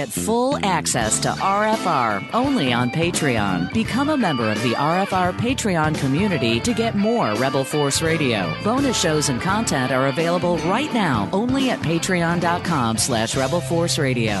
Get full access to RFR only on Patreon. Become a member of the RFR Patreon community to get more Rebel Force Radio. Bonus shows and content are available right now only at patreon.com slash Rebel Force Radio.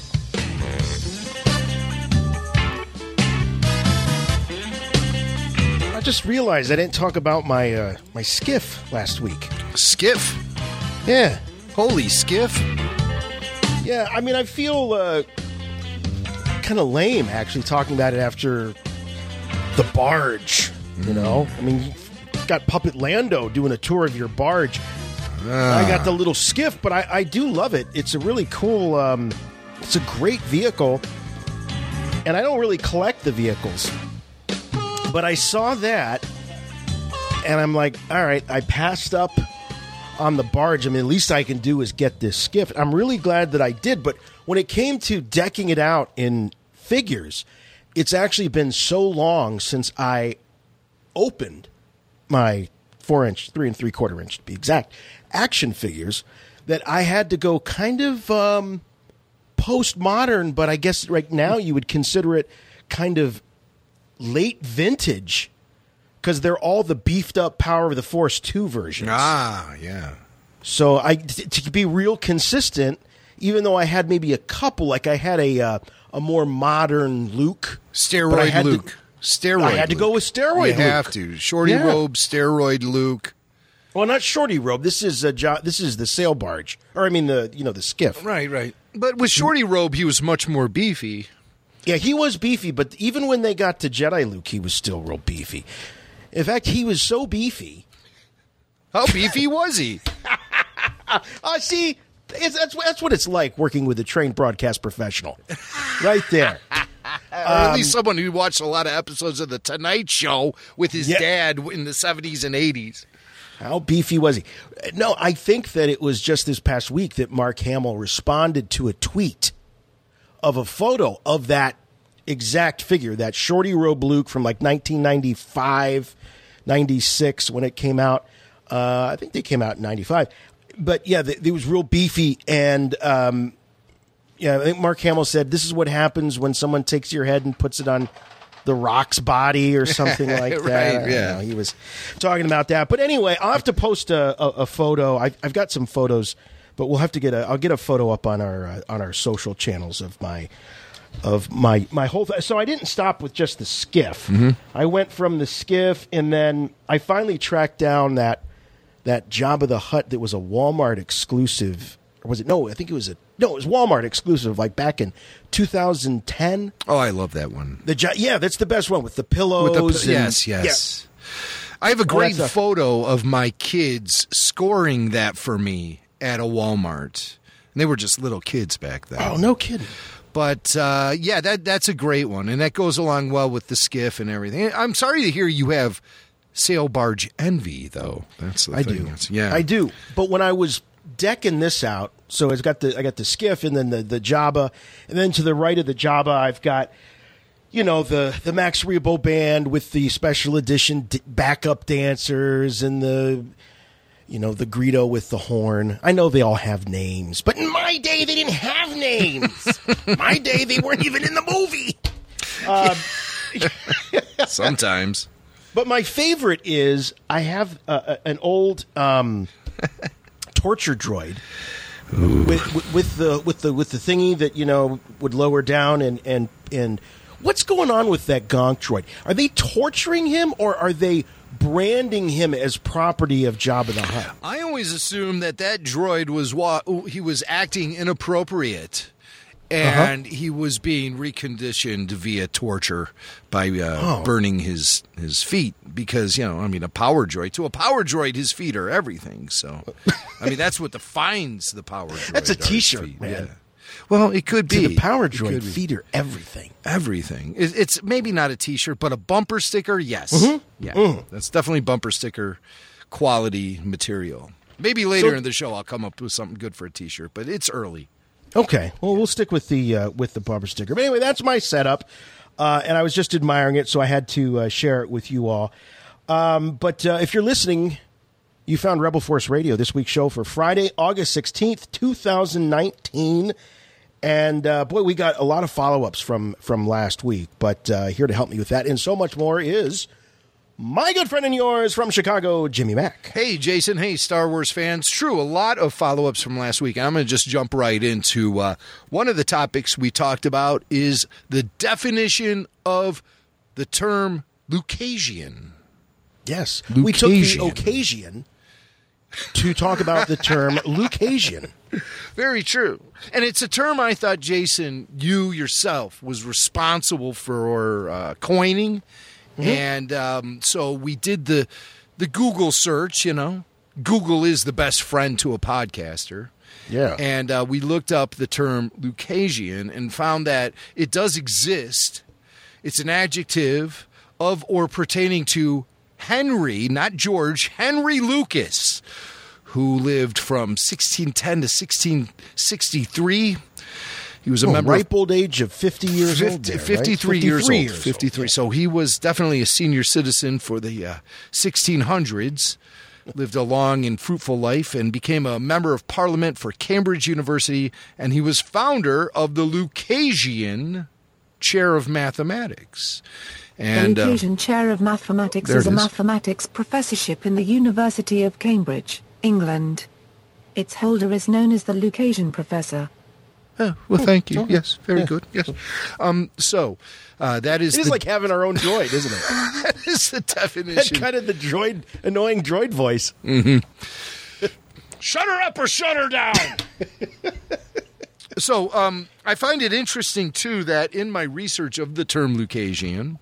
I just realized I didn't talk about my uh, my skiff last week. Skiff. Yeah, Holy skiff. yeah. I mean, I feel uh, kind of lame actually talking about it after the barge. You know, I mean, you got Puppet Lando doing a tour of your barge. I got the little skiff, but I, I do love it. It's a really cool. Um, it's a great vehicle, and I don't really collect the vehicles, but I saw that, and I'm like, all right. I passed up on the barge. I mean, at least I can do is get this skiff. I'm really glad that I did. But when it came to decking it out in figures, it's actually been so long since I opened my four inch, three and three quarter inch to be exact, action figures that I had to go kind of um, postmodern, but I guess right now you would consider it kind of late vintage because they're all the beefed up Power of the Force 2 versions. Ah, yeah. So I t- to be real consistent, even though I had maybe a couple, like I had a uh, a more modern Luke, Steroid had to- Luke. steroid. I had to go with steroid You have to. Shorty Yeah. robe, steroid Luke. well, not shorty robe. This is a jo- this is the sail barge, or I mean the you know the skiff. Right, right. But with shorty robe, he was much more beefy. Yeah, he was beefy, but even when they got to Jedi Luke, he was still real beefy. In fact, he was so beefy. How beefy was he? Uh, see, it's, that's that's what it's like working with a trained broadcast professional, right there. or at least someone who watched a lot of episodes of the Tonight Show with his Yeah. dad in the seventies and eighties. How beefy was he? No, I think that it was just this past week that Mark Hamill responded to a tweet of a photo of that exact figure, that shorty robe Luke from like 1995, 96 when it came out. Uh, I think they came out in 95. But yeah, it was real beefy. And um, yeah, I think Mark Hamill said, This is what happens when someone takes your head and puts it on the rock's body or something like that. Right, I yeah. know. He was talking about that. But anyway, I'll have to post a, a, a photo. I, I've got some photos, but we'll have to get a. I'll get a photo up on our uh, on our social channels of my of my my whole. Th- so I didn't stop with just the skiff. I went from the skiff, and then I finally tracked down that that Jabba the Hutt that was a Walmart exclusive. Or was it? No, I think it was a no. It was Walmart exclusive, like back in 2010. Oh, I love that one. The yeah, that's the best one with the pillows. With the, and- yes, yes. I have a that great photo of my kids scoring that for me at a Walmart. And they were just little kids back then. Oh no, kidding. But uh, yeah, that that's a great one, and that goes along well with the skiff and everything. I'm sorry to hear you have sail barge envy, though. That's the I thing. do. That's- yeah, I do. But when I was decking this out, so it's got the I got the skiff and then the the Jabba, and then to the right of the Jabba, I've got you know the the Max Rebo band with the special edition d- backup dancers and the you know the Greedo with the horn. I know they all have names, but in my day they didn't have names. my day they weren't even in the movie. Sometimes. But my favorite is I have uh, an old um, torture droid with, with with the with the with the thingy that you know would lower down and and and what's going on with that gonk droid? Are they torturing him or are they branding him as property of Jabba the Hutt? I always assumed that that droid was wa- he was acting inappropriate. And he was being reconditioned via torture by uh, Oh. burning his his feet because you know I mean a power droid to a power droid his feet are everything so I mean that's what defines the power droid. That's a T-shirt, man. Yeah. Well, it could be the power It could droid, are everything. everything. It- It's maybe not a T-shirt, but a bumper sticker. Yes, Mm-hmm. yeah, that's definitely bumper sticker quality material. Maybe later So- in the show I'll come up with something good for a T-shirt, but it's early. Okay, well, we'll stick with the uh, with the bumper sticker. But anyway, that's my setup, uh, and I was just admiring it, so I had to uh, share it with you all. Um, but uh, if you're listening, you found Rebel Force Radio this week's show for Friday, August sixteenth, two thousand nineteen. And uh, boy, we got a lot of follow ups from from last week. But uh, here to help me with that and so much more is my good friend and yours from Chicago, Jimmy Mac. Hey, Jason. Hey, Star Wars fans. True, a lot of follow ups from last week. And I'm going to just jump right into uh, one of the topics we talked about is the definition of the term Lucasian. Yes, we took the Lucasian. occasion to talk about the term Lucasian. Very true. And it's a term I thought, Jason, you yourself was responsible for uh, coining. And um, so we did the the Google search, you know. Google is the best friend to a podcaster. Yeah. And uh, we looked up the term Lucasian and found that it does exist. It's an adjective of or pertaining to Henry, not George, Henry Lucas, who lived from 1610 to 1663. He was a Oh, member of ripe old age of 50 years old. 50 there, right? 53 years old. years 53. So he was definitely a senior citizen for the uh, 1600s. Lived a long and fruitful life and became a member of parliament for Cambridge University. And he was founder of the Lucasian Chair of Mathematics. And the uh, Lucasian Chair of Mathematics is a is. mathematics professorship in the University of Cambridge, England. Its holder is known as the Lucasian Professor. oh, well, thank you. Yes, very good. Yes. Um, so uh, that is It is the, like having our own droid, isn't it? that is the That's definition. kind of the droid, annoying droid voice. Shut her up or shut her down. so um, I find it interesting too that in my research of the term Lucasian,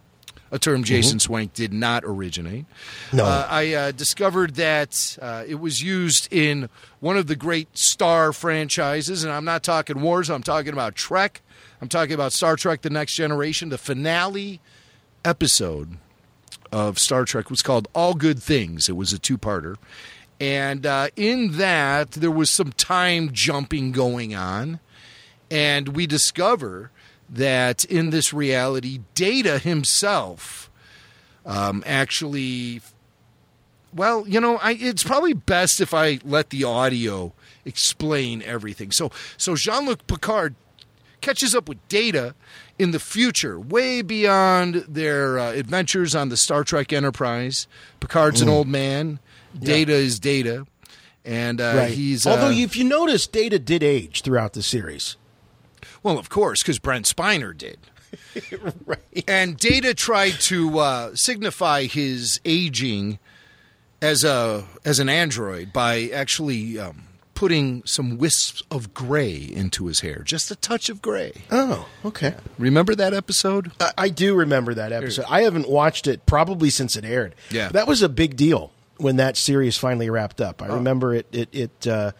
a term Jason Swank did not originate, No. uh, I uh, discovered that uh, it was used in one of the great Star franchises, and I'm not talking Wars. I'm talking about Trek. I'm talking about Star Trek: The Next Generation. The finale episode of Star Trek was called All Good Things. It was a two parter. And uh, in that, there was some time jumping going on. And we discover that in this reality, Data himself um, actually. Well, you know, I, it's probably best if I let the audio explain everything. So, so Jean Luc Picard catches up with Data in the future, way beyond their uh, adventures on the Star Trek Enterprise. Picard's an old man. Data is Data, and uh, right. he's Although, uh, if you notice, Data did age throughout the series. Well, of course, because Brent Spiner did. right. And Data tried to uh, signify his aging as a as an android by actually um, putting some wisps of gray into his hair, just a touch of gray. Oh, okay. Remember that episode? I, I do remember that episode. I haven't watched it probably since it aired. Yeah. That was a big deal when that series finally wrapped up. I Oh. remember it, it, it uh,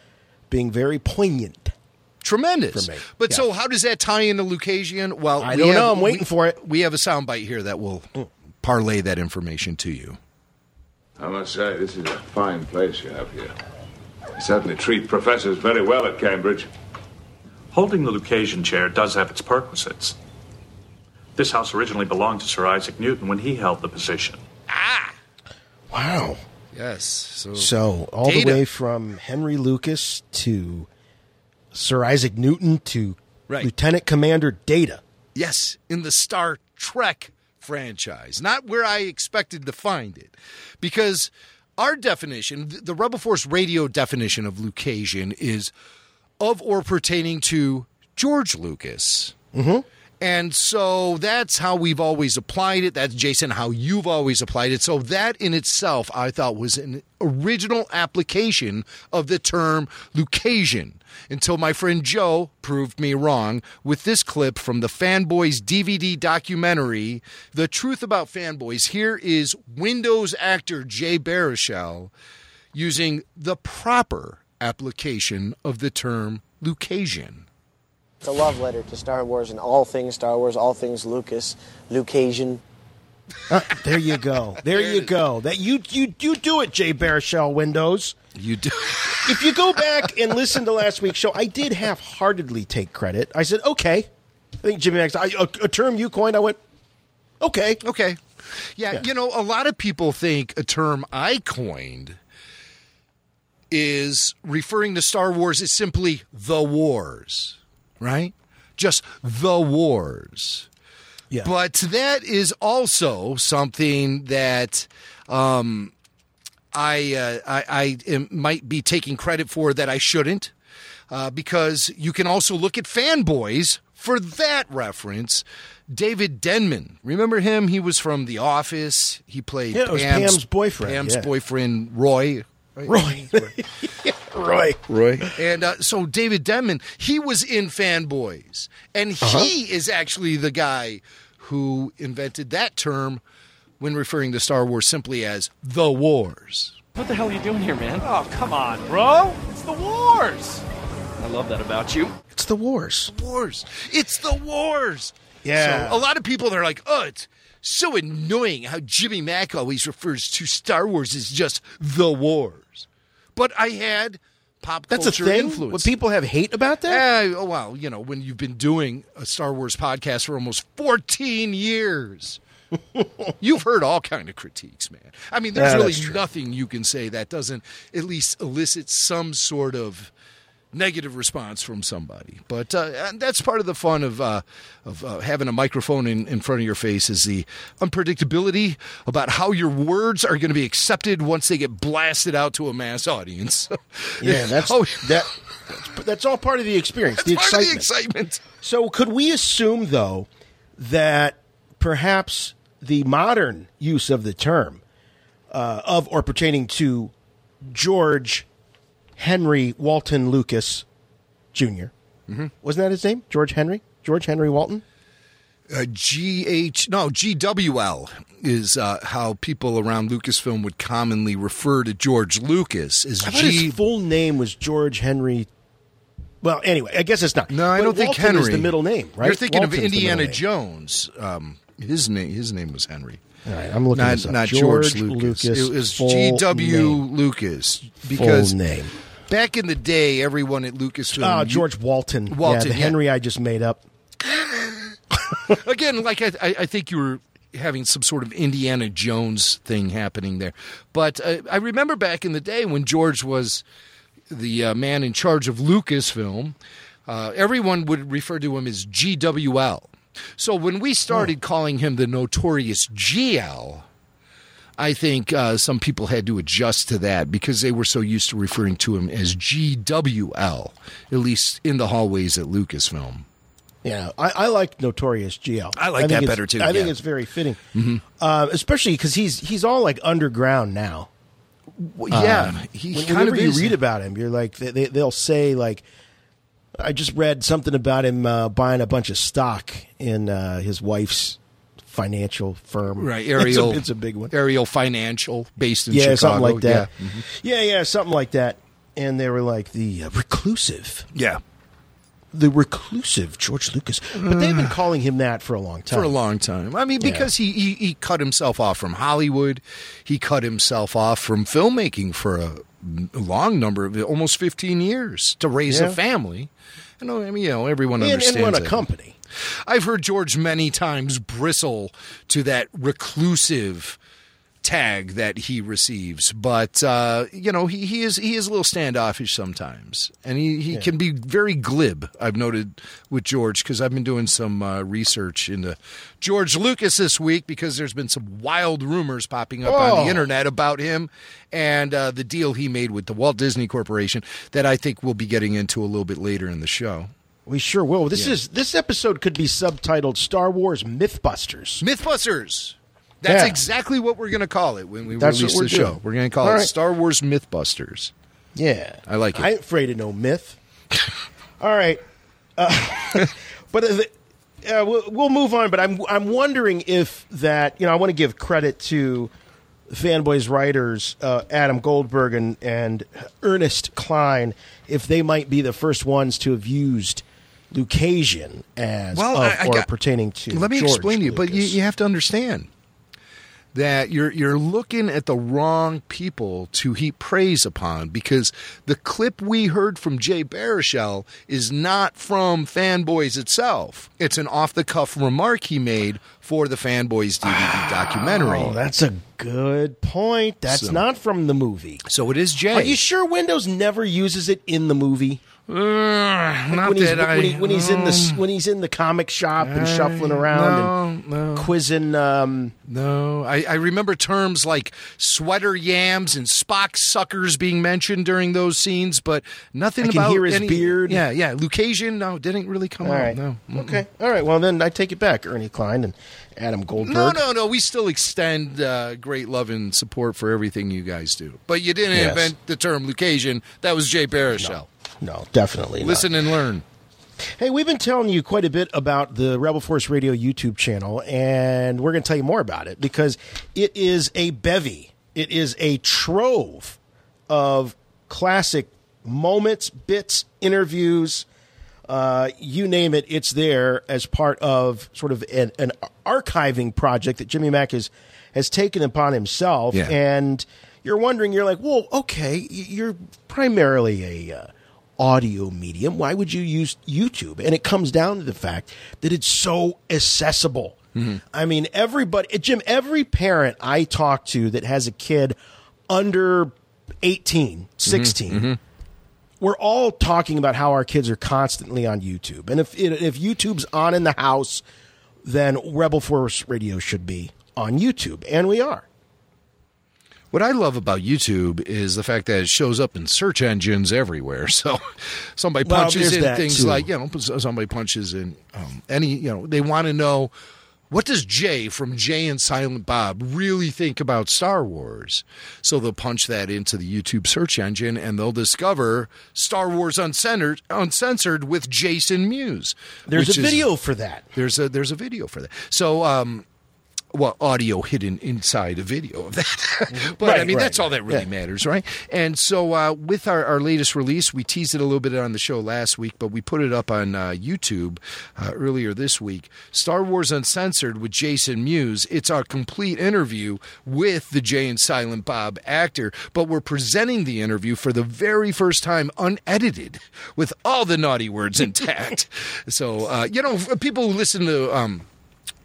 being very poignant. Tremendous. For me, But yeah. so, how does that tie into Lucasian? Well, I we don't have- know. I'm waiting we- for it. We have a soundbite here that will parlay that information to you. I must say, this is a fine place you have here. You certainly treat professors very well at Cambridge. Holding the Lucasian chair does have its perquisites. This house originally belonged to Sir Isaac Newton when he held the position. Ah! Wow. Yes. So, So, all Data. the way from Henry Lucas to Sir Isaac Newton to Right. Lieutenant Commander Data. yes, in the Star Trek franchise, not where I expected to find it, because our definition, the Rebel Force radio definition of Lucasian, is of or pertaining to George Lucas. Mm-hmm. And so that's how we've always applied it. That's Jason, how you've always applied it. So that in itself, I thought was an original application of the term Lucasian until my friend Joe proved me wrong with this clip from the Fanboys DVD documentary, The Truth About Fanboys. Here is Windows actor Jay Baruchel using the proper application of the term Lucasian. It's a love letter to Star Wars and all things Star Wars, all things Lucas, Lucasian. Uh, there you go. There you go. That you you you do it, Jay Baruchel Windows. You do. if you go back and listen to last week's show, I did half-heartedly take credit. I said, "Okay." I think Jimmy Max, I, a, a term you coined. I went, "Okay, okay." Yeah, yeah, you know, a lot of people think a term I coined is referring to Star Wars as simply the wars, right? Just the wars. Yeah. But that is also something that um, I, uh, I, I am, might be taking credit for that I shouldn't, uh, because you can also look at fanboys for that reference. David Denman, remember him? He was from The Office. He played Yeah, Pam's, Pam's boyfriend, Pam's yeah. boyfriend, Roy. Roy, Roy, Roy. And uh, so David Denman, he was in Fanboys, and Uh-huh. he is actually the guy who invented that term when referring to Star Wars simply as the Wars. What the hell are you doing here, man? Oh, come on, bro. It's the wars. I love that about you. It's the wars. Wars. It's the wars. Yeah. So a lot of people they're like, oh, it's so annoying how Jimmy Mac always refers to Star Wars as just the wars. But I had pop That's a culture thing. influence. Would people have hate about that? Eh, well, you know, when you've been doing a Star Wars podcast for almost 14 years, you've heard all kind of critiques, man. I mean, there's Yeah, really nothing you can say that doesn't at least elicit some sort of negative response from somebody. But uh, and that's part of the fun of uh, of uh, having a microphone in, in front of your face is the unpredictability about how your words are going to be accepted once they get blasted out to a mass audience. Yeah, that's Oh, that. That's, that's all part of the experience. the part of the excitement. excitement. So, could we assume though that perhaps the modern use of the term uh, of or pertaining to George Henry Walton Lucas junior Mm-hmm. wasn't that his name? George Henry. George Henry Walton. Uh, GH, no, GWL is uh, how people around Lucasfilm would commonly refer to George Lucas as I G. his full name was George Henry. Well, anyway, I guess it's not. no, I But don't think Walton Henry is the middle name, right? You're thinking Walton's of Indiana. Jones. Um, his name, his name was Henry. All right, I'm looking not, not George George, Lucas. Lucas, It was G.W. Lucas because Full name. Back in the day, everyone at Lucasfilm. Oh, George Walton. Walton, Yeah, the yeah. Henry I just made up. again, like I, I think you were having some sort of Indiana Jones thing happening there. But uh, I remember back in the day when George was the uh, man in charge of Lucasfilm, uh, everyone would refer to him as GWL. So when we started calling him the notorious GL, I think uh, some people had to adjust to that because they were so used to referring to him as GWL, at least in the hallways at Lucasfilm. Yeah, I, I like Notorious GL. I like think that better, too, I think it's very fitting, Mhm. uh, especially because he's he's all like underground now. Well, yeah, Um, he when- kind whenever of you read about him, you're like they, they, they'll say like, I just read something about him uh, buying a bunch of stock in uh, his wife's financial firm. Right, It's a, it's a, big one. Ariel Financial, based in yeah, Chicago. something like that. Yeah. Mhm. Yeah, yeah, something like that. And they were like the uh, reclusive. Yeah. The reclusive George Lucas. But they've been calling him that for a long time. For a long time. I mean, Yeah. because he, he, he cut himself off from Hollywood. He cut himself off from filmmaking for a, long number of almost 15 years to raise Yeah. a family. I know, I mean, you know, everyone And- and understands run a company. I've heard George many times bristle to that reclusive tag that he receives, but uh, you know he, he is he is a little standoffish sometimes, and he, he can be very glib. I've noted with George because I've been doing some uh, research into George Lucas this week because there's been some wild rumors popping up on Oh. the internet about him and uh, the deal he made with the Walt Disney Corporation that I think we'll be getting into a little bit later in the show. We sure will. This Yeah. is this episode could be subtitled Star Wars Mythbusters. Mythbusters. That's Yeah. exactly what we're going to call it when we That's release the show. We're going to call All it right. Star Wars Mythbusters. Yeah, I like it. I ain't afraid of no myth. All right, uh, but uh, the- uh, we'll, we'll move on. But I'm I'm wondering if that you know I want to give credit to fanboys writers uh, Adam Goldberg and and Ernest Cline if they might be the first ones to have used Lucasian as Well, of, I- I or got- pertaining to. Let me George explain to you, but you, you have to understand that you're you're looking at the wrong people to heap praise upon because the clip we heard from Jay Baruchel is not from Fanboys itself. It's an off the cuff remark he made for the Fanboys DVD documentary. Oh, that's a good point. That's So- not from the movie. So it is Jay. Are you sure Windows never uses it in the movie? Like not when he's, that I- when, he, when he's in the when he's in the comic shop and I- shuffling around no, and no. quizzing. Um, No, I, I remember terms like sweater yams and Spock suckers being mentioned during those scenes, but nothing I can about hear his any- beard. Yeah, yeah. Lucasian, no, didn't really come all out. right, No. Mm-mm. okay, all right. Well, then I take it back. Ernie Cline and Adam Goldberg. No, no, no. We still extend uh, great love and support for everything you guys do. But you didn't Yes. invent the term Lucasian. That was Jay Baruchel. No, definitely. not. Listen and learn. Hey, we've been telling you quite a bit about the Rebel Force Radio YouTube channel, and we're going to tell you more about it because it is a bevy. It is a trove of classic moments, bits, interviews, uh, you name it, it's there as part of sort of an, an archiving project that Jimmy Mac has, has taken upon himself. Yeah. And you're wondering, you're like, well, okay, you're primarily a uh, audio medium. Why would you use YouTube? And it comes down to the fact that it's so accessible. Mm-hmm. I mean, everybody, Jim, every parent I talk to that has a kid under 18, mm-hmm. 16, mm-hmm. we're all talking about how our kids are constantly on YouTube. And if if YouTube's on in the house, then Rebel Force Radio should be on YouTube, and we are. What I love about YouTube is the fact that it shows up in search engines everywhere. So somebody Well, punches in things too. like, you know, somebody punches in um, any, you know, they want to know what does Jay from Jay and Silent Bob really think about Star Wars? So they'll punch that into the YouTube search engine and they'll discover Star Wars Uncensored, uncensored with Jason Mewes. There's a is- video for that. there's a there's a video for that. So um well, audio hidden inside a video of that. but I mean, right, that's all that really yeah. matters, right? And so, uh, with our, our latest release, we teased it a little bit on the show last week, but we put it up on uh, YouTube uh, earlier this week. Star Wars Uncensored with Jason Mewes. It's our complete interview with the Jay and Silent Bob actor, but we're presenting the interview for the very first time unedited with all the naughty words intact. so, uh, you know, people who listen to. Um,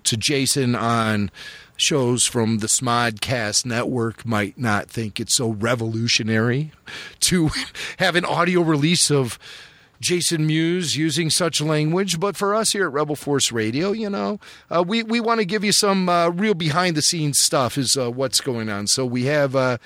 to Jason on shows from the Smodcast network might not think it's so revolutionary to have an audio release of Jason Mewes using such language, but for us here at Rebel Force Radio, you know, uh, we we want to give you some uh, real behind the scenes stuff. Is uh, what's going on. So we have uh,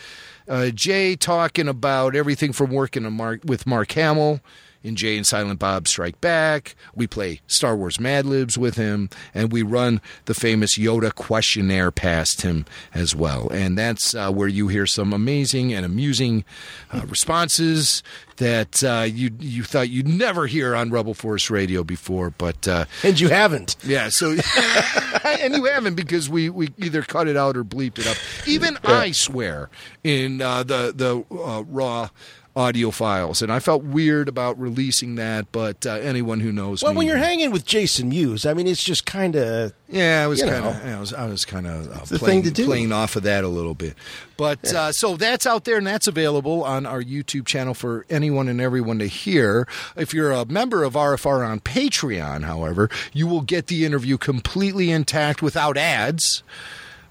uh, Jay talking about everything from working Mark, with Mark Hamill in Jay and Silent Bob Strike Back. We play Star Wars Mad Libs with him, and we run the famous Yoda questionnaire past him as well. And that's uh, where you hear some amazing and amusing uh, responses that uh, you you thought you'd never hear on Rebel Force Radio before, but uh, And you haven't. yeah, so and you haven't because we, we either cut it out or bleeped it up. Even I swear in uh, the the uh, raw audio files, and I felt weird about releasing that. But uh, anyone who knows Well, me, when you're hanging with Jason Mewes, I mean, it's just kind of yeah, I was kind of I was I was kind of uh, the playing, thing to do. playing off of that a little bit. But uh, so that's out there and that's available on our YouTube channel for anyone and everyone to hear. If you're a member of RFR on Patreon, however, you will get the interview completely intact without ads.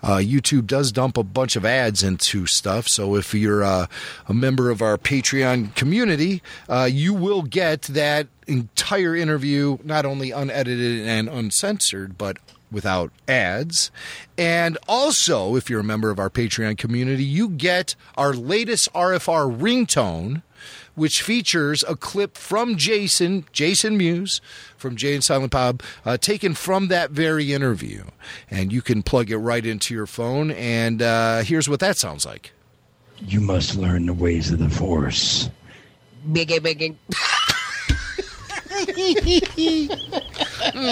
Uh, YouTube does dump a bunch of ads into stuff. So if you're uh, a member of our Patreon community, uh, you will get that entire interview, not only unedited and uncensored, but without ads. And also, if you're a member of our Patreon community, you get our latest RFR ringtone, which features a clip from Jason, Jason Mewes, from Jay and Silent Bob, uh, taken from that very interview. And you can plug it right into your phone. And uh, here's what that sounds like. You must learn the ways of the Force. Biggie, biggie.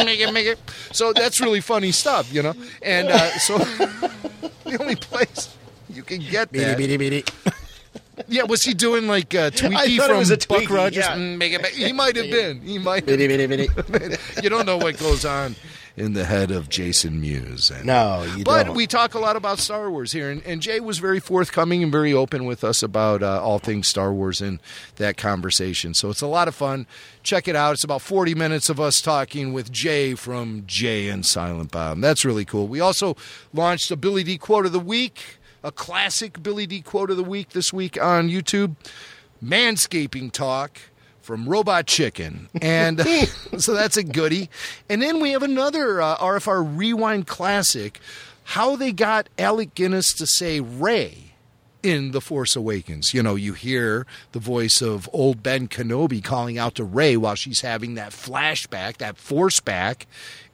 make it, make it. So that's really funny stuff, you know. And uh, so the only place you can get that. Beady, beady, beady. Yeah, was he doing like uh, Twiki from Buck Twiki, Rogers? yeah. Mm, make it, he might have been. He might. Beady, beady, beady. you don't know what goes on in the head of Jason Mewes. And, No, you but don't. we talk a lot about Star Wars here, and, and Jay was very forthcoming and very open with us about uh, all things Star Wars in that conversation. So it's a lot of fun. Check it out. It's about 40 minutes of us talking with Jay from Jay and Silent Bob. That's really cool. We also launched a Billy Dee quote of the week, a classic Billy Dee quote of the week this week on YouTube. Manscaping talk from Robot Chicken. And so that's a goodie. And then we have another uh, RFR Rewind classic how they got Alec Guinness to say Rey in The Force Awakens. You know, you hear the voice of old Ben Kenobi calling out to Rey while she's having that flashback, that force back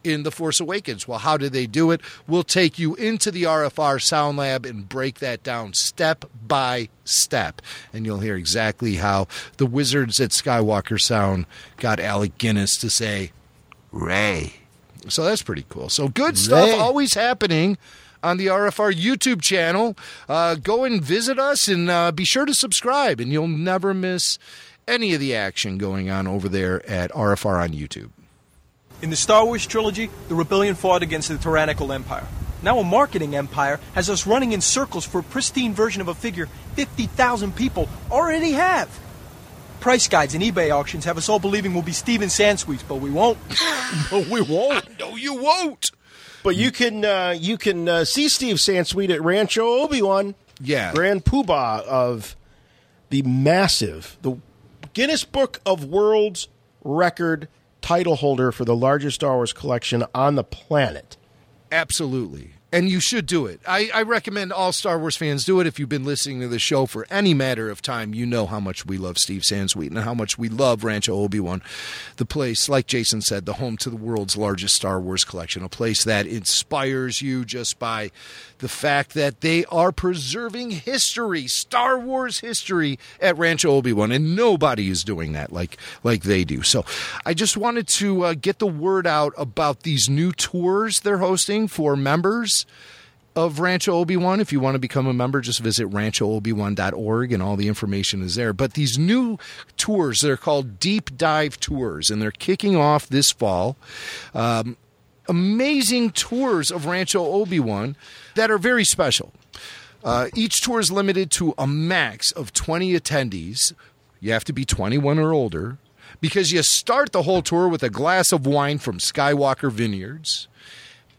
in The Force Awakens. Well, how did they do it? We'll take you into the RFR Sound Lab and break that down step by step. And you'll hear exactly how the wizards at Skywalker Sound got Alec Guinness to say Rey. So that's pretty cool. So good stuff Rey. always happening on the RFR YouTube channel. Uh, go and visit us and uh, be sure to subscribe, and you'll never miss any of the action going on over there at RFR on YouTube. In the Star Wars trilogy, the rebellion fought against the tyrannical empire. Now a marketing empire has us running in circles for a pristine version of a figure 50,000 people already have. Price guides and eBay auctions have us all believing we'll be Steven Sansweets, but we won't. but we won't. No, you won't. But you can uh, you can uh, see Steve Sansweet at Rancho Obi Wan. Yeah, Grand Poobah of the massive, the Guinness Book of World's Record title holder for the largest Star Wars collection on the planet. Absolutely. And you should do it. I, I recommend all Star Wars fans do it. If you've been listening to the show for any matter of time, you know how much we love Steve Sansweet and how much we love Rancho Obi Wan, the place, like Jason said, the home to the world's largest Star Wars collection, a place that inspires you just by the fact that they are preserving history, Star Wars history at Rancho Obi Wan, and nobody is doing that like like they do. So, I just wanted to uh, get the word out about these new tours they're hosting for members of Rancho Obi Wan. If you want to become a member, just visit ranchoobi-wan.org and all the information is there. But these new tours, they're called deep dive tours, and they're kicking off this fall. Um, amazing tours of Rancho Obi Wan that are very special. Uh, each tour is limited to a max of 20 attendees. You have to be 21 or older because you start the whole tour with a glass of wine from Skywalker Vineyards.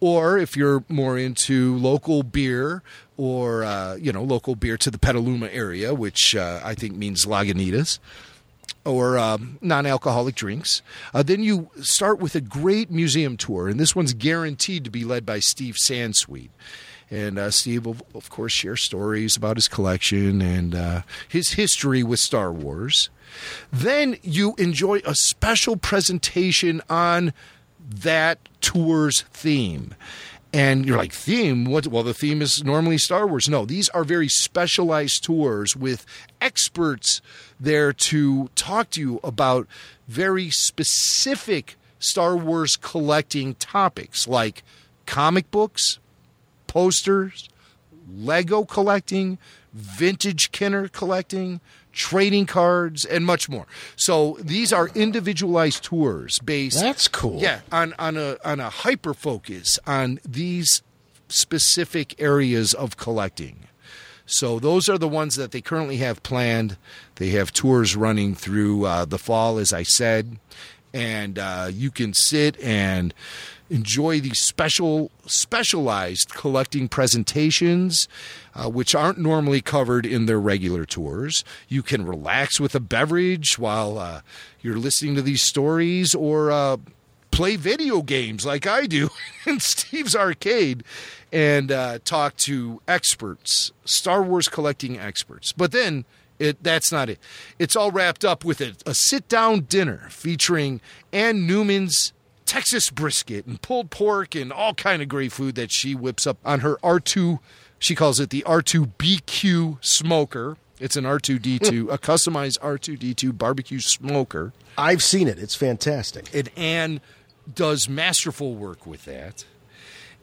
Or if you're more into local beer or, uh, you know, local beer to the Petaluma area, which uh, I think means Lagunitas or um, non-alcoholic drinks. Uh, then you start with a great museum tour, and this one's guaranteed to be led by Steve Sansweet. And uh, Steve will, of course, share stories about his collection and uh, his history with Star Wars. Then you enjoy a special presentation on that tour's theme. And you're like, theme? What? Well, the theme is normally Star Wars. No, these are very specialized tours with experts there to talk to you about very specific Star Wars collecting topics like comic books, posters, Lego collecting, vintage Kenner collecting, trading cards, and much more. So these are individualized tours based. That's cool. Yeah, on on a on a hyper focus on these specific areas of collecting. So those are the ones that they currently have planned. They have tours running through uh, the fall, as I said, and uh, you can sit and enjoy these special specialized collecting presentations uh, which aren't normally covered in their regular tours you can relax with a beverage while uh, you're listening to these stories or uh, play video games like I do in Steve's arcade and uh, talk to experts, Star Wars collecting experts. But then it, that's not it. It's all wrapped up with a, a sit down dinner featuring Anne Neumann's Texas brisket and pulled pork and all kind of great food that she whips up on her R2. She calls it the R2BQ smoker. It's an R2D2, hmm. a customized R2D2 barbecue smoker. I've seen it. It's fantastic. And Anne does masterful work with that.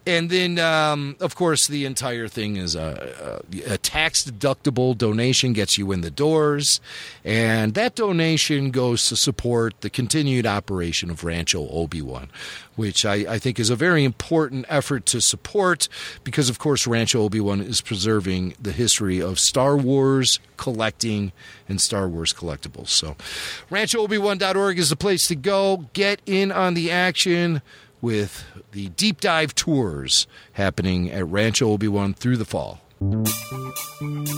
And then, um, of course, the entire thing is a, a, a tax deductible donation gets you in the doors. And that donation goes to support the continued operation of Rancho Obi Wan, which I, I think is a very important effort to support because, of course, Rancho Obi Wan is preserving the history of Star Wars collecting and Star Wars collectibles. So, ranchoobi-wan.org is the place to go. Get in on the action with the deep dive tours happening at Rancho Obi Wan through the fall.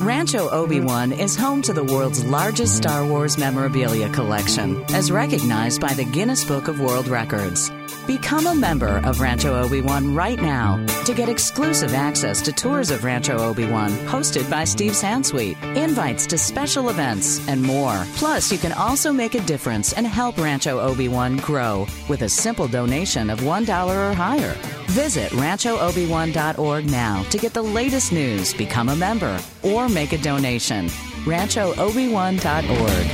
Rancho Obi-Wan is home to the world's largest Star Wars memorabilia collection, as recognized by the Guinness Book of World Records. Become a member of Rancho Obi-Wan right now to get exclusive access to tours of Rancho Obi-Wan hosted by Steve Sansweet, invites to special events, and more. Plus, you can also make a difference and help Rancho Obi-Wan grow with a simple donation of $1 or higher. Visit ranchoobi-wan.org now to get the latest news, become a member, or make a donation. ranchoobi-wan.org.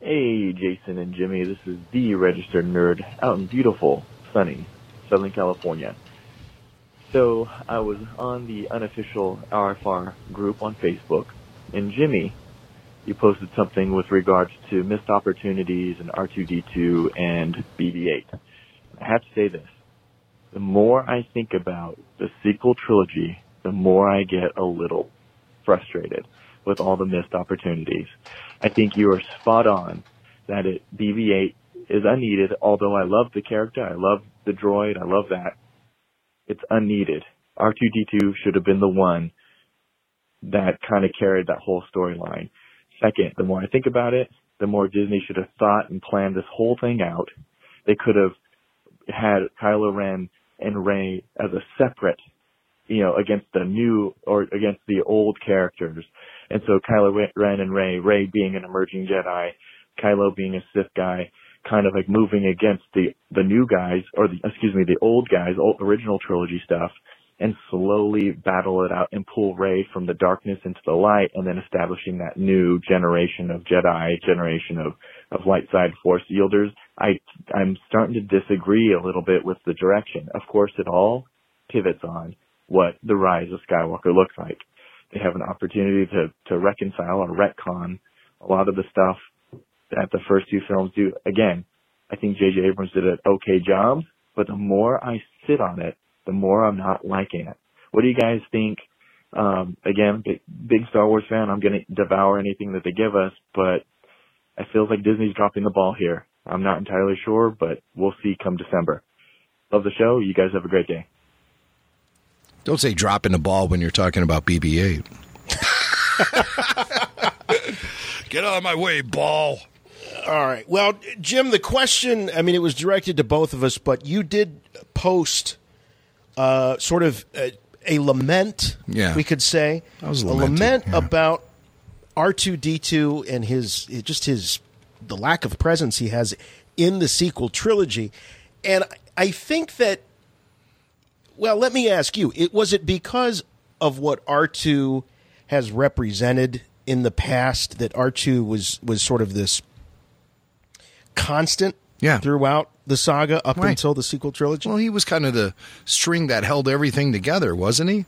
Hey, Jason and Jimmy, this is the registered nerd out in beautiful, sunny Southern California. So, I was on the unofficial RFR group on Facebook, and Jimmy, you posted something with regards to missed opportunities and R2D2 and BB-8. I have to say this. The more I think about the sequel trilogy, the more I get a little frustrated with all the missed opportunities. I think you are spot on that it BB-8 is unneeded. Although I love the character, I love the droid, I love that. It's unneeded. R2D2 should have been the one that kind of carried that whole storyline. Second, the more I think about it, the more Disney should have thought and planned this whole thing out. They could have had Kylo Ren and Rey as a separate, you know, against the new or against the old characters. And so Kylo Ren and Rey, Rey being an emerging Jedi, Kylo being a Sith guy, kind of like moving against the the new guys or the excuse me the old guys, old original trilogy stuff, and slowly battle it out and pull Rey from the darkness into the light, and then establishing that new generation of Jedi, generation of of light side Force yielders. I I'm starting to disagree a little bit with the direction. Of course, it all pivots on what the rise of Skywalker looks like. They have an opportunity to to reconcile or retcon a lot of the stuff that the first two films do. Again, I think J.J. Abrams did an okay job, but the more I sit on it, the more I'm not liking it. What do you guys think? Um, again, big, big Star Wars fan. I'm going to devour anything that they give us, but it feels like Disney's dropping the ball here. I'm not entirely sure, but we'll see come December. Love the show. You guys have a great day. Don't say dropping the ball when you're talking about BB 8. Get out of my way, ball. All right. Well, Jim, the question, I mean, it was directed to both of us, but you did post uh, sort of a, a lament, Yeah. we could say. I was a lament yeah. about R2D2 and his, just his, the lack of presence he has in the sequel trilogy. And I think that, well, let me ask you, it, was it because of what R2 has represented in the past that R2 was, was sort of this constant Yeah. throughout the saga up Right. until the sequel trilogy? Well, he was kind of the string that held everything together, wasn't he?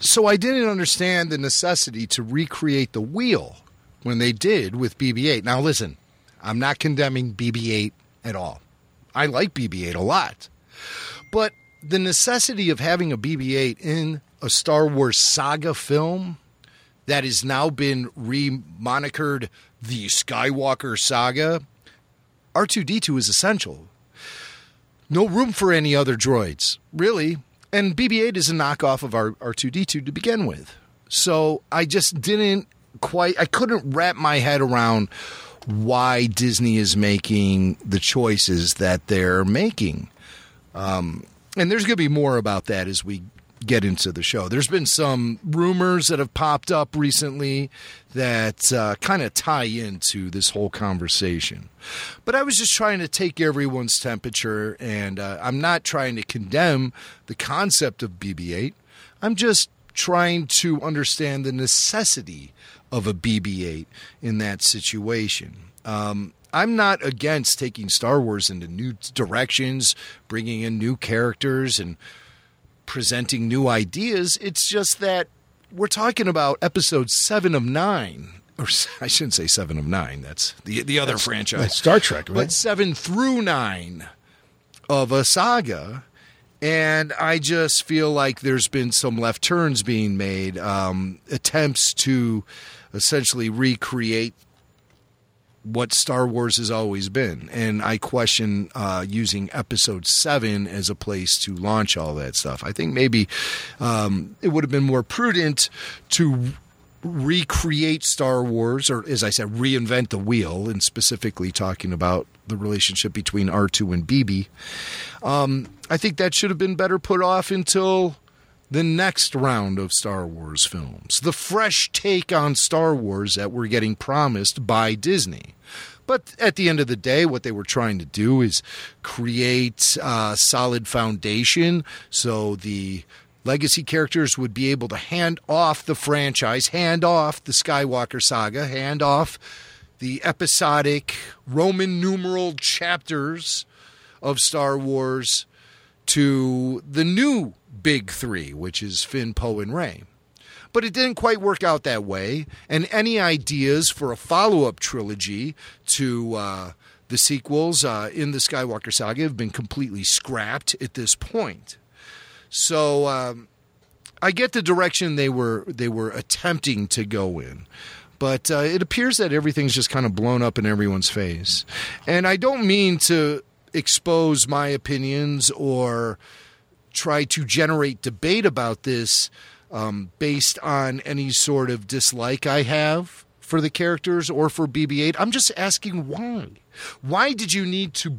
So I didn't understand the necessity to recreate the wheel when they did with BB 8. Now, listen, I'm not condemning BB 8 at all. I like BB 8 a lot. But the necessity of having a BB 8 in a Star Wars saga film that has now been remonikered the Skywalker saga, R2D2 is essential. No room for any other droids, really. And BB 8 is a knockoff of our R2D2 to begin with. So I just didn't quite, I couldn't wrap my head around why Disney is making the choices that they're making. Um, and there's going to be more about that as we get into the show. There's been some rumors that have popped up recently that uh, kind of tie into this whole conversation. But I was just trying to take everyone's temperature, and uh, I'm not trying to condemn the concept of BB 8. I'm just trying to understand the necessity of a BB 8 in that situation. Um, I'm not against taking Star Wars into new directions, bringing in new characters, and presenting new ideas. It's just that we're talking about episode seven of nine. Or I shouldn't say seven of nine. That's the the other That's- franchise, that's Star Trek, right? But seven through nine of a saga, and I just feel like there's been some left turns being made, um, attempts to essentially recreate what Star Wars has always been. And I question uh, using episode seven as a place to launch all that stuff. I think maybe um, it would have been more prudent to recreate Star Wars, or as I said, reinvent the wheel, and specifically talking about the relationship between R2 and BB. Um, I think that should have been better put off until the next round of Star Wars films, the fresh take on Star Wars that we're getting promised by Disney. But at the end of the day, what they were trying to do is create a solid foundation so the legacy characters would be able to hand off the franchise, hand off the Skywalker saga, hand off the episodic Roman numeral chapters of Star Wars to the new big three, which is Finn, Poe, and Rey. But it didn't quite work out that way. And any ideas for a follow up trilogy to uh, the sequels uh, in the Skywalker saga have been completely scrapped at this point. So um, I get the direction they were they were attempting to go in. But uh, it appears that everything's just kind of blown up in everyone's face. And I don't mean to expose my opinions or try to generate debate about this um, based on any sort of dislike I have for the characters or for BB 8. I'm just asking why. Why did you need to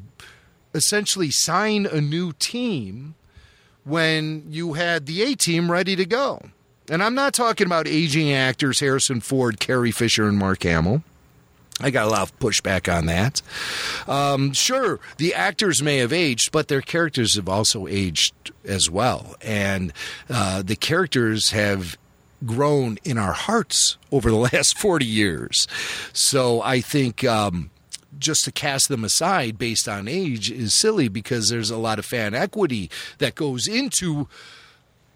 essentially sign a new team when you had the A team ready to go? And I'm not talking about aging actors Harrison Ford, Carrie Fisher, and Mark Hamill. I got a lot of pushback on that. Um, sure, the actors may have aged, but their characters have also aged as well. And uh, the characters have grown in our hearts over the last 40 years. So I think. Um, just to cast them aside based on age is silly because there's a lot of fan equity that goes into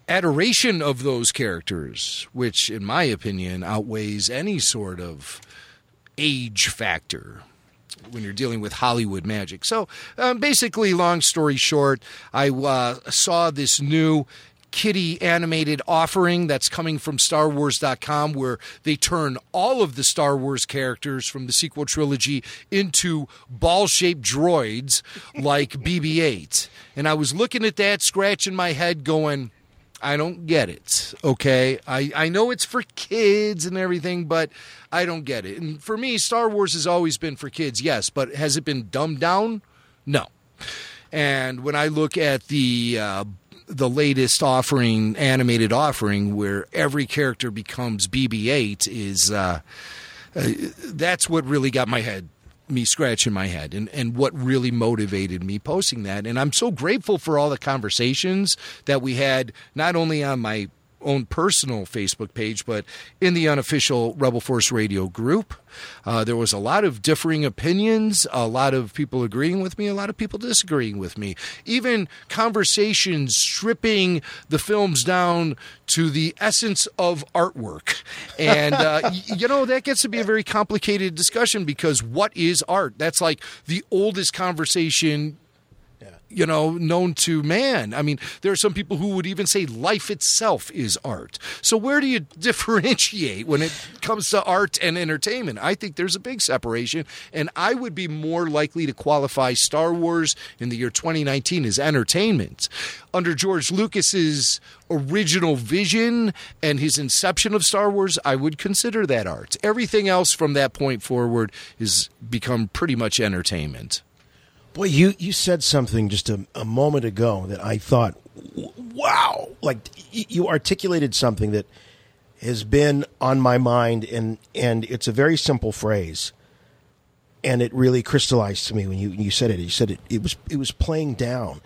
adoration of those characters, which, in my opinion, outweighs any sort of age factor when you're dealing with Hollywood magic. So, um, basically, long story short, I uh, saw this new kitty animated offering that's coming from StarWars.com where they turn all of the Star Wars characters from the sequel trilogy into ball shaped droids like BB 8. And I was looking at that, scratching my head, going, I don't get it. Okay. I, I know it's for kids and everything, but I don't get it. And for me, Star Wars has always been for kids, yes, but has it been dumbed down? No. And when I look at the uh, the latest offering, animated offering, where every character becomes BB-8, is uh, uh, that's what really got my head me scratching my head and, and what really motivated me posting that. And I'm so grateful for all the conversations that we had, not only on my own personal Facebook page, but in the unofficial Rebel Force Radio group. Uh, there was a lot of differing opinions, a lot of people agreeing with me, a lot of people disagreeing with me. Even conversations stripping the films down to the essence of artwork. And, uh, y- you know, that gets to be a very complicated discussion because what is art? That's like the oldest conversation you know, known to man. I mean, there are some people who would even say life itself is art. So where do you differentiate when it comes to art and entertainment? I think there's a big separation, and I would be more likely to qualify Star Wars in the year 2019 as entertainment. Under George Lucas's original vision and his inception of Star Wars, I would consider that art. Everything else from that point forward has become pretty much entertainment. Boy, you, you said something just a, a moment ago that I thought, wow, like you articulated something that has been on my mind, and and it's a very simple phrase, and it really crystallized to me when you you said it. You said it it was it was playing down,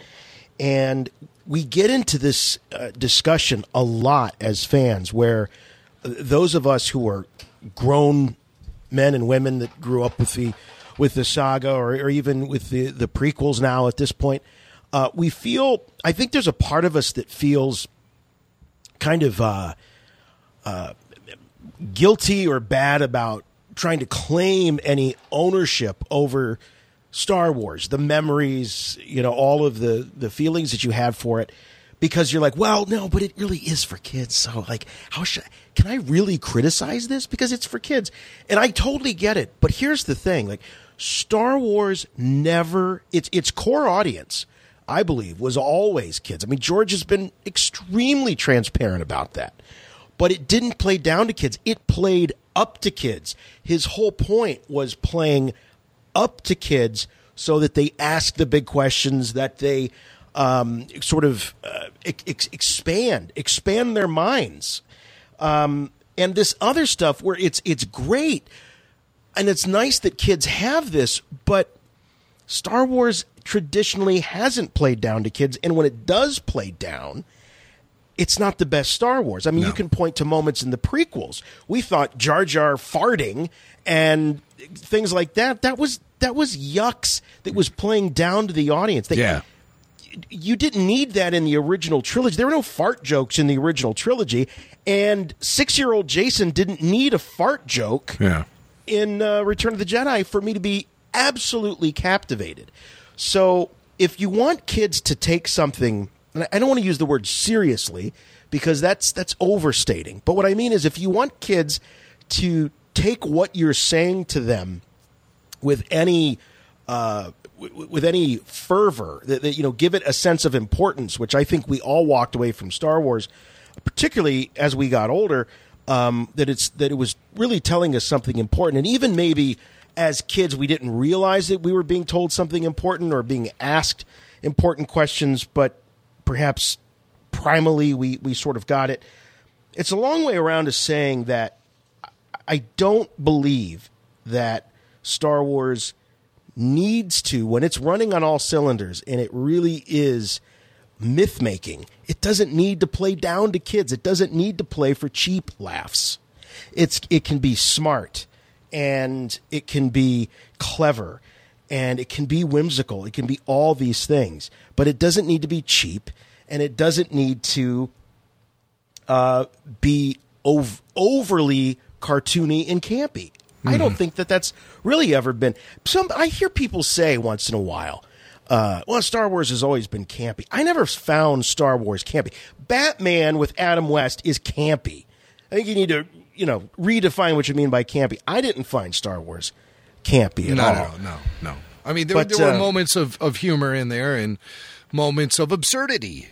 and we get into this uh, discussion a lot as fans, where uh, those of us who are grown men and women that grew up with the with the saga or, or even with the, the prequels now at this point, uh, we feel, I think there's a part of us that feels kind of uh, uh, guilty or bad about trying to claim any ownership over Star Wars, the memories, you know, all of the, the feelings that you had for it. Because you're like, well, no, but it really is for kids. So, like, how should I, can I really criticize this because it's for kids? And I totally get it. But here's the thing: like, Star Wars never its its core audience, I believe, was always kids. I mean, George has been extremely transparent about that. But it didn't play down to kids. It played up to kids. His whole point was playing up to kids so that they ask the big questions that they um, sort of uh, ex- expand expand their minds um, and this other stuff where it's it's great and it's nice that kids have this, but Star Wars traditionally hasn't played down to kids, and when it does play down, it's not the best Star Wars. I mean, no. you can point to moments in the prequels. We thought Jar Jar farting and things like that. That was that was yucks. That was playing down to the audience. They, yeah. You didn't need that in the original trilogy. There were no fart jokes in the original trilogy, and six-year-old Jason didn't need a fart joke. Yeah in uh, Return of the Jedi for me to be absolutely captivated. So if you want kids to take something, and I don't want to use the word seriously because that's that's overstating. But what I mean is, if you want kids to take what you're saying to them with any uh, with any fervor, that, that, you know, give it a sense of importance, which I think we all walked away from Star Wars, particularly as we got older um, that it's that it was really telling us something important, and even maybe as kids we didn't realize that we were being told something important or being asked important questions, but perhaps primally we we sort of got it. It's a long way around to saying that I don't believe that Star Wars needs to when it's running on all cylinders and it really is myth making. It doesn't need to play down to kids. It doesn't need to play for cheap laughs. It's it can be smart and it can be clever and it can be whimsical. It can be all these things, but it doesn't need to be cheap and it doesn't need to uh, be ov- overly cartoony and campy. Mm-hmm. I don't mm-hmm. think that that's really ever been. Some I hear people say once in a while, uh, well, Star Wars has always been campy. I never found Star Wars campy. Batman with Adam West is campy. I think you need to, you know, redefine what you mean by campy. I didn't find Star Wars campy at no, all. No, no, no. I mean, there, but, there were uh, moments of, of humor in there and moments of absurdity.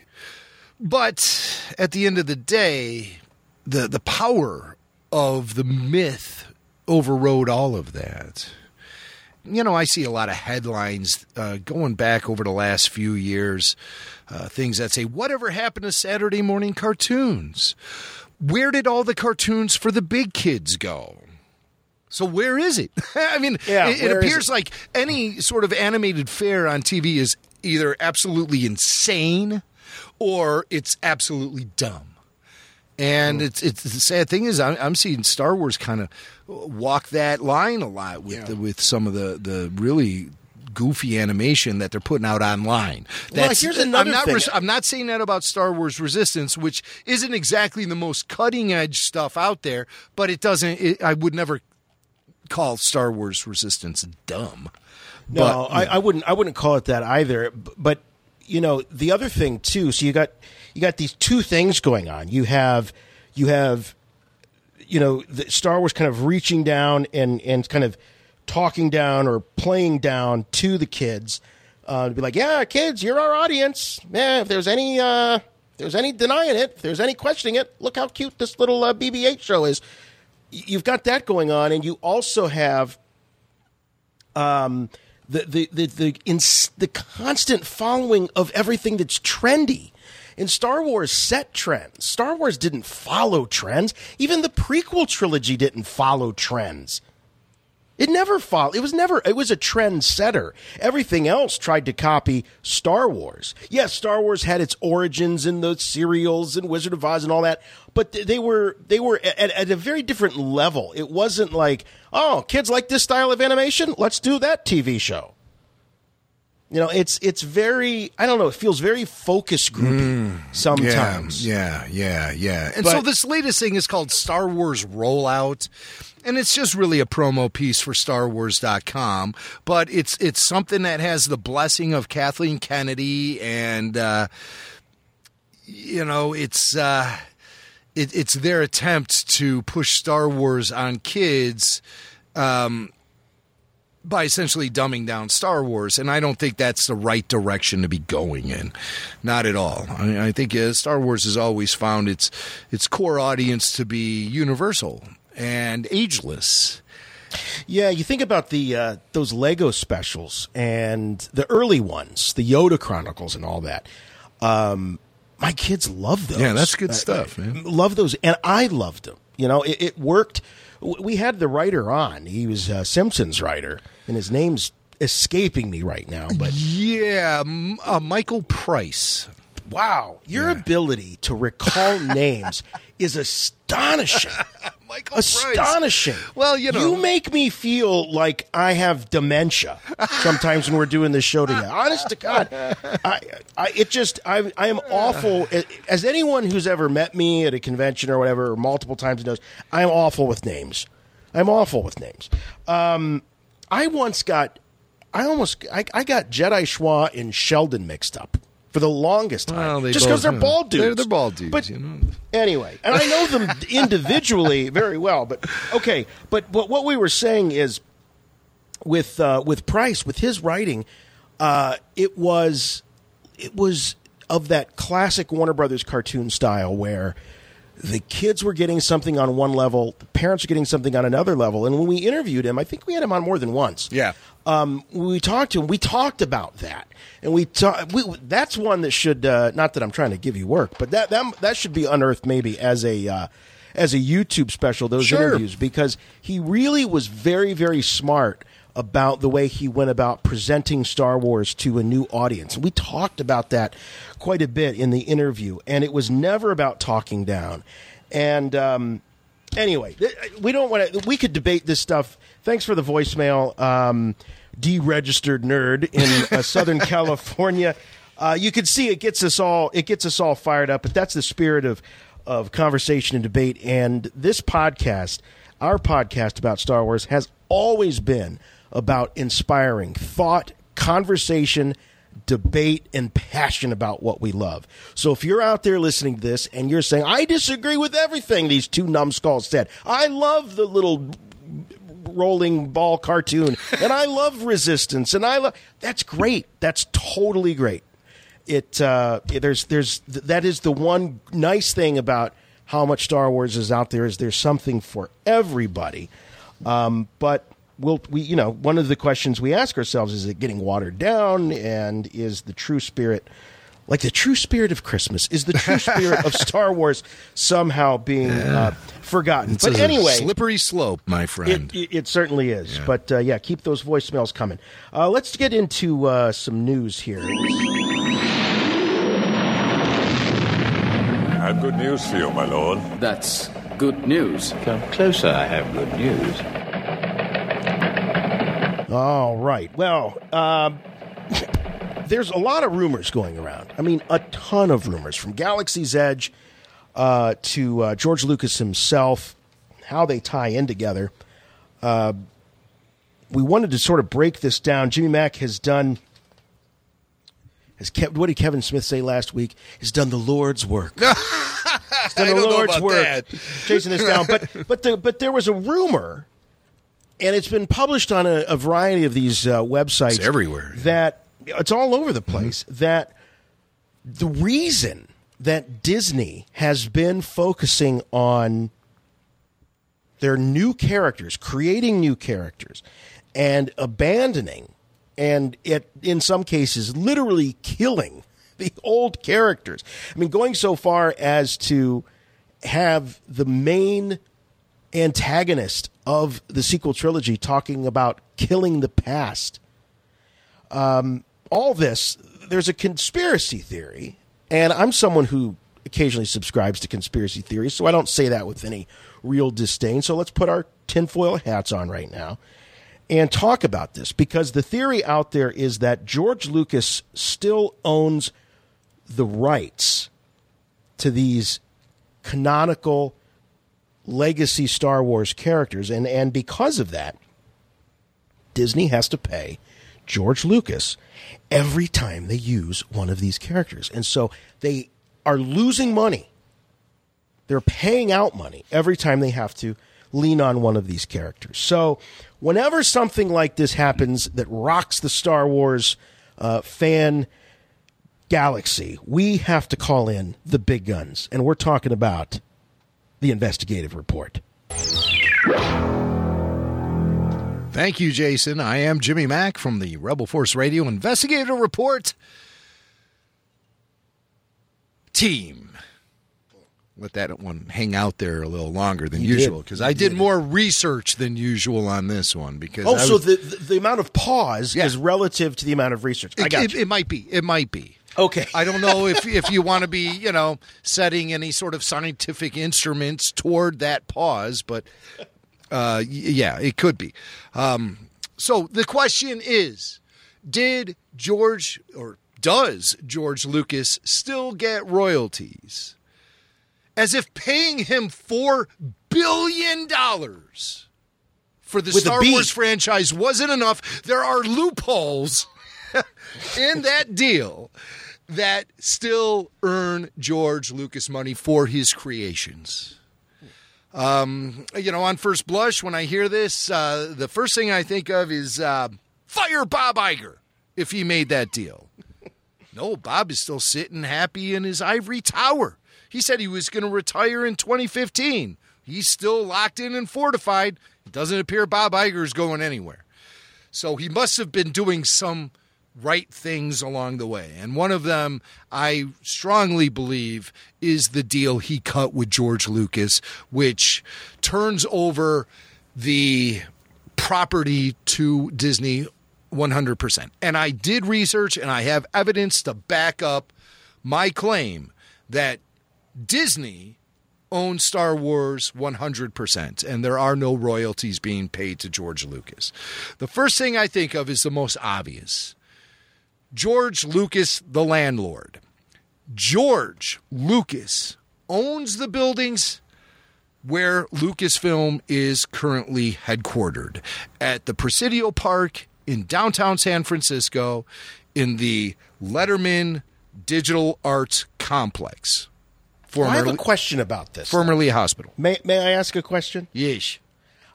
But at the end of the day, the the power of the myth overrode all of that you know, I see a lot of headlines uh, going back over the last few years, uh, things that say, Whatever happened to Saturday morning cartoons? Where did all the cartoons for the big kids go? So where is it? I mean, yeah, it, it appears it? like any sort of animated fare on TV is either absolutely insane or it's absolutely dumb. And it's it's the sad thing is I'm, I'm seeing Star Wars kind of walk that line a lot with yeah. the, with some of the the really goofy animation that they're putting out online. That's, well, here's another I'm not, thing. I'm not saying that about Star Wars Resistance, which isn't exactly the most cutting edge stuff out there, but it doesn't. It, I would never call Star Wars Resistance dumb. No, but, I, I, wouldn't. I wouldn't call it that either. But you know, the other thing too. So you got you got these two things going on. You have you have you know Star Wars kind of reaching down and and kind of talking down or playing down to the kids uh, to be like, yeah, kids, you're our audience. Yeah, if there's any uh, if there's any denying it, if there's any questioning it, look how cute this little uh, BB-8 show is. You've got that going on, and you also have um, the the the the, the constant following of everything that's trendy. In Star Wars set trends. Star Wars didn't follow trends. Even the prequel trilogy didn't follow trends. It never followed. It was never. It was a trend setter. Everything else tried to copy Star Wars. Yes, Star Wars had its origins in the serials and Wizard of Oz and all that, but they were they were at, at a very different level. It wasn't like, oh, kids like this style of animation. Let's do that TV show. You know, it's it's very. I don't know. It feels very focus groupy sometimes. Yeah, yeah, yeah, yeah. And But- so this latest thing is called Star Wars Rollout. And it's just really a promo piece for StarWars.com, but it's it's something that has the blessing of Kathleen Kennedy, and uh, you know it's uh, it, it's their attempt to push Star Wars on kids. Um, by essentially dumbing down Star Wars, and I don't think that's the right direction to be going in. Not at all. I, I think uh, Star Wars has always found its its core audience to be universal and ageless. Yeah, you think about the uh, those Lego specials and the early ones, the Yoda Chronicles and all that. Um, my kids love those. Yeah, that's good I- stuff, I man. Love those, and I loved them. You know, it, it worked. We had the writer on. He was a Simpsons writer, and his name's escaping me right now. But Yeah, uh, Michael Price. wow, your ability to recall names is astonishing. Michael astonishing. Well, you know- you make me feel like I have dementia sometimes when we're doing this show together. Honest to God, I, I, it just, I, I am awful. As anyone who's ever met me at a convention or whatever, or multiple times knows, I'm awful with names. I'm awful with names. Um, I once got, I almost, I, I got Jedi Schwa and Sheldon mixed up for the longest time, Well, they just because they're bald dudes. They're, they're bald dudes. But you know. anyway, and I know them individually very well. But okay, but but what we were saying is with uh, with Price with his writing, uh, it was it was of that classic Warner Brothers cartoon style where the kids were getting something on one level, the parents were getting something on another level. And when we interviewed him, I think we had him on more than once. Yeah. Um, we talked to him, we talked about that, and we, ta- we that's one that should uh, not that I'm trying to give you work, but that that that should be unearthed maybe as a uh, as a YouTube special. Those Sure. interviews because he really was very very smart about the way he went about presenting Star Wars to a new audience. We talked about that quite a bit in the interview, and it was never about talking down. And um, anyway, we don't want to. We could debate this stuff. Thanks for the voicemail, um, deregistered nerd in uh, Southern California. Uh, you can see it gets us all. It gets us all fired up. But that's the spirit of of conversation and debate. And this podcast, our podcast about Star Wars, has always been about inspiring thought, conversation, debate, and passion about what we love. So if you're out there listening to this and you're saying, I disagree with everything these two numbskulls said, I love the little rolling ball cartoon and I love resistance and I love that's great. That's totally great. It uh, there's there's that is the one nice thing about how much Star Wars is out there is there's something for everybody. Um, but we'll we you know one of the questions we ask ourselves is it getting watered down and is the true spirit like the true spirit of Christmas is the true spirit of Star Wars somehow being uh, forgotten. It's but a anyway, slippery slope, my friend. it, it, it certainly is. But uh, yeah, keep those voicemails coming. Uh, let's get into uh, some news here. I have good news for you, my lord. That's good news. Come closer, I have good news. All right. Well, um, there's a lot of rumors going around. I mean, a ton of rumors from Galaxy's Edge uh, to uh, George Lucas himself, how they tie in together. Uh, we wanted to sort of break this down. Jimmy Mac has done as Kev, what did Kevin Smith say last week? Has done the Lord's work. He's done the Lord's work. that. Chasing this down, but but the, but there was a rumor, and it's been published on a, a variety of these uh, websites It's everywhere. That it's all over the place. That the reason that Disney has been focusing on their new characters, creating new characters, and abandoning, and it in some cases literally killing the old characters. I mean, going so far as to have the main antagonist of the sequel trilogy talking about killing the past. Um, all this, there's a conspiracy theory, and I'm someone who occasionally subscribes to conspiracy theories, so I don't say that with any real disdain. So let's put our tinfoil hats on right now and talk about this because the theory out there is that George Lucas still owns the rights to these canonical legacy Star Wars characters. And, and because of that, Disney has to pay George Lucas every time they use one of these characters. And so they are losing money. They're paying out money every time they have to lean on one of these characters. So whenever something like this happens that rocks the Star Wars uh, fan galaxy, we have to call in the big guns. And we're talking about the investigative report. Thank you, Jason. I am Jimmy Mac from the Rebel Force Radio Investigative Report team. Let that one hang out there a little longer than You usual because I did did. more research than usual on this one. Because Oh, I so the, the the amount of pause is relative to the amount of research. I got it, you. it might be. It might be. Okay. I don't know if if you want to be, you know, setting any sort of scientific instruments toward that pause, but uh, yeah, it could be. Um, so the question is, did George or does George Lucas still get royalties? As if paying him four billion dollars for the With Star Wars franchise wasn't enough. There are loopholes in that deal that still earn George Lucas money for his creations. Um, you know, on first blush, when I hear this, uh, the first thing I think of is uh, fire Bob Iger if he made that deal. No, Bob is still sitting happy in his ivory tower. He said he was going to retire in 2015. He's still locked in and fortified. It doesn't appear Bob Iger is going anywhere. So he must have been doing some right things along the way. And one of them, I strongly believe, is the deal he cut with George Lucas, which turns over the property to Disney 100%. And I did research and I have evidence to back up my claim that Disney owns Star Wars 100%, and there are no royalties being paid to George Lucas. The first thing I think of is the most obvious George Lucas, the landlord. George Lucas owns the buildings where Lucasfilm is currently headquartered at the Presidio Park in downtown San Francisco in the Letterman Digital Arts Complex. I have a question about this. Formerly a hospital. May, may I ask a question? Yes.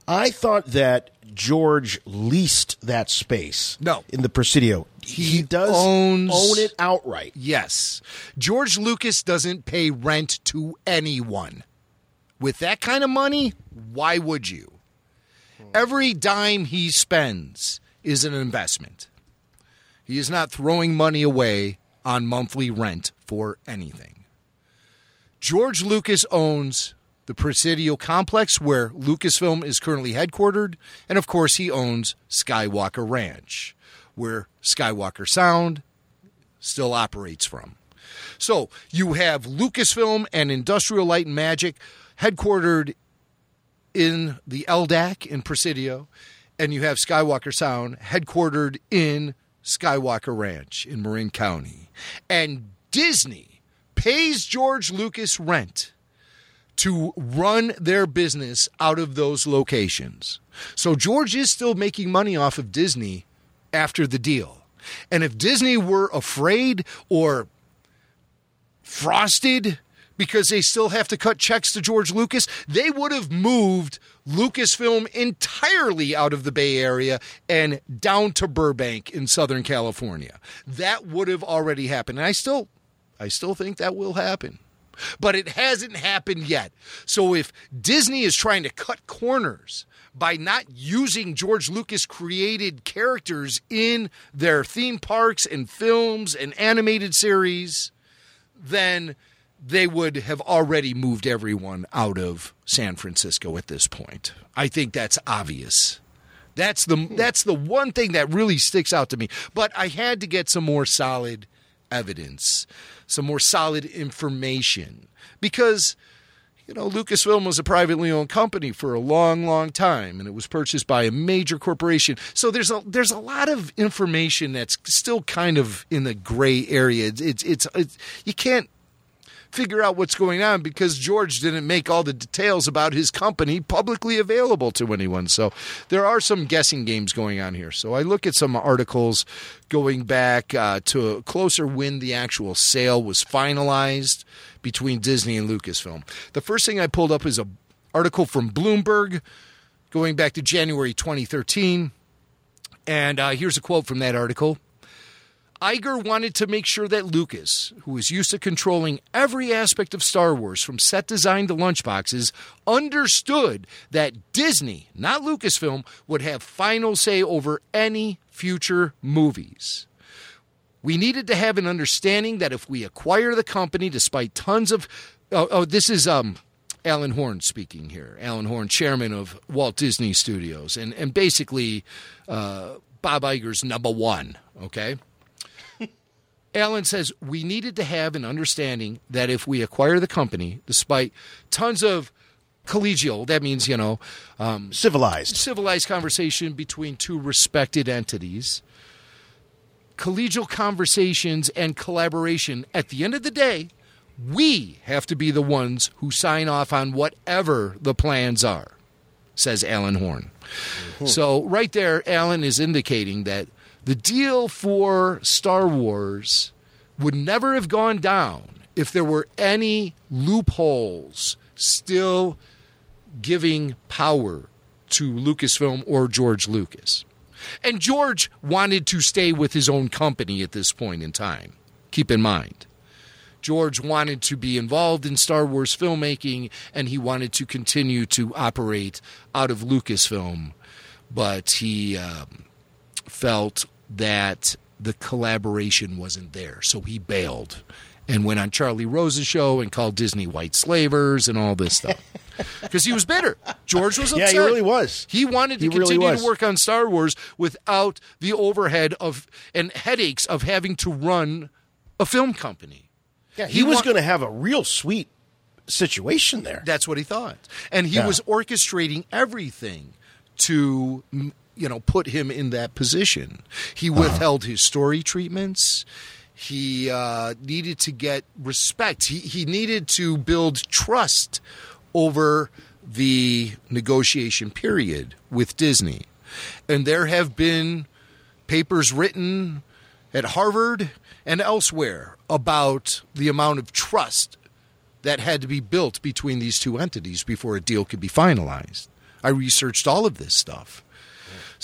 I thought that George leased that space. No. In the Presidio. He, does owns- own it outright. Yes. George Lucas doesn't pay rent to anyone. With that kind of money, why would you? Every dime he spends is an investment. He is not throwing money away on monthly rent for anything. George Lucas owns the Presidio complex where Lucasfilm is currently headquartered, and of course, he owns Skywalker Ranch, where Skywalker Sound still operates from. So you have Lucasfilm and Industrial Light and Magic headquartered in the LDAC in Presidio, and you have Skywalker Sound headquartered in Skywalker Ranch in Marin County. And Disney pays George Lucas rent to run their business out of those locations. So George is still making money off of Disney after the deal. And if Disney were afraid or frosted because they still have to cut checks to George Lucas, they would have moved Lucasfilm entirely out of the Bay Area and down to Burbank in Southern California. That would have already happened. And I still I still think that will happen. But it hasn't happened yet. So if Disney is trying to cut corners by not using George Lucas created characters in their theme parks and films and animated series, then they would have already moved everyone out of San Francisco at this point. I think that's obvious. That's the hmm. that's the one thing that really sticks out to me. But I had to get some more solid evidence, some more solid information because you know, Lucasfilm was a privately owned company for a long, long time, and it was purchased by a major corporation. So there's a there's a lot of information that's still kind of in the gray area. It's it's, it's, you can't figure out what's going on because George didn't make all the details about his company publicly available to anyone. So there are some guessing games going on here. So I look at some articles going back uh, to closer when the actual sale was finalized between Disney and Lucasfilm. The first thing I pulled up is an article from Bloomberg going back to January 2013. And uh, here's a quote from that article. Iger wanted to make sure that Lucas, who was used to controlling every aspect of Star Wars from set design to lunchboxes, understood that Disney, not Lucasfilm, would have final say over any future movies. We needed to have an understanding that if we acquire the company, despite tons of. Oh, oh this is um, Alan Horn speaking here. Alan Horn, chairman of Walt Disney Studios, and, and basically uh, Bob Iger's number one, okay? Alan says we needed to have an understanding that if we acquire the company, despite tons of collegial, that means, you know, um, civilized, civilized conversation between two respected entities, collegial conversations and collaboration, at the end of the day, we have to be the ones who sign off on whatever the plans are, says Alan Horn. Mm-hmm. So, right there, Alan is indicating that the deal for Star Wars would never have gone down if there were any loopholes still giving power to Lucasfilm or George Lucas. And George wanted to stay with his own company at this point in time. Keep in mind. George wanted to be involved in Star Wars filmmaking and he wanted to continue to operate out of Lucasfilm, but he um, felt that the collaboration wasn't there. So he bailed and went on Charlie Rose's show and called Disney white slavers and all this stuff. Because he was bitter. George was upset. Yeah, he really was. He wanted to He continue was. to work on Star Wars without the overhead of and headaches of having to run a film company. Yeah, he, was wa- going to have a real sweet situation there. That's what he thought. And he Yeah. was orchestrating everything to you know put him in that position. He Uh-huh. withheld his story treatments. He uh, needed to get respect. He he needed to build trust over the negotiation period with Disney. And there have been papers written at Harvard and elsewhere about the amount of trust that had to be built between these two entities before a deal could be finalized. I researched all of this stuff.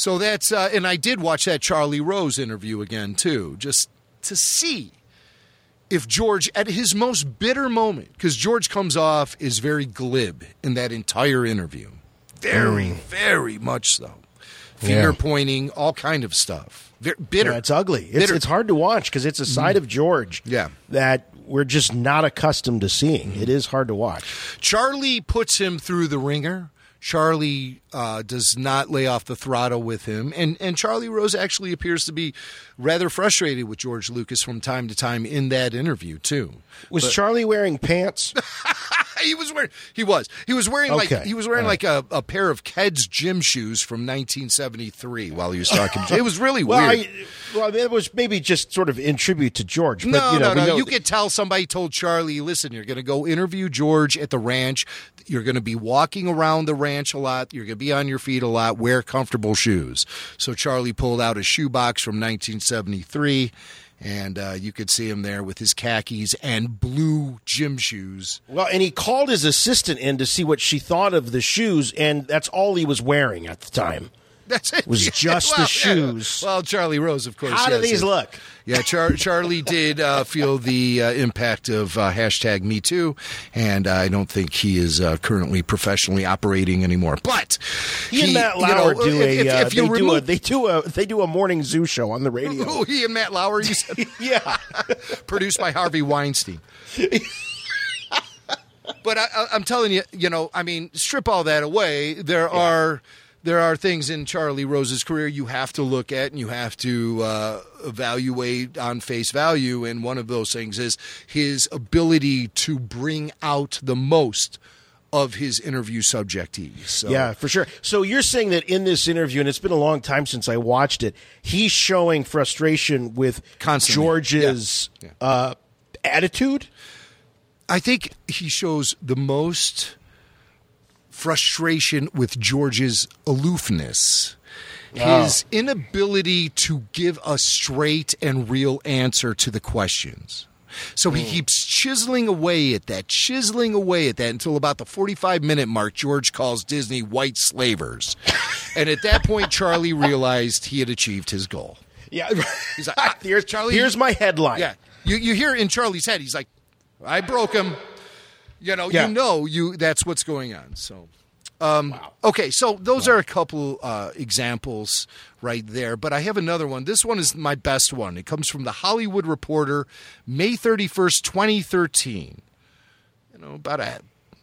So that's, uh, and I did watch that Charlie Rose interview again, too, just to see if George, at his most bitter moment, because George comes off is very glib in that entire interview. Very, very much so. Finger Yeah. pointing, all kind of stuff. Very, bitter. Yeah, it's ugly. It's, Bitter. it's hard to watch because it's a side of George Yeah. that we're just not accustomed to seeing. It is hard to watch. Charlie puts him through the ringer. Charlie uh, does not lay off the throttle with him, and and Charlie Rose actually appears to be rather frustrated with George Lucas from time to time in that interview too. Was But- Charlie wearing pants? he was wearing. He was. He was wearing like he was wearing like a, a pair of Ked's gym shoes from 1973 while he was talking. it was really well, weird. I, well, it was maybe just sort of in tribute to George. But, no, you know, no, no. know- You could tell somebody told Charlie, listen, you're going to go interview George at the ranch. You're going to be walking around the ranch a lot. You're going to be on your feet a lot. Wear comfortable shoes. So Charlie pulled out a shoebox from 1973, and uh, you could see him there with his khakis and blue gym shoes. Well, and he called his assistant in to see what she thought of the shoes, and that's all he was wearing at the time. That's it. Was Yeah, just the well, yeah. shoes. Well, Charlie Rose, of course. How do these yes. look? Yeah, Char- Charlie did uh, feel the uh, impact of uh, hashtag Me Too, and I don't think he is uh, currently professionally operating anymore. But He, and Matt you know, Lauer do if- a, if- uh, if you they do a they do a they do a morning zoo show on the radio. Who, he and Matt Lauer, you said? yeah. Produced by Harvey Weinstein. but I, I, I'm telling you, you know, I mean, strip all that away. There are there are things in Charlie Rose's career you have to look at and you have to uh, evaluate on face value. And one of those things is his ability to bring out the most of his interview subjectees. So, Yeah, for sure. So you're saying that in this interview, and it's been a long time since I watched it, he's showing frustration with Constantly. George's Uh, attitude. I think he shows the most frustration with George's aloofness. Wow. His inability to give a straight and real answer to the questions. So he keeps chiseling away at that, chiseling away at that until about the 45 minute mark, George calls Disney white slavers. and at that point, Charlie realized he had achieved his goal. Yeah, He's like, "Ah, here's Charlie. Here's my headline. Yeah, you you hear in Charlie's head, he's like, "I broke him." You know, Yeah. you know, you that's what's going on. So, um, okay, so those are a couple uh, examples right there. But I have another one. This one is my best one. It comes from the Hollywood Reporter, May thirty first, twenty thirteen. You know, about a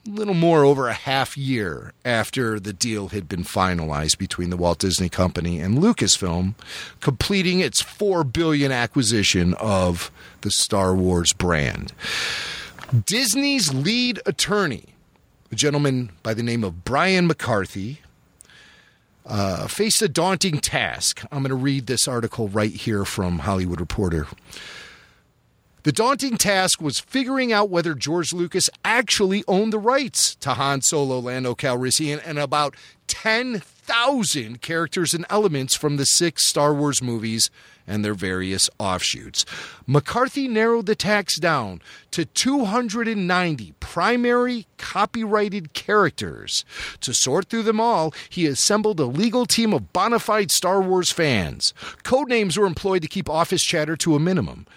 little more over a half year after the deal had been finalized between the Walt Disney Company and Lucasfilm, completing its four billion acquisition of the Star Wars brand. Disney's lead attorney, a gentleman by the name of Brian McCarthy, uh, faced a daunting task. I'm going to read this article right here from Hollywood Reporter. The daunting task was figuring out whether George Lucas actually owned the rights to Han Solo, Lando Calrissian, and about 10,000 characters and elements from the six Star Wars movies and their various offshoots. McCarthy narrowed the tax down to 290 primary copyrighted characters. To sort through them all, he assembled a legal team of bona fide Star Wars fans. Code names were employed to keep office chatter to a minimum.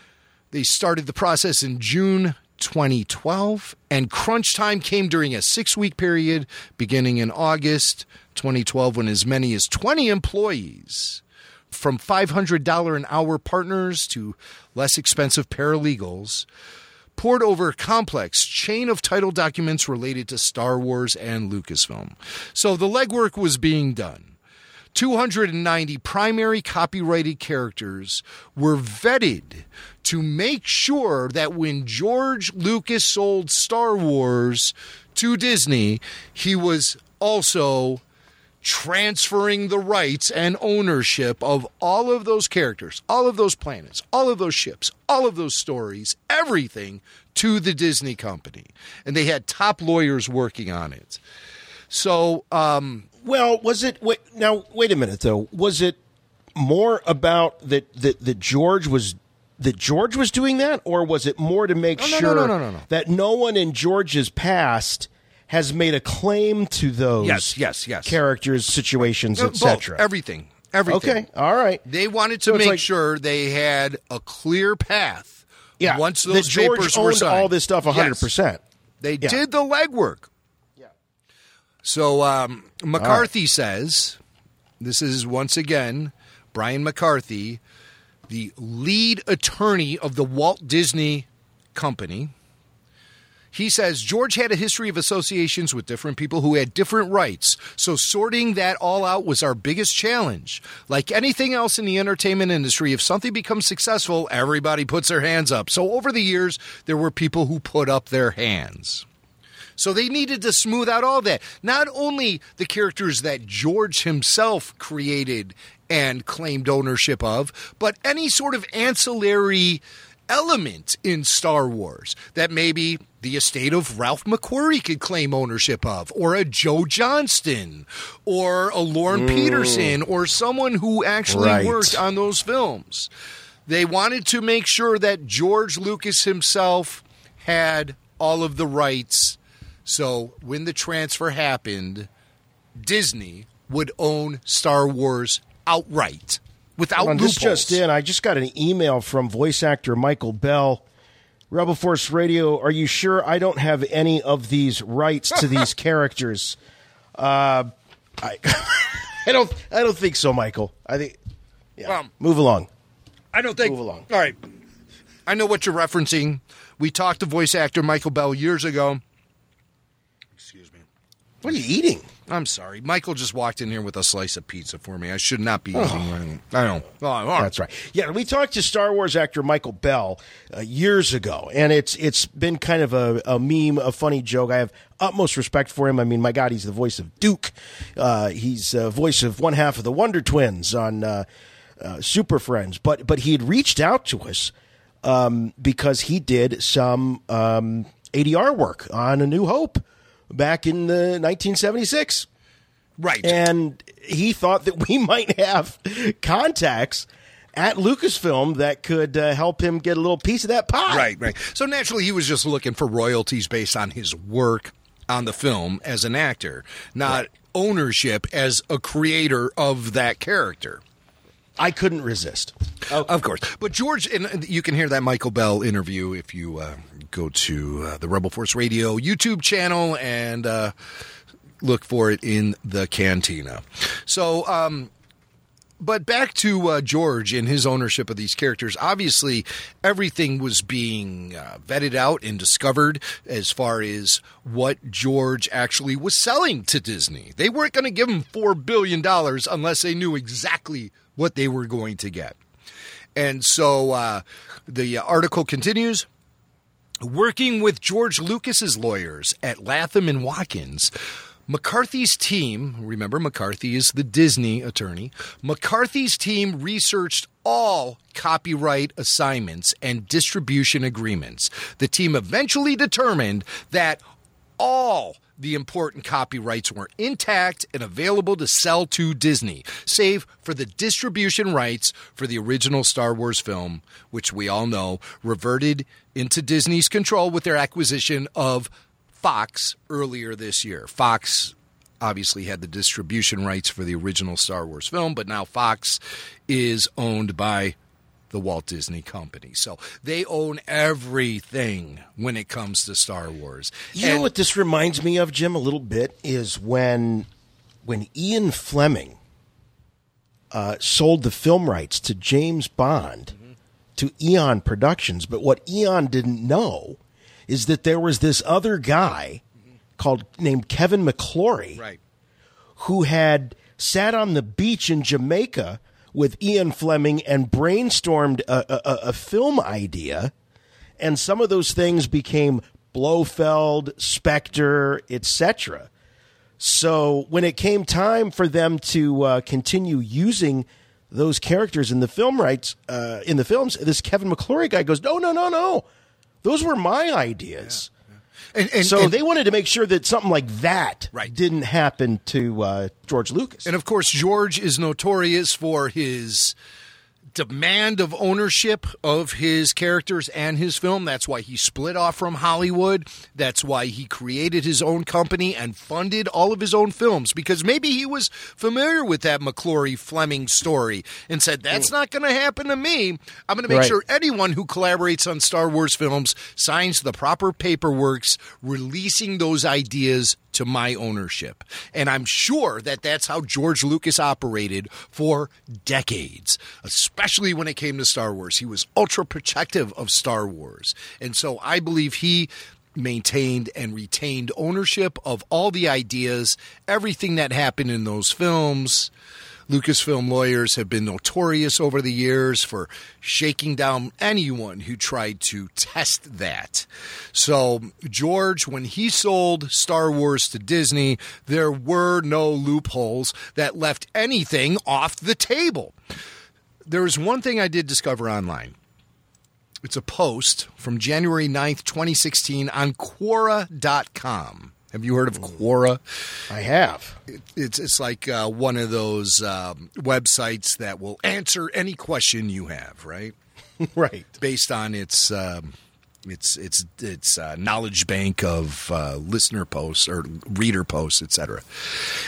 They started the process in June 2012, and crunch time came during a six week period beginning in August 2012 when as many as 20 employees, from $500 an hour partners to less expensive paralegals, poured over a complex chain of title documents related to Star Wars and Lucasfilm. So the legwork was being done. 290 primary copyrighted characters were vetted to make sure that when George Lucas sold Star Wars to Disney, he was also transferring the rights and ownership of all of those characters, all of those planets, all of those ships, all of those stories, everything to the Disney company. And they had top lawyers working on it. So, um, Well, was it wait, now? Wait a minute, though. Was it more about that that that George was that George was doing that, or was it more to make no, no, sure no, no, no, no. that no one in George's past has made a claim to those Yes, yes, yes. characters, situations, etc. Everything. Everything. Okay, all right. They wanted to So make like- sure they had a clear path. Yeah, Once that those George papers were signed. all this stuff 100%. Yes. They Yeah. did the legwork. Yeah. So um, McCarthy says, this is once again Brian McCarthy, the lead attorney of the Walt Disney Company. He says George had a history of associations with different people who had different rights. So sorting that all out was our biggest challenge. Like anything else in the entertainment industry, if something becomes successful, everybody puts their hands up. So over the years, there were people who put up their hands. So they needed to smooth out all that. Not only the characters that George himself created and claimed ownership of, but any sort of ancillary element in Star Wars that maybe the estate of Ralph McQuarrie could claim ownership of, or a Joe Johnston, or a Lorne Mm. Peterson, or someone who actually Right. worked on those films. They wanted to make sure that George Lucas himself had all of the rights. So when the transfer happened, Disney would own Star Wars outright without Hold on, loopholes. this just in. I just got an email from voice actor Michael Bell. Rebel Force Radio, are you sure I don't have any of these rights to these characters? Uh, I, I don't. I don't think so, Michael. I think. Yeah. move along. I don't think. Move along. All right. I know what you're referencing. We talked to voice actor Michael Bell years ago. Excuse me. What are you eating? I'm sorry. Michael just walked in here with a slice of pizza for me. I should not be eating. I know. Oh. That's right. Yeah, we talked to Star Wars actor Michael Bell uh, years ago, and it's it's been kind of a, a meme, a funny joke. I have utmost respect for him. I mean, my God, he's the voice of Duke. Uh, he's the voice of one half of the Wonder Twins on uh, uh, Super Friends. But but he had reached out to us um, because he did some um, ADR work on A New Hope back in the 1976. Right. And he thought that we might have contacts at Lucasfilm that could uh, help him get a little piece of that pie. Right, right. So naturally, he was just looking for royalties based on his work on the film as an actor, not ownership as a creator of that character. I couldn't resist. Of course. But George, and you can hear that Michael Bell interview if you uh, go to uh, the Rebel Force Radio YouTube channel and uh, look for it in the cantina. So, um, but back to uh, George and his ownership of these characters. Obviously, everything was being uh, vetted out and discovered as far as what George actually was selling to Disney. They weren't going to give him $4 billion unless they knew exactly what they were going to get. And so uh, the article continues. Working with George Lucas's lawyers at Latham and Watkins, McCarthy's team, remember McCarthy is the Disney attorney, McCarthy's team researched all copyright assignments and distribution agreements. The team eventually determined that all the important copyrights were intact and available to sell to Disney, save for the distribution rights for the original Star Wars film, which we all know reverted into Disney's control with their acquisition of Fox earlier this year. Fox obviously had the distribution rights for the original Star Wars film, but now Fox is owned by the Walt Disney Company. So they own everything when it comes to Star Wars. You know what this reminds me of, Jim, a little bit is when when Ian Fleming uh, sold the film rights to James Bond to Eon Productions, but what Eon didn't know is that there was this other guy called named Kevin McClory, right. who had sat on the beach in Jamaica with Ian Fleming and brainstormed a, a, a film idea, and some of those things became Blofeld, Spectre, etc. So when it came time for them to uh, continue using those characters in the film rights uh, in the films, this Kevin McClory guy goes, "No, no, no, no, those were my ideas." And, and- so and- they wanted to make sure that something like that right. didn't happen to uh, George Lucas. And of course, George is notorious for his demand of ownership of his characters and his film. That's why he split off from Hollywood. That's why he created his own company and funded all of his own films because maybe he was familiar with that McClory Fleming story and said, That's mm. not going to happen to me. I'm going to make Right. sure anyone who collaborates on Star Wars films signs the proper paperworks releasing those ideas to my ownership. And I'm sure that that's how George Lucas operated for decades, especially when it came to Star Wars. He was ultra protective of Star Wars. And so I believe he maintained and retained ownership of all the ideas, everything that happened in those films. Lucasfilm lawyers have been notorious over the years for shaking down anyone who tried to test that. So, George, when he sold Star Wars to Disney, there were no loopholes that left anything off the table. There was one thing I did discover online. It's a post from January 9th, 2016 on Quora.com. Have you heard of Quora? I have. It, it's it's like uh, one of those um, websites that will answer any question you have, right? right. Based on its um, its its its uh, knowledge bank of uh, listener posts or reader posts, etc.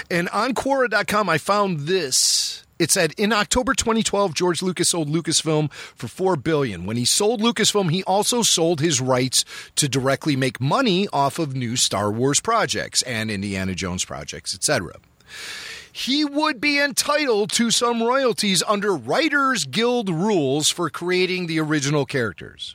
And on Quora.com, I found this. It said in October 2012, George Lucas sold Lucasfilm for four billion. When he sold Lucasfilm, he also sold his rights to directly make money off of new Star Wars projects and Indiana Jones projects, etc. He would be entitled to some royalties under Writers Guild rules for creating the original characters.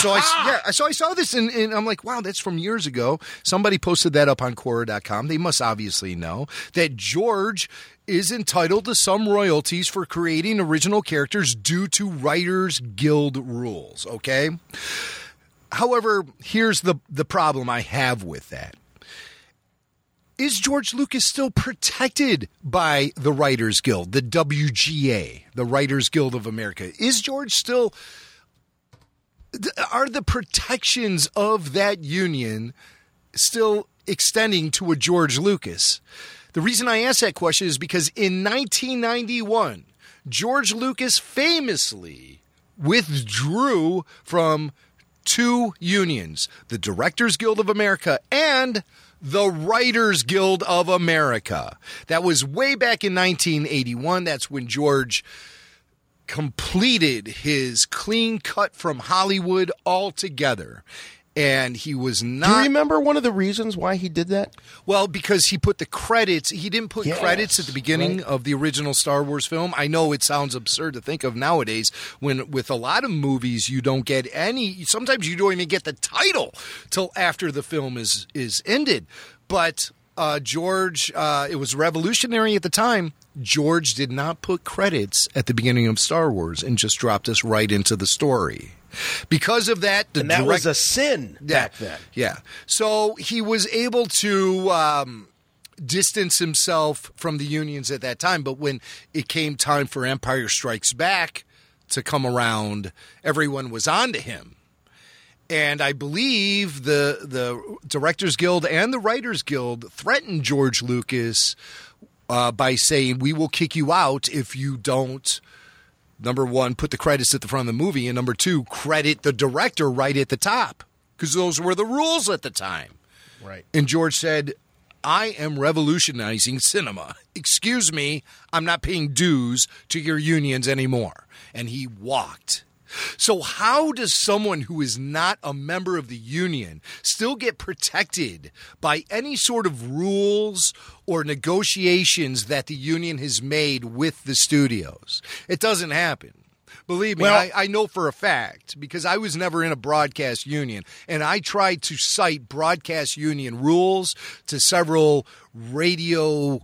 So I yeah, so I saw this and, and I'm like, wow, that's from years ago. Somebody posted that up on Quora.com. They must obviously know that George is entitled to some royalties for creating original characters due to Writers Guild rules. Okay. However, here's the the problem I have with that. Is George Lucas still protected by the Writers Guild, the WGA, the Writers Guild of America? Is George still are the protections of that union still extending to a George Lucas? The reason I ask that question is because in 1991, George Lucas famously withdrew from two unions the Directors Guild of America and the Writers Guild of America. That was way back in 1981. That's when George completed his clean cut from Hollywood altogether. And he was not. Do you remember one of the reasons why he did that? Well, because he put the credits, he didn't put Yes, credits at the beginning right. of the original Star Wars film. I know it sounds absurd to think of nowadays when with a lot of movies you don't get any sometimes you don't even get the title till after the film is is ended. But uh, George, uh, it was revolutionary at the time. George did not put credits at the beginning of Star Wars and just dropped us right into the story. Because of that, the and that was a sin back then. yeah. So he was able to um, distance himself from the unions at that time. But when it came time for Empire Strikes Back to come around, everyone was on to him. And I believe the the Directors Guild and the Writers Guild threatened George Lucas uh, by saying, "We will kick you out if you don't." Number one, put the credits at the front of the movie, and number two, credit the director right at the top because those were the rules at the time. Right. And George said, I am revolutionizing cinema. Excuse me, I'm not paying dues to your unions anymore. And he walked. So, how does someone who is not a member of the union still get protected by any sort of rules or negotiations that the union has made with the studios? It doesn't happen. Believe me, Well- I, I know for a fact because I was never in a broadcast union, and I tried to cite broadcast union rules to several radio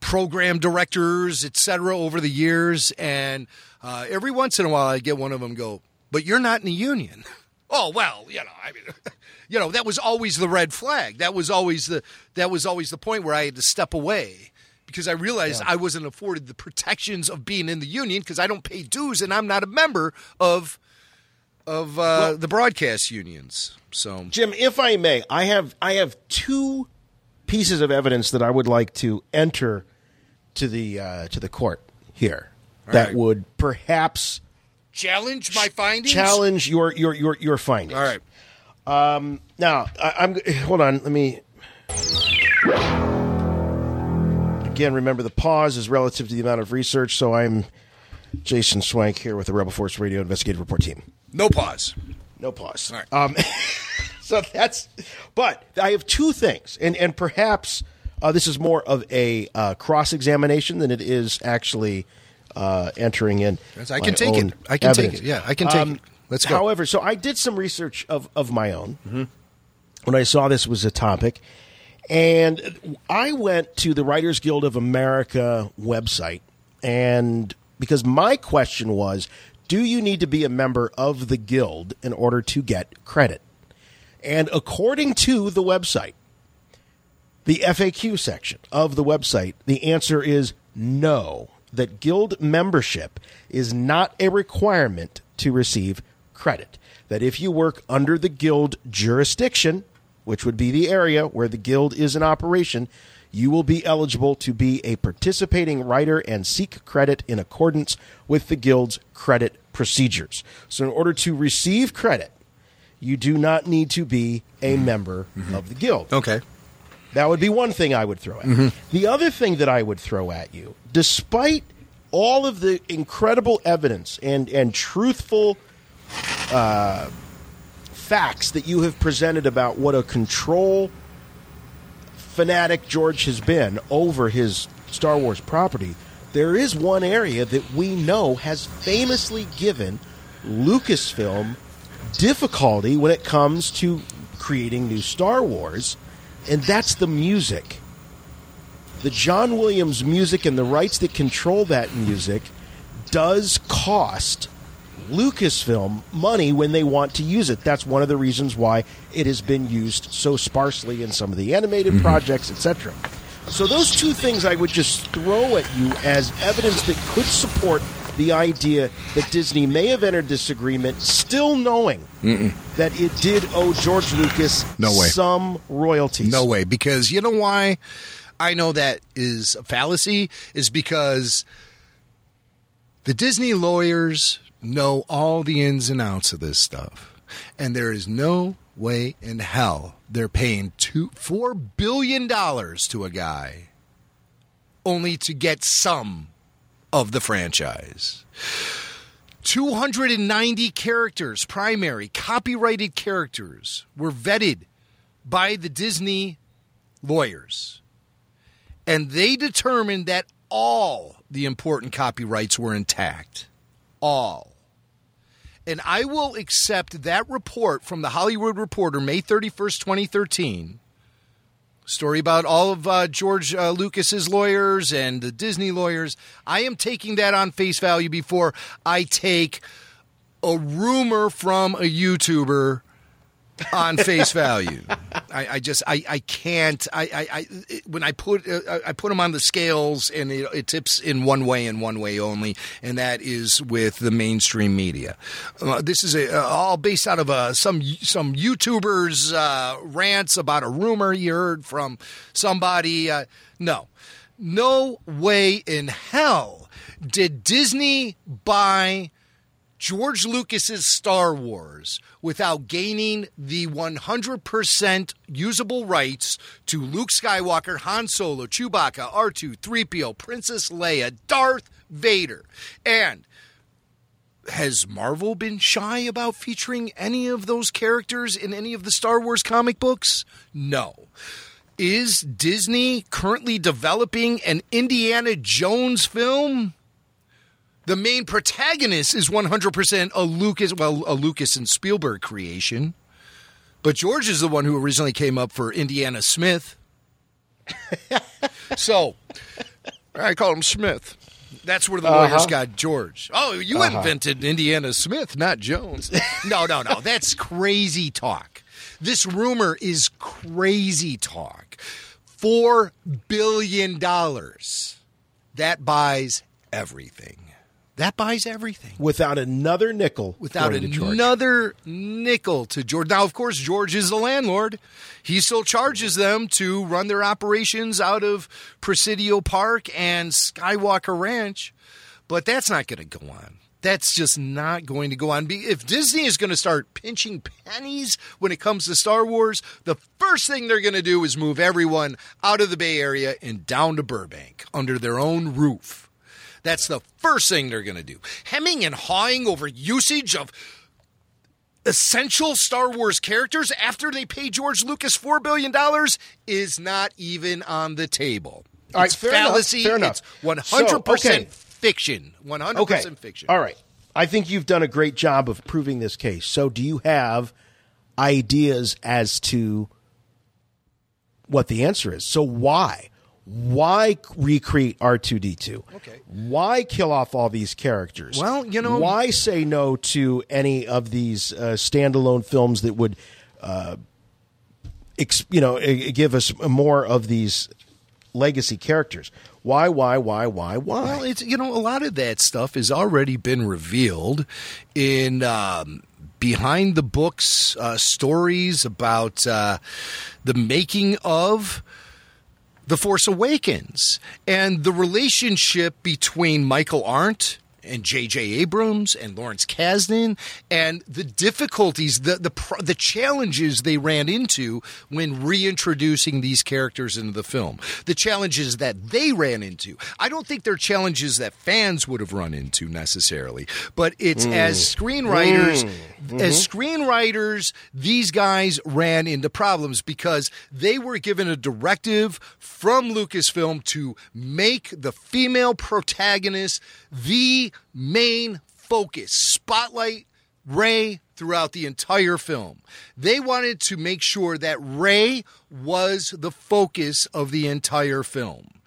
program directors, et cetera, over the years. And uh, every once in a while, I get one of them go, "But you're not in the union." oh well, you know, I mean, you know, that was always the red flag. That was always the that was always the point where I had to step away because I realized I wasn't afforded the protections of being in the union because I don't pay dues and I'm not a member of of uh, the broadcast unions. So, Jim, if I may, I have I have two pieces of evidence that I would like to enter to the uh, to the court here All that right. would perhaps challenge my findings. challenge your your your your findings. All right. Um, now I, I'm hold on. Let me again remember the pause is relative to the amount of research. So I'm Jason Swank here with the Rebel Force Radio Investigative Report Team. No pause. No pause. All right. Um, so that's, but I have two things, and and perhaps uh, this is more of a uh, cross examination than it is actually uh, entering in. I can take it. I can take it. Yeah, I can take Um, it. Let's go. However, so I did some research of of my own Mm-hmm. when I saw this was a topic, and I went to the Writers Guild of America website And because my question was, do you need to be a member of the guild in order to get credit? And according to the website, the FAQ section of the website, the answer is no, that guild membership is not a requirement to receive credit. That if you work under the guild jurisdiction, which would be the area where the guild is in operation, you will be eligible to be a participating writer and seek credit in accordance with the guild's credit procedures. So, in order to receive credit, you do not need to be a mm-hmm. member mm-hmm. of the guild. Okay. That would be one thing I would throw at you. The other thing that I would throw at you, despite all of the incredible evidence and, and truthful uh, facts that you have presented about what a control fanatic George has been over his Star Wars property, there is one area that we know has famously given Lucasfilm difficulty when it comes to creating new Star Wars, and that's the music. The John Williams music and the rights that control that music does cost Lucasfilm money when they want to use it. That's one of the reasons why it has been used so sparsely in some of the animated mm-hmm. projects, etc. So those two things I would just throw at you as evidence that could support the idea that Disney may have entered this agreement still knowing Mm-mm. that it did owe George Lucas No way. some royalties. No way, because you know why I know that is a fallacy is because the Disney lawyers know all the ins and outs of this stuff, and there is no way in hell they're paying two four billion dollars to a guy only to get some of the franchise. 290 characters, primary, copyrighted characters, were vetted by the Disney lawyers. And they determined that all the important copyrights were intact. All. And I will accept that report from the Hollywood Reporter, May 31st, 2013. Story about all of uh, George uh, Lucas's lawyers and the Disney lawyers. I am taking that on face value before I take a rumor from a YouTuber on face value. I, I just I, I can't I, I, I when I put uh, I put them on the scales and it, it tips in one way and one way only, and that is with the mainstream media. Uh, this is a, uh, all based out of uh, some some YouTubers uh, rants about a rumor you heard from somebody. Uh, no, no way in hell did Disney buy George Lucas's Star Wars without gaining the 100% usable rights to Luke Skywalker, Han Solo, Chewbacca, R2, 3PO, Princess Leia, Darth Vader. And has Marvel been shy about featuring any of those characters in any of the Star Wars comic books? No. Is Disney currently developing an Indiana Jones film? The main protagonist is 100% a Lucas, well, a Lucas and Spielberg creation. But George is the one who originally came up for Indiana Smith. so, I call him Smith. That's where the lawyers Uh-huh. got George. Oh, you Uh-huh. invented Indiana Smith, not Jones. no, no, no. That's crazy talk. This rumor is crazy talk. Four billion dollars. That buys everything. That buys everything. Without another nickel. Without going to George. another nickel to George. Now, of course, George is the landlord. He still charges them to run their operations out of Presidio Park and Skywalker Ranch, but that's not going to go on. That's just not going to go on. If Disney is going to start pinching pennies when it comes to Star Wars, the first thing they're going to do is move everyone out of the Bay Area and down to Burbank under their own roof. That's the first thing they're going to do. Hemming and hawing over usage of essential Star Wars characters after they pay George Lucas $4 billion is not even on the table. All right, it's enough, fallacy. fair enough. It's 100% So, okay. fiction. 100% Okay. fiction. All right. I think you've done a great job of proving this case. So, do you have ideas as to what the answer is? So, why? Why recreate R2D2? Okay. Why kill off all these characters? Well, you know- why say no to any of these uh, standalone films that would, uh, ex- you know, give us more of these legacy characters? Why, why, why, why, why? Well, it's you know a lot of that stuff has already been revealed in um, behind the books uh, stories about uh, the making of the Force Awakens and the relationship between Michael Arndt and J.J. Abrams and Lawrence Kasdan and the difficulties, the the the challenges they ran into when reintroducing these characters into the film. The challenges that they ran into. I don't think they're challenges that fans would have run into necessarily, but it's Mm. as screenwriters Mm. as Mhm. screenwriters, these guys ran into problems because they were given a directive from Lucasfilm to make the female protagonist the main focus, spotlight Rey throughout the entire film. They wanted to make sure that Ray was the focus of the entire film.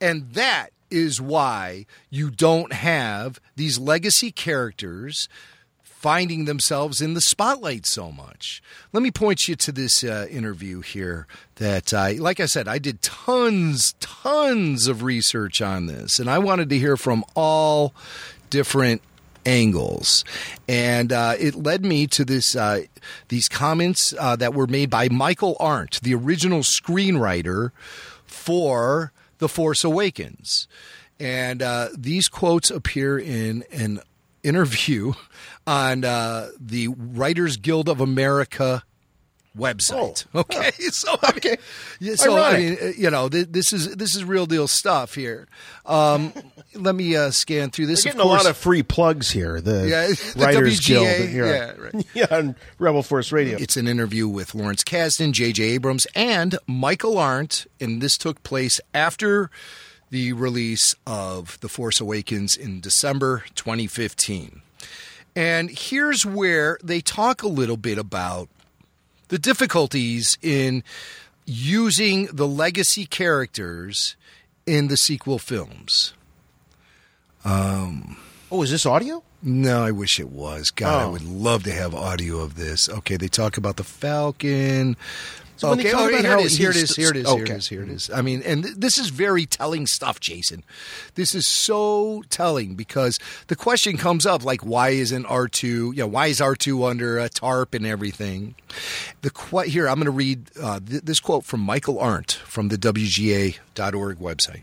And that is why you don't have these legacy characters finding themselves in the spotlight so much. Let me point you to this uh, interview here that I, like I said, I did tons, tons of research on this, and I wanted to hear from all different angles, and uh, it led me to this uh, these comments uh, that were made by Michael Arndt, the original screenwriter for The Force Awakens. And uh, these quotes appear in an interview on uh, the Writers Guild of America website. okay, so I mean, yeah, so I mean, uh, you know, th- this is this is real deal stuff here. Um, let me uh, scan through this. We're Of getting a lot of free plugs here. The Yeah, the Writers WGA, Guild here. yeah, right. yeah, on Rebel Force Radio. It's an interview with Lawrence Kasdan, J.J. Abrams, and Michael Arndt, and this took place after the release of The Force Awakens in December 2015. And here's where they talk a little bit about the difficulties in using the legacy characters in the sequel films. Um, oh, is this audio? No, I wish it was. God, I Oh. would love to have audio of this. Okay, they talk about the Falcon. So okay, oh, here it is. Here it is. Here it is. Here it is. Here it is. I mean, and th- this is very telling stuff, Jason. This is so telling because the question comes up like, why isn't R two? You know, why is R two under a tarp and everything? The qu- here I'm going to read uh, th- this quote from Michael Arndt from the WGA.org website.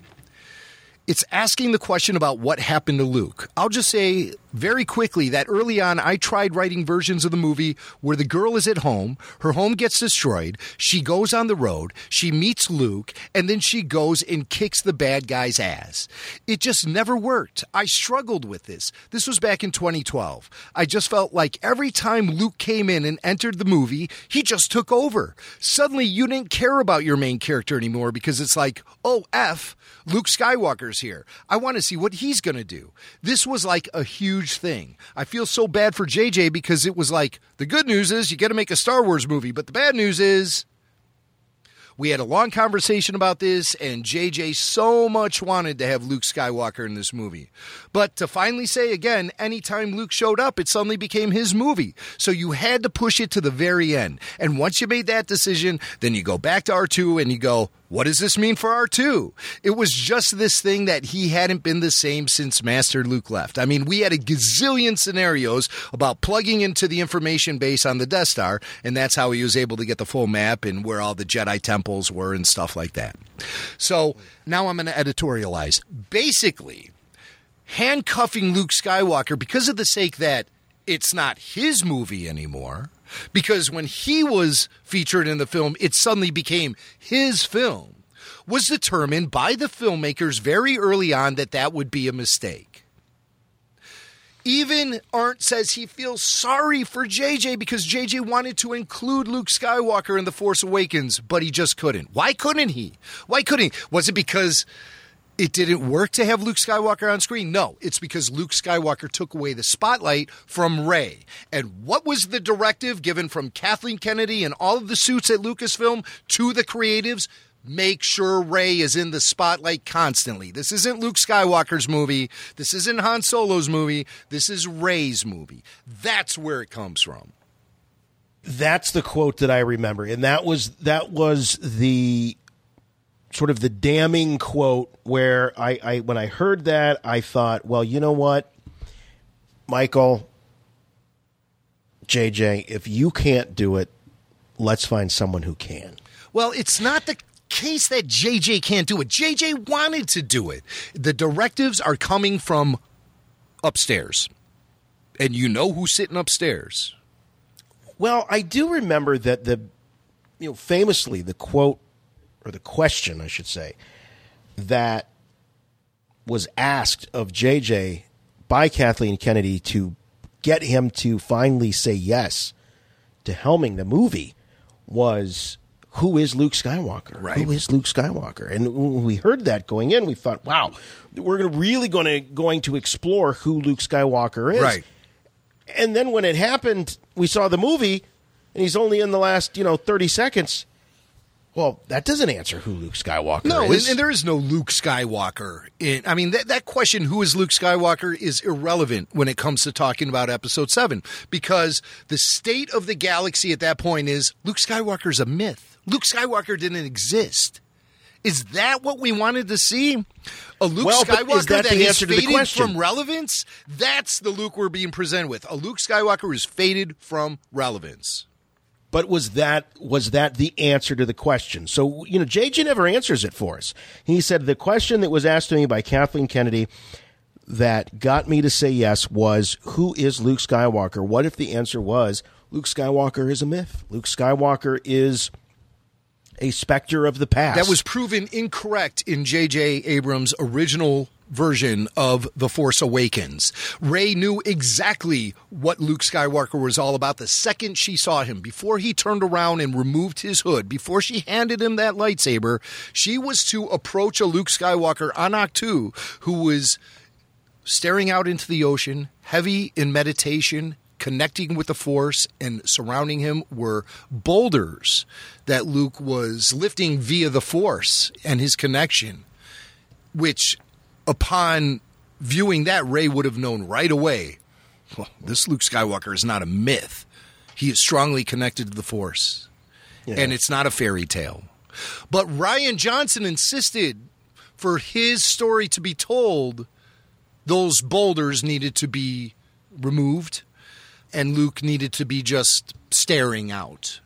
It's asking the question about what happened to Luke. I'll just say very quickly that early on, I tried writing versions of the movie where the girl is at home, her home gets destroyed, she goes on the road, she meets Luke, and then she goes and kicks the bad guy's ass. It just never worked. I struggled with this. This was back in 2012. I just felt like every time Luke came in and entered the movie, he just took over. Suddenly, you didn't care about your main character anymore because it's like, oh, F. Luke Skywalker's here. I want to see what he's going to do. This was like a huge thing. I feel so bad for JJ because it was like the good news is you got to make a Star Wars movie, but the bad news is we had a long conversation about this, and JJ so much wanted to have Luke Skywalker in this movie. But to finally say again, anytime Luke showed up, it suddenly became his movie. So you had to push it to the very end. And once you made that decision, then you go back to R2 and you go, what does this mean for R2? It was just this thing that he hadn't been the same since Master Luke left. I mean, we had a gazillion scenarios about plugging into the information base on the Death Star, and that's how he was able to get the full map and where all the Jedi temples were and stuff like that. So now I'm going to editorialize. Basically, handcuffing Luke Skywalker because of the sake that it's not his movie anymore. Because when he was featured in the film, it suddenly became his film. Was determined by the filmmakers very early on that that would be a mistake. Even Arndt says he feels sorry for JJ because JJ wanted to include Luke Skywalker in The Force Awakens, but he just couldn't. Why couldn't he? Why couldn't he? Was it because it didn't work to have Luke Skywalker on screen? No, it's because Luke Skywalker took away the spotlight from Rey. And what was the directive given from Kathleen Kennedy and all of the suits at Lucasfilm to the creatives? make sure Rey is in the spotlight constantly. This isn't Luke Skywalker's movie. This isn't Han Solo's movie. This is Rey's movie. That's where it comes from. That's the quote that I remember, and that was that was the sort of the damning quote where I, I when I heard that I thought, well, you know what, Michael, JJ, if you can't do it, let's find someone who can. Well, it's not the case that JJ can't do it. JJ wanted to do it. The directives are coming from upstairs. And you know who's sitting upstairs. Well, I do remember that the you know famously the quote or the question I should say that was asked of JJ by Kathleen Kennedy to get him to finally say yes to helming the movie was who is Luke Skywalker? Right. Who is Luke Skywalker? And when we heard that going in, we thought, wow, we're really going to going to explore who Luke Skywalker is. Right. And then when it happened, we saw the movie, and he's only in the last you know thirty seconds. Well, that doesn't answer who Luke Skywalker is. No, and, is. and there is no Luke Skywalker. In, I mean, that, that question, who is Luke Skywalker, is irrelevant when it comes to talking about Episode 7 because the state of the galaxy at that point is Luke Skywalker's a myth. Luke Skywalker didn't exist. Is that what we wanted to see? A Luke Well, Skywalker is that the has answer to the faded from relevance? That's the Luke we're being presented with. A Luke Skywalker is faded from relevance. But was that was that the answer to the question? So you know, JJ never answers it for us. He said the question that was asked to me by Kathleen Kennedy that got me to say yes was who is Luke Skywalker? What if the answer was Luke Skywalker is a myth? Luke Skywalker is a specter of the past. That was proven incorrect in J.J. Abrams' original version of The Force Awakens. Rey knew exactly what Luke Skywalker was all about the second she saw him. Before he turned around and removed his hood, before she handed him that lightsaber, she was to approach a Luke Skywalker on Ahch-To who was staring out into the ocean, heavy in meditation, connecting with the Force, and surrounding him were boulders that Luke was lifting via the Force and his connection, which, upon viewing that, Rey would have known right away well, this Luke Skywalker is not a myth. He is strongly connected to the Force, and it's not a fairy tale. But Rian Johnson insisted for his story to be told, those boulders needed to be removed, and Luke needed to be just staring out.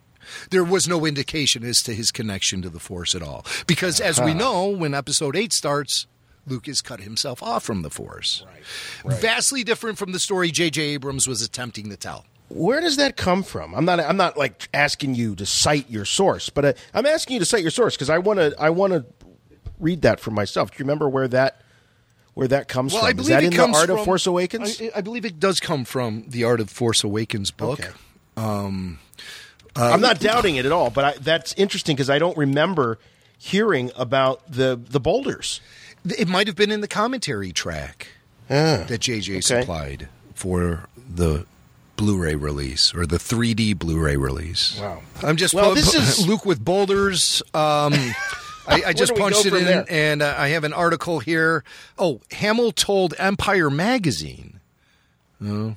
There was no indication as to his connection to the Force at all. Because as we Uh-huh. know, when episode 8 starts, Luke has cut himself off from the Force. Right, Vastly different from the story J.J. Abrams was attempting to tell. Where does that come from? I'm not. I'm not like asking you to cite your source, but uh, I'm asking you to cite your source because I want to. I want to read that for myself. Do you remember where that where that comes Well, from? I Is believe that it in the Art from, of Force Awakens? I, I believe it does come from the Art of Force Awakens book. Um, uh, I'm not doubting it at all, but I, that's interesting because I don't remember hearing about the the boulders. It might have been in the commentary track Ah, that JJ supplied for the Blu-ray release or the 3D Blu-ray release. Wow. I'm just Well, pu- this is- Luke with boulders. Um, I, I just punched it in, there? and uh, I have an article here. Oh, Hamill told Empire Magazine. Oh,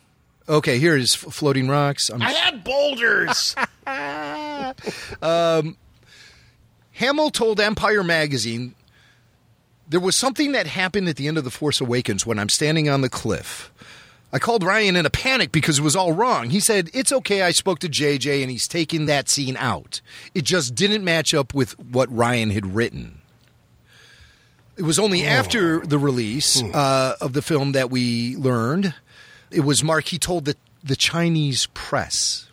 okay. Here is floating rocks. I'm I had boulders. um, Hamill told Empire Magazine there was something that happened at the end of The Force Awakens when I'm standing on the cliff. I called Rian in a panic because it was all wrong. He said, It's okay. I spoke to JJ and he's taking that scene out. It just didn't match up with what Rian had written. It was only after the release uh, of the film that we learned. It was Mark, he told the, the Chinese press.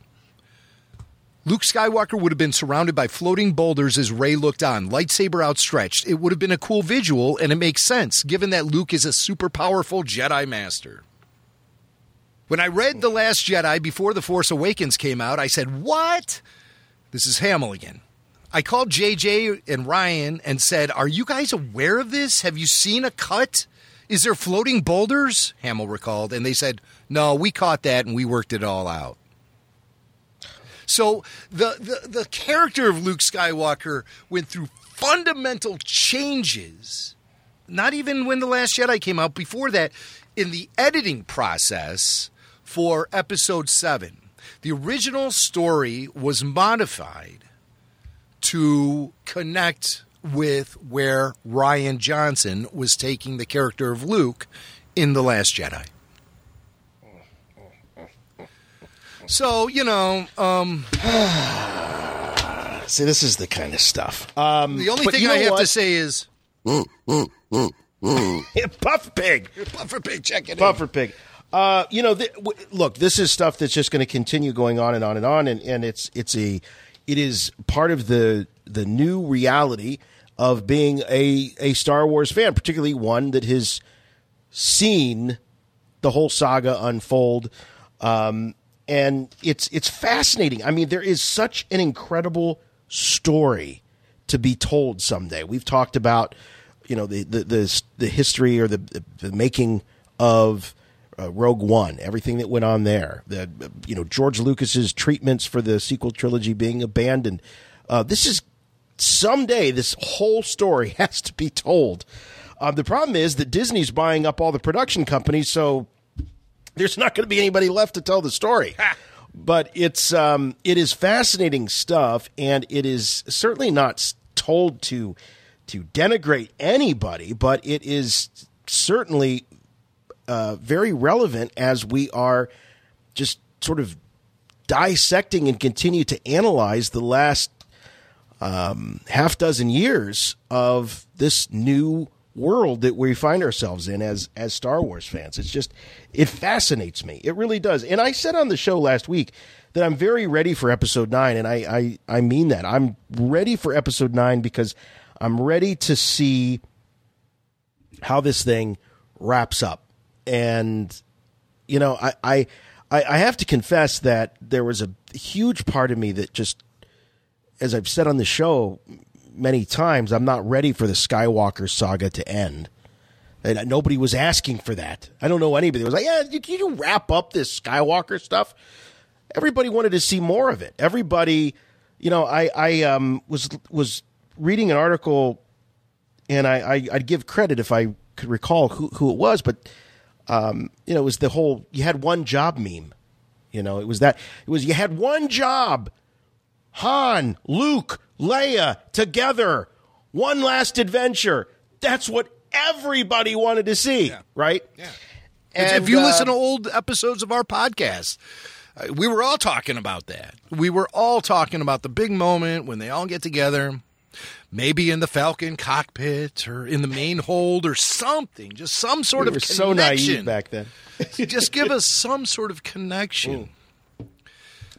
Luke Skywalker would have been surrounded by floating boulders as Rey looked on, lightsaber outstretched. It would have been a cool visual, and it makes sense given that Luke is a super powerful Jedi Master. When I read The Last Jedi before The Force Awakens came out, I said, What? This is Hamill again. I called JJ and Rian and said, Are you guys aware of this? Have you seen a cut? Is there floating boulders? Hamill recalled. And they said, No, we caught that and we worked it all out. So the, the, the character of Luke Skywalker went through fundamental changes, not even when The Last Jedi came out, before that, in the editing process for episode seven. The original story was modified to connect with where Rian Johnson was taking the character of Luke in The Last Jedi. So, you know, um, See, this is the kind of stuff. Um, the only thing I have to say is Puff pig. Puffer Pig, check it Puffer pig. Uh, you know, th- w- look, this is stuff that's just going to continue going on and on and on, and, and it's it's a it is part of the the new reality of being a a Star Wars fan, particularly one that has seen the whole saga unfold. Um, and it's it's fascinating. I mean, there is such an incredible story to be told someday. We've talked about you know the the the, the history or the, the, making of uh, Rogue One, everything that went on there. The you know George Lucas's treatments for the sequel trilogy being abandoned. Uh, this is someday this whole story has to be told. Uh, the problem is that Disney's buying up all the production companies, so there's not going to be anybody left to tell the story. But it's um, it is fascinating stuff, and it is certainly not told to to denigrate anybody, but it is certainly uh, very relevant as we are just sort of dissecting and continue to analyze the last um, half dozen years of this new world that we find ourselves in as as Star Wars fans. It's just it fascinates me. It really does. And I said on the show last week that I'm very ready for episode nine, and I I, I mean that. I'm ready for episode nine because I'm ready to see how this thing wraps up. And you know, I I I I have to confess that there was a huge part of me that just as I've said on the show many times, I'm not ready for the Skywalker saga to end. And nobody was asking for that. I don't know anybody was like, yeah, can you wrap up this Skywalker stuff? Everybody wanted to see more of it. Everybody, you know, I, I um, was was reading an article, and I, I I'd give credit if I could recall who who it was, but um, you know, it was the whole you had one job meme. You know, it was that it was you had one job. Han, Luke, Leia together, one last adventure. That's what everybody wanted to see, right? Yeah. And, if you listen to old episodes of our podcast, uh, we were all talking about that. We were all talking about the big moment when they all get together, maybe in the Falcon cockpit or in the main hold or something, just some sort we of were connection. so naive back then. just give us some sort of connection.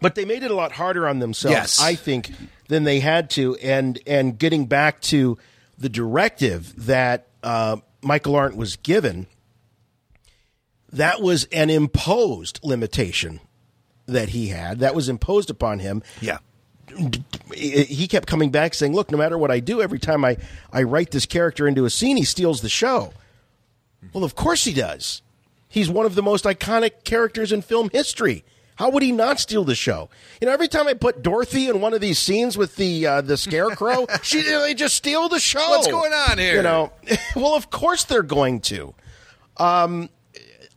But they made it a lot harder on themselves, Yes. I think, than they had to. And and getting back to the directive that uh, Michael Arndt was given, that was an imposed limitation that he had. That was imposed upon him. Yeah. He kept coming back saying, "Look, no matter what I do, every time I I write this character into a scene, he steals the show." Well, of course he does. He's one of the most iconic characters in film history. How would he not steal the show? You know, every time I put Dorothy in one of these scenes with the uh, the scarecrow, she they just steal the show. What's going on here? You know, well, of course they're going to. Um,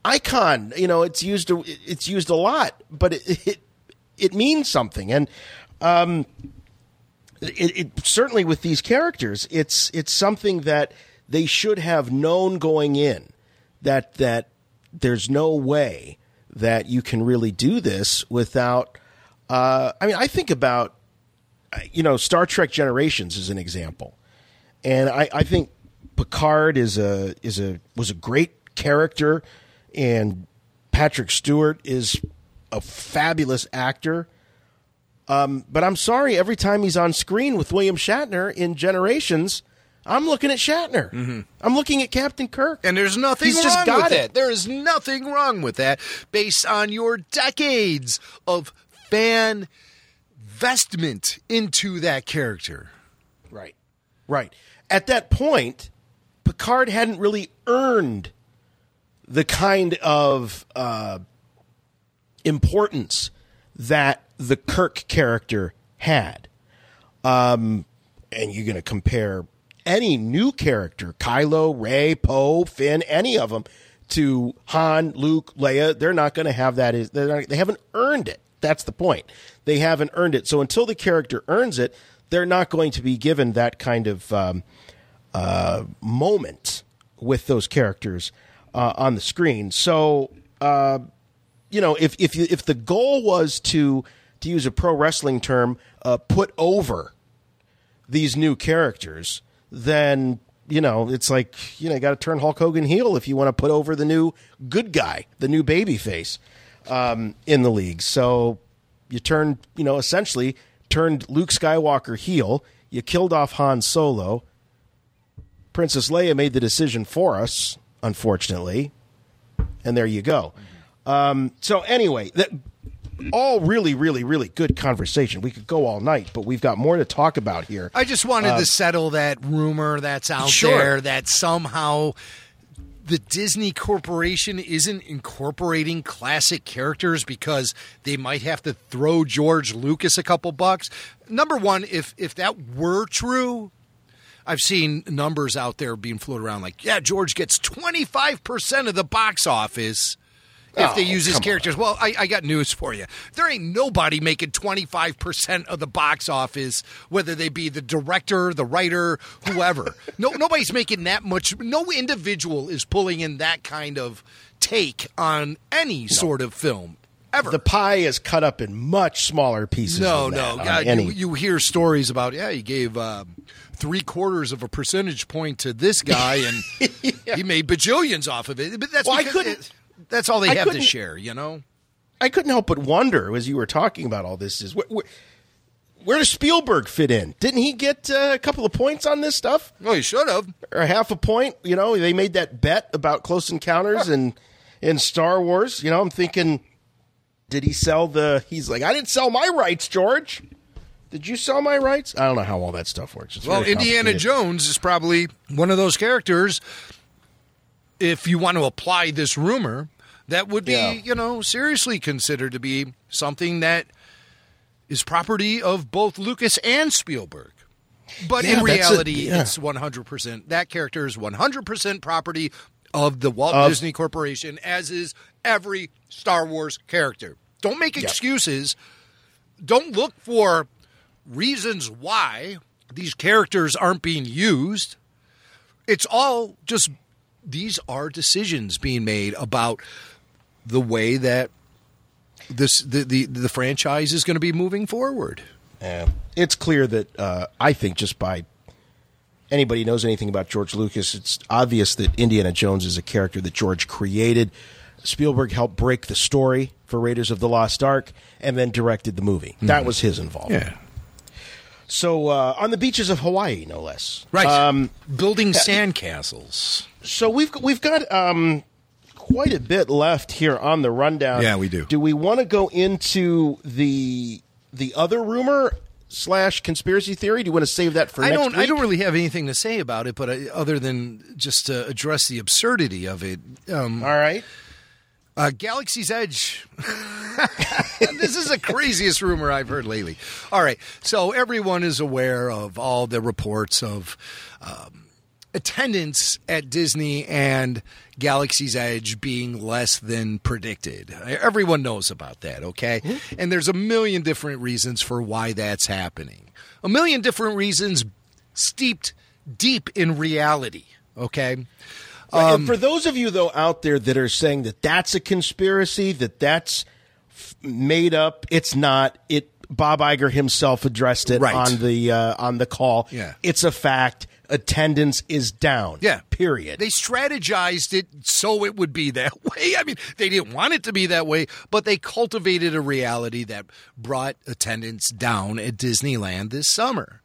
icon, you know, it's used it's used a lot, but it it, it means something, and um, it, it certainly with these characters, it's it's something that they should have known going in that that there's no way that you can really do this without. Uh, I mean, I think about you know Star Trek Generations as an example, and I, I think Picard is a is a was a great character, and Patrick Stewart is a fabulous actor. Um, but I'm sorry, every time he's on screen with William Shatner in Generations, I'm looking at Shatner. I'm looking at Captain Kirk. And there's nothing He's wrong just got with it. that. There is nothing wrong with that based on your decades of fan vestment into that character. Right. Right. At that point, Picard hadn't really earned the kind of uh, importance that the Kirk character had. Um, and you're going to compare any new character, Kylo, Rey, Poe, Finn, any of them, to Han, Luke, Leia, they're not going to have that. Is they haven't earned it. That's the point. They haven't earned it. So until the character earns it, they're not going to be given that kind of um, uh, moment with those characters uh, on the screen. So uh, you know, if if you, if the goal was to to use a pro wrestling term, uh, put over these new characters, then you know it's like you know you got to turn Hulk Hogan heel if you want to put over the new good guy, the new baby face um, in the league. So you turned you know essentially turned Luke Skywalker heel. You killed off Han Solo. Princess Leia made the decision for us, unfortunately, and there you go. Um, so anyway, that all really, really, really good conversation. We could go all night, but we've got more to talk about here. I just wanted Uh, to settle that rumor that's out Sure. there that somehow the Disney Corporation isn't incorporating classic characters because they might have to throw George Lucas a couple bucks. Number one, if if that were true, I've seen numbers out there being floated around like, yeah, George gets 25% of the box office if they Oh, use his characters. Well, I, I got news for you. There ain't nobody making 25% of the box office, whether they be the director, the writer, whoever. no, nobody's making that much. No individual is pulling in that kind of take on any sort of film. Ever. The pie is cut up in much smaller pieces. No, no, God, you, you hear stories about yeah, he gave uh, three quarters of a percentage point to this guy, and he made bajillions off of it. But that's Well, I couldn't- it- that's all they I have to share, you know. I couldn't help but wonder as you were talking about all this is where, where, where does Spielberg fit in? Didn't he get uh, a couple of points on this stuff? Well, he should have, or half a point. You know, they made that bet about Close Encounters and in Star Wars. You know, I'm thinking, did he sell the? He's like, I didn't sell my rights, George. Did you sell my rights? I don't know how all that stuff works. It's well, Indiana. Jones is probably one of those characters. If you want to apply this rumor, that would be, Yeah. you know, seriously considered to be something that is property of both Lucas and Spielberg. But Yeah, in that's a- reality, yeah. it's 100%. That character is 100% property of the Walt Of- Disney Corporation, as is every Star Wars character. Don't make excuses. Don't look for reasons why these characters aren't being used. It's all just these are decisions being made about the way that this the the, the franchise is going to be moving forward. Yeah. It's clear that uh, I think just by anybody knows anything about George Lucas, it's obvious that Indiana Jones is a character that George created. Spielberg helped break the story for Raiders of the Lost Ark and then directed the movie. That Mhm. was his involvement. Yeah. So uh, on the beaches of Hawaii, no less. Right. Um, Building sandcastles. So we've we've got um, quite a bit left here on the rundown. Yeah, we do. Do we want to go into the the other rumor slash conspiracy theory? Do you want to save that for I don't. I don't really have anything to say about it, but I, other than just to address the absurdity of it. Um, All right. Uh, Galaxy's Edge. this is the craziest rumor I've heard lately. All right, so everyone is aware of all the reports of um, attendance at Disney and Galaxy's Edge being less than predicted. Everyone knows about that, okay? And there's a million different reasons for why that's happening. A million different reasons steeped deep in reality, okay? Right, Um, for those of you though out there that are saying that that's a conspiracy, that that's f- made up, it's not. It Bob Iger himself addressed it Right. on the uh, on the call. Yeah. it's a fact. Attendance is down. Yeah. Period. They strategized it so it would be that way. I mean, they didn't want it to be that way, but they cultivated a reality that brought attendance down at Disneyland this summer.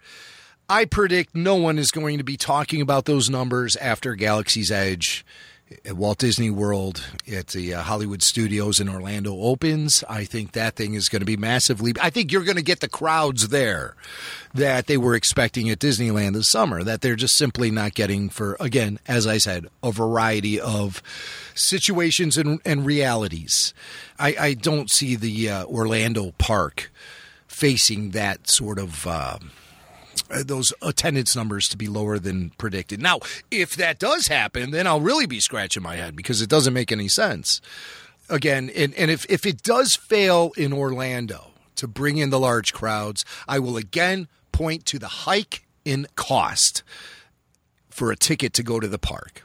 I predict no one is going to be talking about those numbers after Galaxy's Edge at Walt Disney World at the uh, Hollywood Studios in Orlando opens. I think that thing is going to be massively. I think you're going to get the crowds there that they were expecting at Disneyland this summer, that they're just simply not getting for, again, as I said, a variety of situations and, and realities. I, I don't see the uh, Orlando park facing that sort of. um Uh, those attendance numbers to be lower than predicted. Now, if that does happen, then I'll really be scratching my head because it doesn't make any sense. Again, and, and if, if it does fail in Orlando to bring in the large crowds, I will again point to the hike in cost for a ticket to go to the park.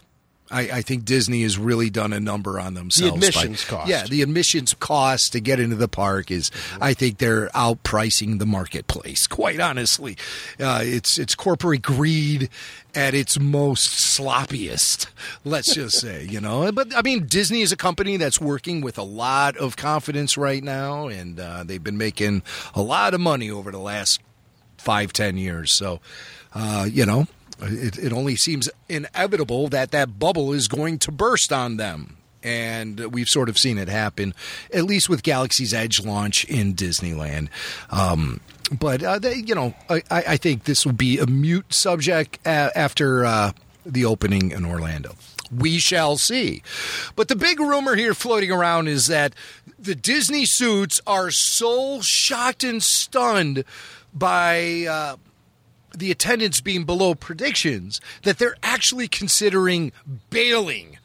I, I think Disney has really done a number on themselves. admissions by- cost. Yeah, the admissions cost to get into the park is, I think they're outpricing the marketplace. Quite honestly, uh, it's it's corporate greed at its most sloppiest. Let's just say, you know. But I mean, Disney is a company that's working with a lot of confidence right now, and uh, they've been making a lot of money over the last five, ten years. So, uh, you know, it, it only seems inevitable that that bubble is going to burst on them. And we've sort of seen it happen, at least with Galaxy's Edge launch in Disneyland. Um, but uh, they, you know, I, I think this will be a mute subject a- after uh, the opening in Orlando. We shall see. But the big rumor here floating around is that the Disney suits are so shocked and stunned by uh, the attendance being below predictions that they're actually considering bailing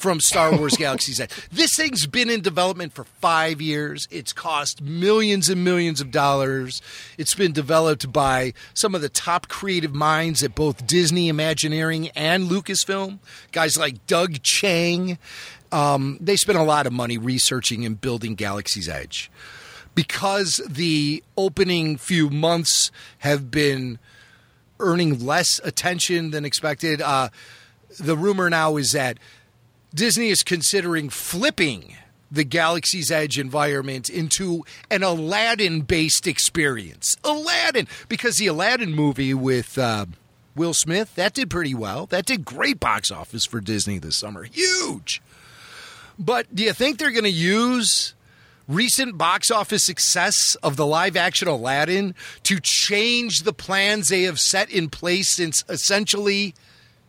from Star Wars Galaxy's Edge. This thing's been in development for five years. It's cost millions and millions of dollars. It's been developed by some of the top creative minds at both Disney Imagineering and Lucasfilm. Guys like Doug Chang. Um, they spent a lot of money researching and building Galaxy's Edge. Because the opening few months have been earning less attention than expected. Uh, the rumor now is that Disney is considering flipping the Galaxy's Edge environment into an Aladdin based experience. Aladdin, because the Aladdin movie with uh, Will Smith, that did pretty well. That did great box office for Disney this summer. Huge. But do you think they're going to use recent box office success of the live action Aladdin to change the plans they have set in place since essentially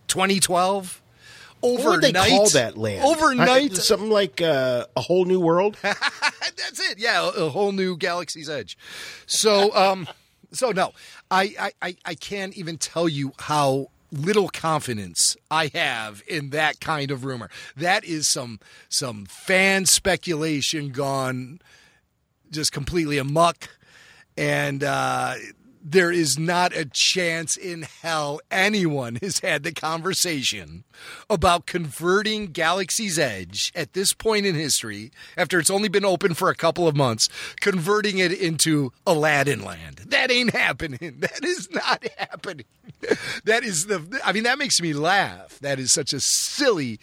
2012? Overnight, What would they Overnight, call that land? Overnight, I- something like uh, a whole new world. That's it. Yeah, a, a whole new Galaxy's Edge. So, um, so no, I, I, I can't even tell you how little confidence I have in that kind of rumor. That is some some fan speculation gone just completely amuck, and uh, there is not a chance in hell anyone has had the conversation about converting Galaxy's Edge at this point in history, after it's only been open for a couple of months, converting it into Aladdin Land. That ain't happening. That is not happening. That is the. I mean, that makes me laugh. That is such a silly,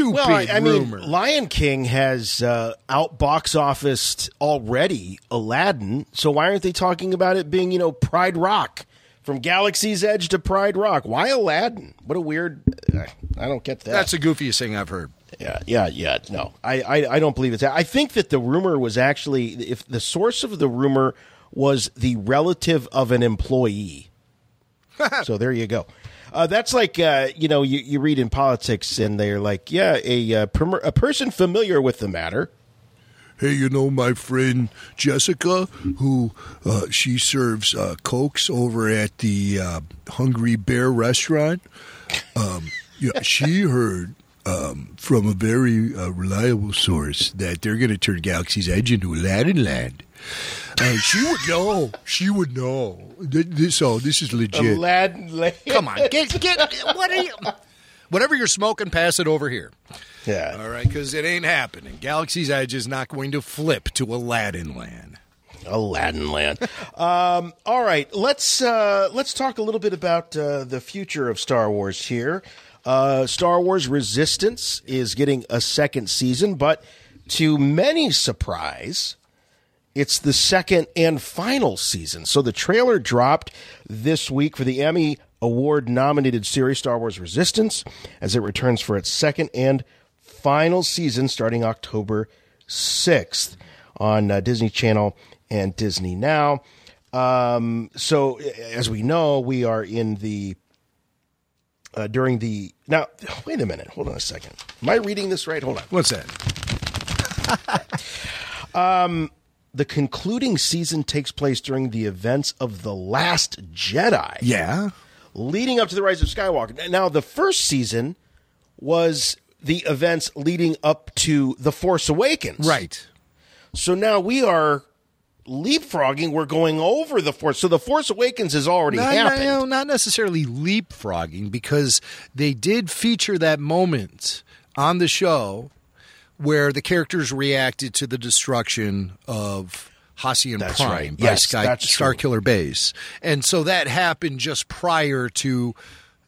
Well, I, I mean. Lion King has uh, out box officed already Aladdin. So why aren't they talking about it being, you know, Pride Rock from Galaxy's Edge to Pride Rock? Why Aladdin? What a weird. uh, I don't get that. That's the goofiest thing I've heard. Yeah, yeah, yeah. No, I, I, I don't believe it's. that. I think that the rumor was actually, if the source of the rumor was the relative of an employee. so there you go. Uh, that's like uh, you know you, you read in politics and they're like, yeah, a uh, permer- a person familiar with the matter. Hey, you know my friend Jessica, who uh, she serves uh, cokes over at the uh, Hungry Bear restaurant. Um, yeah, she heard um, from a very uh, reliable source that they're going to turn Galaxy's Edge into Aladdin Land. Uh, she would know. She would know. This, so this is legit. Aladdin Land. Come on, get get what are you? Whatever you're smoking, pass it over here. Yeah. All right, because it ain't happening. Galaxy's Edge is not going to flip to Aladdin Land. Aladdin Land. um, all right, let's uh, let's talk a little bit about uh, the future of Star Wars here. Uh, Star Wars Resistance is getting a second season, but to many surprise, it's the second and final season. So the trailer dropped this week for the Emmy Award nominated series Star Wars Resistance as it returns for its second and final season starting October 6th on uh, Disney Channel and Disney Now. Um, so, as we know, we are in the uh, during the now. Wait a minute. Hold on a second. Am I reading this right? Hold on. What's that? um, the concluding season takes place during the events of The Last Jedi. Yeah. Leading up to the Rise of Skywalker. Now, the first season was the events leading up to The Force Awakens. Right. So now we are leapfrogging. We're going over the Force. So the Force Awakens has already No, happened. no, not necessarily leapfrogging because they did feature that moment on the show where the characters reacted to the destruction of Hosnian That's Prime right. by Yes, Sky, that's Star. Killer Base. And so that happened just prior to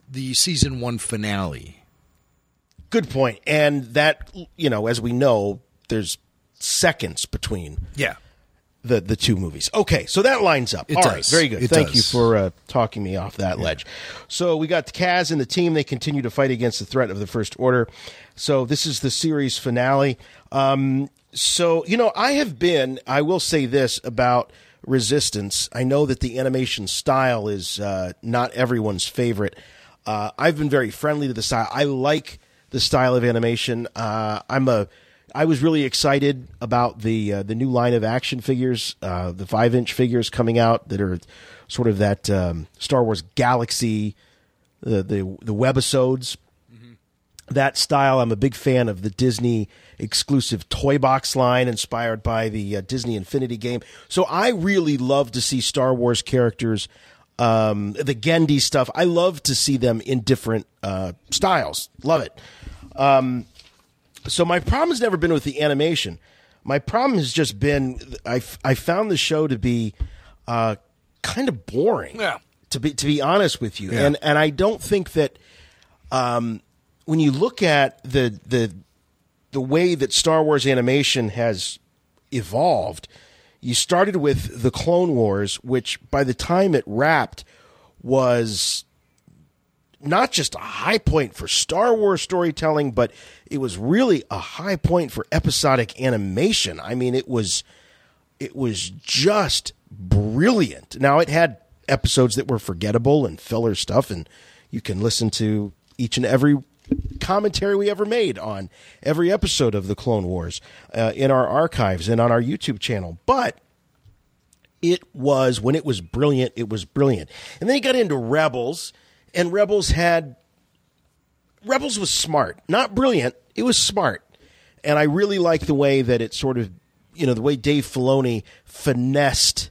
the season one finale. Good point. And that, you know, as we know, there's seconds between Yeah. The the two movies. Okay, so that lines up. It All does. right, very good. It Thank does. you for uh, talking me off that ledge. So we got the Kaz and the team. They continue to fight against the threat of the First Order. So this is the series finale. Um, so you know, I have been. I will say this about Resistance. I know that the animation style is uh, not everyone's favorite. Uh, I've been very friendly to the style. I like the style of animation. Uh, I'm a I was really excited about the uh, the new line of action figures, uh, the five inch figures coming out that are sort of that um, Star Wars Galaxy, the the the webisodes. That style, I'm a big fan of the Disney exclusive toy box line inspired by the uh, Disney Infinity game. So I really love to see Star Wars characters, um, the Genndy stuff. I love to see them in different uh, styles. Love it. Um, so my problem has never been with the animation. My problem has just been I, I found the show to be uh, kind of boring. Yeah. To be to be honest with you, Yeah. and and I don't think that um, when you look at the the the way that Star Wars animation has evolved, you started with the Clone Wars, which by the time it wrapped was not just a high point for Star Wars storytelling, but it was really a high point for episodic animation. I mean, it was it was just brilliant. Now it had episodes that were forgettable and filler stuff, and you can listen to each and every commentary we ever made on every episode of the Clone Wars uh, in our archives and on our YouTube channel. But it was when it was brilliant, it was brilliant. And then he got into Rebels, and Rebels had Rebels was smart, not brilliant. It was smart, and I really like the way that it sort of, you know, the way Dave Filoni finessed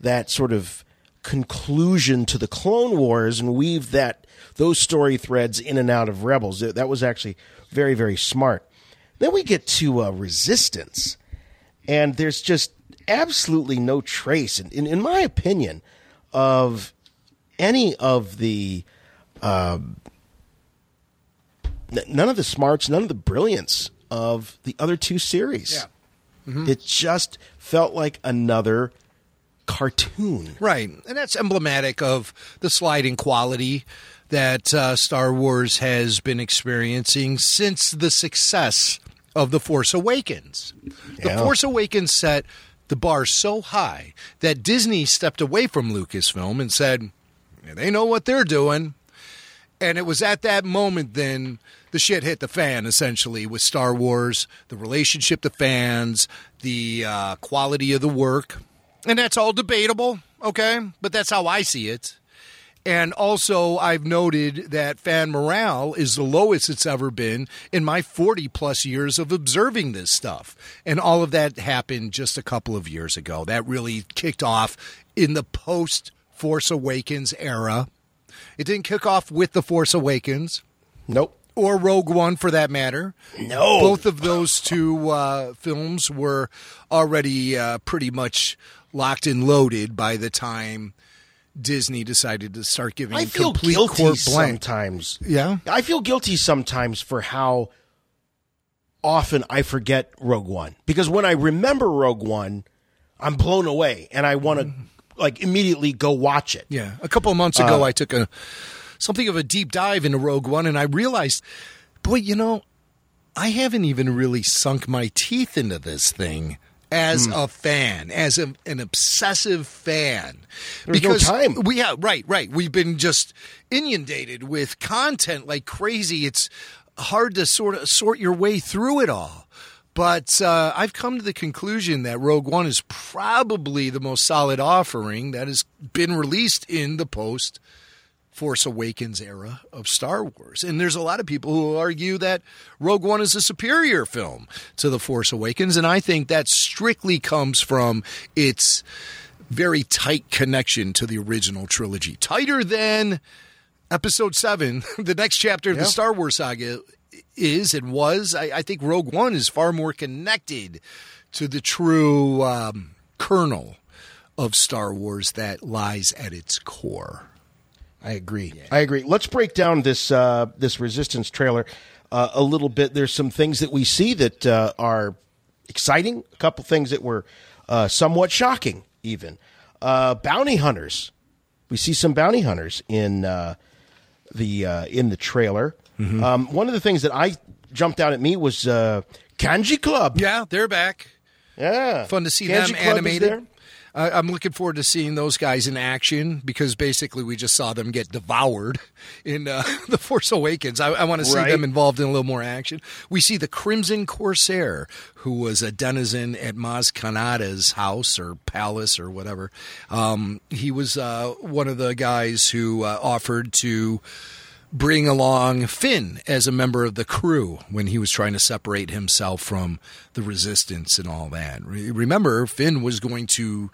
that sort of conclusion to the Clone Wars and weaved that those story threads in and out of Rebels. That was actually very, very smart. Then we get to uh, Resistance, and there's just absolutely no trace, in, in, in my opinion, of any of the um, n- none of the smarts, none of the brilliance of the other two series. Yeah. It just felt like another cartoon. Right. And that's emblematic of the sliding quality that uh, Star Wars has been experiencing since the success of The Force Awakens. The Force Awakens set the bar so high that Disney stepped away from Lucasfilm and said, they know what they're doing. And it was at that moment then the shit hit the fan, essentially, with Star Wars, the relationship to fans, the uh, quality of the work. And that's all debatable, okay? But that's how I see it. And also, I've noted that fan morale is the lowest it's ever been in my 40 plus years of observing this stuff. And all of that happened just a couple of years ago. That really kicked off in the post Force Awakens era. It didn't kick off with The Force Awakens. Nope. Or Rogue One, for that matter. No. Both of those two uh, films were already uh, pretty much locked and loaded by the time Disney decided to start giving I feel complete guilty court blank. sometimes. Yeah? I feel guilty sometimes for how often I forget Rogue One because when I remember Rogue One, I'm blown away and I want to like immediately go watch it. Yeah. A couple of months ago, Uh, I took a something of a deep dive into Rogue One, and I realized, boy, you know, I haven't even really sunk my teeth into this thing as Hmm. a fan, as a, an obsessive fan. There's no time. We have right, right. We've been just inundated with content like crazy. It's hard to sort of sort your way through it all. But uh, I've come to the conclusion that Rogue One is probably the most solid offering that has been released in the post Force Awakens era of Star Wars. And there's a lot of people who argue that Rogue One is a superior film to The Force Awakens. And I think that strictly comes from its very tight connection to the original trilogy. Tighter than Episode 7, the next chapter of Yeah. the Star Wars saga is and was. I, I think Rogue One is far more connected to the true um, kernel of Star Wars that lies at its core. I agree. I agree. Let's break down this uh, this Resistance trailer uh, a little bit. There's some things that we see that uh, are exciting. A couple things that were uh, somewhat shocking, even. Uh, bounty hunters. We see some bounty hunters in uh, the in the trailer. Um, one of the things that I jumped out at me was uh, Kanjiklub. Yeah, they're back. Yeah, Fun to see Kanji them Club is animated. there. I I'm looking forward to seeing those guys in action because basically we just saw them get devoured in uh, The Force Awakens. I, I want to see Right. them involved in a little more action. We see the Crimson Corsair, who was a denizen at Maz Kanata's house or palace or whatever. Um, he was uh, one of the guys who uh, offered to bring along Finn as a member of the crew when he was trying to separate himself from the resistance and all that. Remember, Finn was going to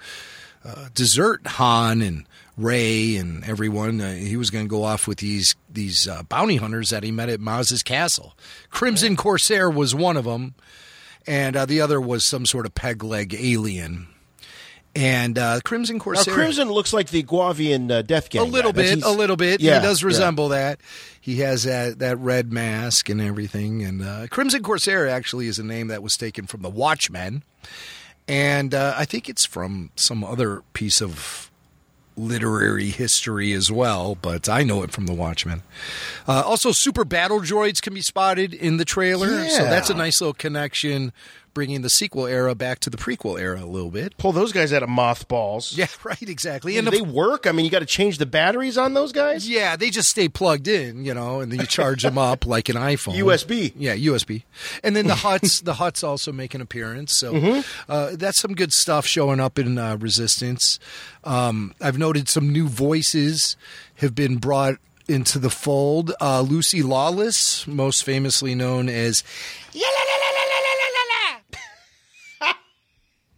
uh, desert Han and Rey and everyone. Uh, he was going to go off with these these uh, bounty hunters that he met at Maz's castle. Crimson Corsair was one of them, and uh, the other was some sort of peg leg alien. And uh, Crimson Now, Corsair. Crimson looks like the Guavian uh, Death Gang. A little guy. Bit, a little bit. Yeah, he does yeah. resemble that. He has that, that red mask and everything. And uh, Crimson Corsair actually is a name that was taken from the Watchmen, and uh, I think it's from some other piece of literary history as well. But I know it from the Watchmen. Uh, also, super battle droids can be spotted in the trailer, so that's a nice little connection. Bringing the sequel era back to the prequel era a little bit. Pull those guys out of mothballs. Yeah, right, exactly. And And do of they work? I mean, you got to change the batteries on those guys. Yeah, they just stay plugged in, you know, and then you charge them up like an iPhone. USB. Yeah, USB. And then the Hutts, the Hutts also make an appearance. So Mhm. uh, that's some good stuff showing up in uh, Resistance. Um, I've noted some new voices have been brought into the fold. Uh, Lucy Lawless, most famously known as.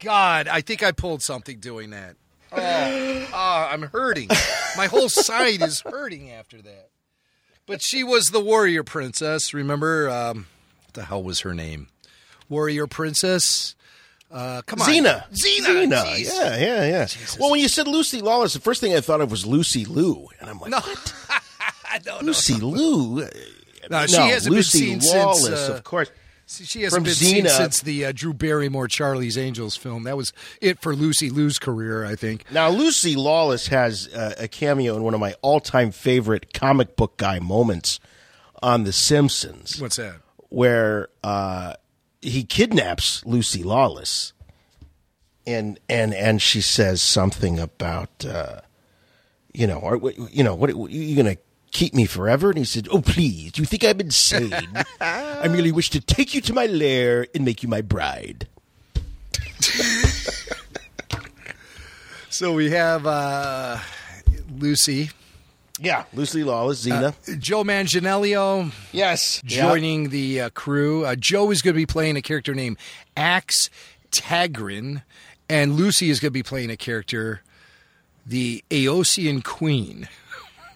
God, I think I pulled something doing that. Oh, oh, I'm hurting. My whole side is hurting after that. But she was the warrior princess. Remember, um, what the hell was her name? Warrior princess. Uh, come on, Xena. Xena. Xena. Jeez. Yeah, yeah, yeah. Well, when you said Lucy Lawless, the first thing I thought of was Lucy Liu, and I'm like, No. what? Lucy Liu. No, she hasn't Lucy been seen Lawless, since. uh, of course. See, She hasn't From been seen since the uh, Drew Barrymore Charlie's Angels film. That was it for Lucy Liu's career, I think. Now, Lucy Lawless has uh, a cameo in one of my all-time favorite comic book guy moments on The Simpsons. What's that? Where uh, he kidnaps Lucy Lawless, and and and she says something about, uh, you know, or you know, what are you gonna keep me forever? And he said, "Oh, please, you think I'm insane? I merely wish to take you to my lair and make you my bride." So we have uh, Lucy. Yeah, Lucy Lawless, Xena. Uh, Joe Manganiello. Yes. Joining the uh, crew. Uh, Joe is going to be playing a character named Axe Tagrin, and Lucy is going to be playing a character, the Aeosian Queen.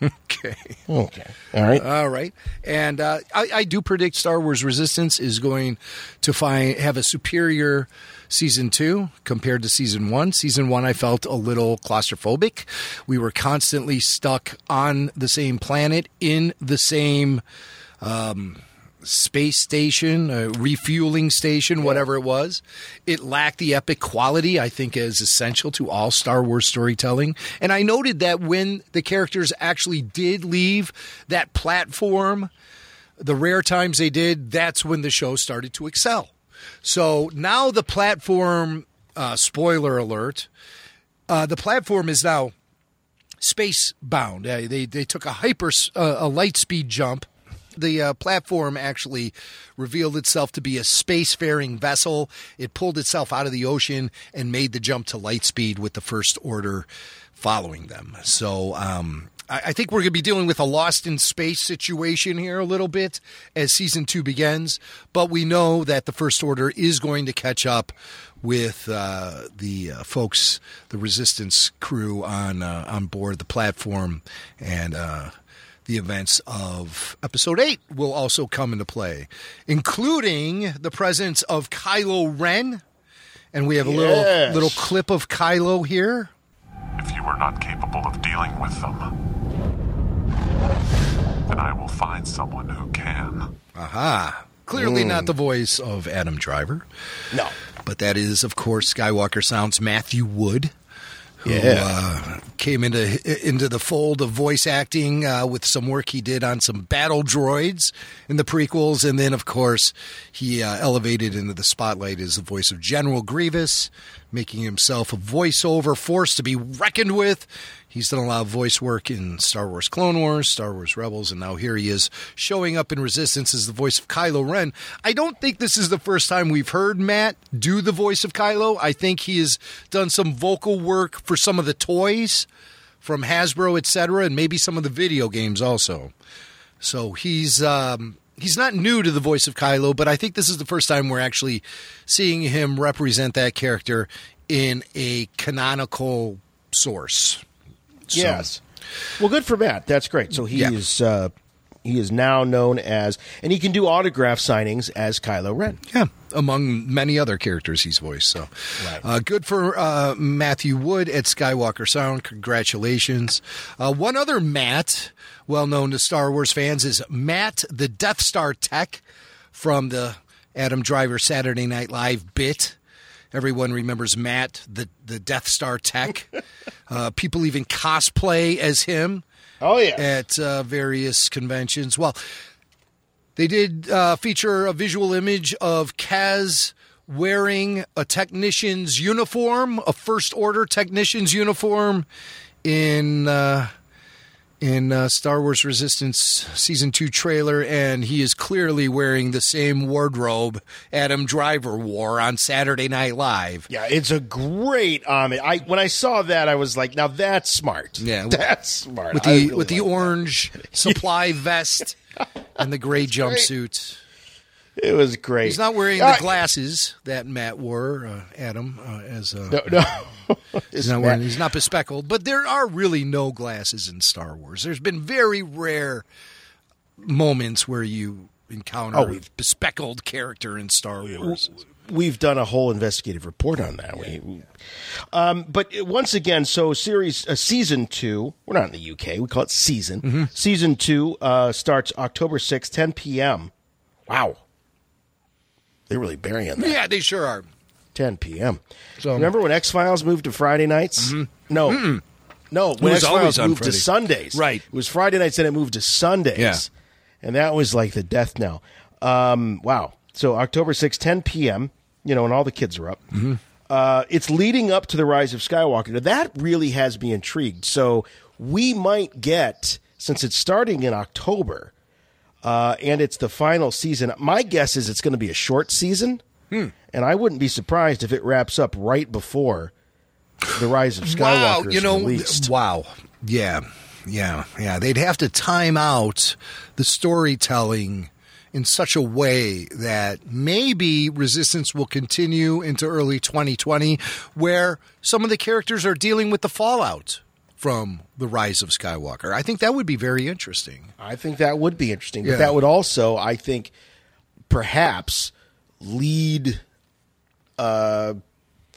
Okay. Okay. All right. All right. And uh, I, I do predict Star Wars Resistance is going to find have a superior season two compared to season one. Season one, I felt a little claustrophobic. We were constantly stuck on the same planet in the same. Um, space station, a refueling station, whatever it was. It lacked the epic quality I think is essential to all Star Wars storytelling. And I noted that when the characters actually did leave that platform, the rare times they did, that's when the show started to excel. So now the platform, uh, spoiler alert, uh, the platform is now space bound. Uh, they they took a hyper uh, a light speed jump the uh, platform actually revealed itself to be a spacefaring vessel. It pulled itself out of the ocean and made the jump to light speed with the First Order following them. So um, I, I think we're going to be dealing with a lost in space situation here a little bit as season two begins. But we know that the First Order is going to catch up with uh, the uh, folks, the Resistance crew on uh, on board the platform, and uh, the events of Episode Eight will also come into play, including the presence of Kylo Ren. And we have a Yes. little little clip of Kylo here. If you are not capable of dealing with them, then I will find someone who can. Aha. Clearly Mm. not the voice of Adam Driver. No. But that is, of course, Skywalker Sounds Matthew Wood, who Yeah. uh, came into into the fold of voice acting uh, with some work he did on some battle droids in the prequels, and then, of course, he uh, elevated into the spotlight as the voice of General Grievous, making himself a voiceover force to be reckoned with. He's done a lot of voice work in Star Wars Clone Wars, Star Wars Rebels, and now here he is showing up in Resistance as the voice of Kylo Ren. I don't think this is the first time we've heard Matt do the voice of Kylo. I think he has done some vocal work for some of the toys from Hasbro, etc., and maybe some of the video games also. So he's um, he's not new to the voice of Kylo, but I think this is the first time we're actually seeing him represent that character in a canonical source. So- Yes. Well, good for Matt. That's great. So he Yeah. is uh, he is now known as, and he can do autograph signings as Kylo Ren. Yeah, among many other characters he's voiced. So, uh, good for uh, Matthew Wood at Skywalker Sound. Congratulations. Uh, one other Matt, well known to Star Wars fans, is Matt the Death Star Tech from the Adam Driver Saturday Night Live bit. Everyone remembers Matt, the, the Death Star Tech. uh, people even cosplay as him. Oh yeah, at uh, various conventions. Well, they did uh, feature a visual image of Kaz wearing a technician's uniform, a First Order technician's uniform, in uh, in uh, Star Wars Resistance season two trailer, and he is clearly wearing the same wardrobe Adam Driver wore on Saturday Night Live. Yeah, it's a great homage. I when I saw that, I was like, now that's smart. Yeah, that's smart. with the really with the like orange supply vest and the gray jumpsuit. It was great. He's not wearing Uh, the glasses that Matt wore, uh, Adam, uh, as uh, No, no. he's not wearing. He's not bespeckled, but there are really no glasses in Star Wars. There's been very rare moments where you encounter Oh, a bespeckled character in Star Wars. We've done a whole investigative report on that. We, um, but once again, so series uh, season two. We're not in the UK. We call it season. Mm-hmm. Season two uh, starts October sixth, ten p.m. Wow, they're really burying that. Yeah, they sure are. 10 p.m. So- remember when X Files moved to Friday nights? No, Mm-mm. no. It When was X always Files moved to Sundays, Right. It was Friday nights, and it moved to Sundays. Yeah. and that was like the death knell. Um, wow. So October 6, 10 p.m. You know, and all the kids are up. Mm-hmm. Uh, it's leading up to the rise of Skywalker. Now, that really has me intrigued. So we might get, since it's starting in October, uh, and it's the final season. My guess is it's going to be a short season, Hmm. and I wouldn't be surprised if it wraps up right before the rise of Skywalker wow, you know, released. wow, yeah, yeah, yeah. They'd have to time out the storytelling in such a way that maybe Resistance will continue into early 2020, where some of the characters are dealing with the fallout from the rise of Skywalker. I think that would be very interesting. I think that would be interesting, but Yeah. that would also, I think, perhaps lead uh,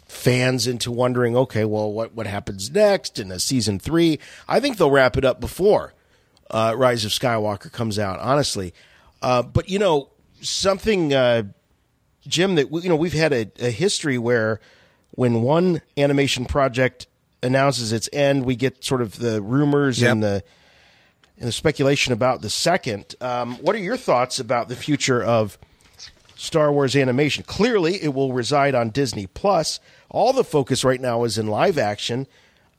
fans into wondering, okay, well, what what happens next in a season three? I think they'll wrap it up before uh, Rise of Skywalker comes out. Honestly, uh, but you know something, uh, Jim, that you know we've had a, a history where when one animation project announces its end, we get sort of the rumors and the and the speculation about the second. Um, what are your thoughts about the future of Star Wars animation? Clearly, it will reside on Disney Plus. All the focus right now is in live action.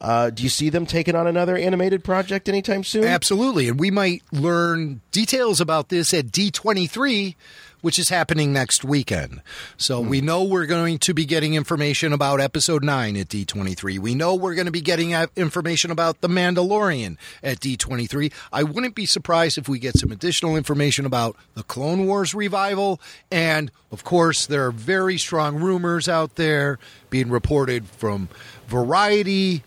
Uh, do you see them taking on another animated project anytime soon? Absolutely. And we might learn details about this at D23, which is happening next weekend. So we know we're going to be getting information about episode 9 at D23. We know we're going to be getting uh, information about The Mandalorian at D23. I wouldn't be surprised if we get some additional information about the Clone Wars revival. And of course, there are very strong rumors out there being reported from Variety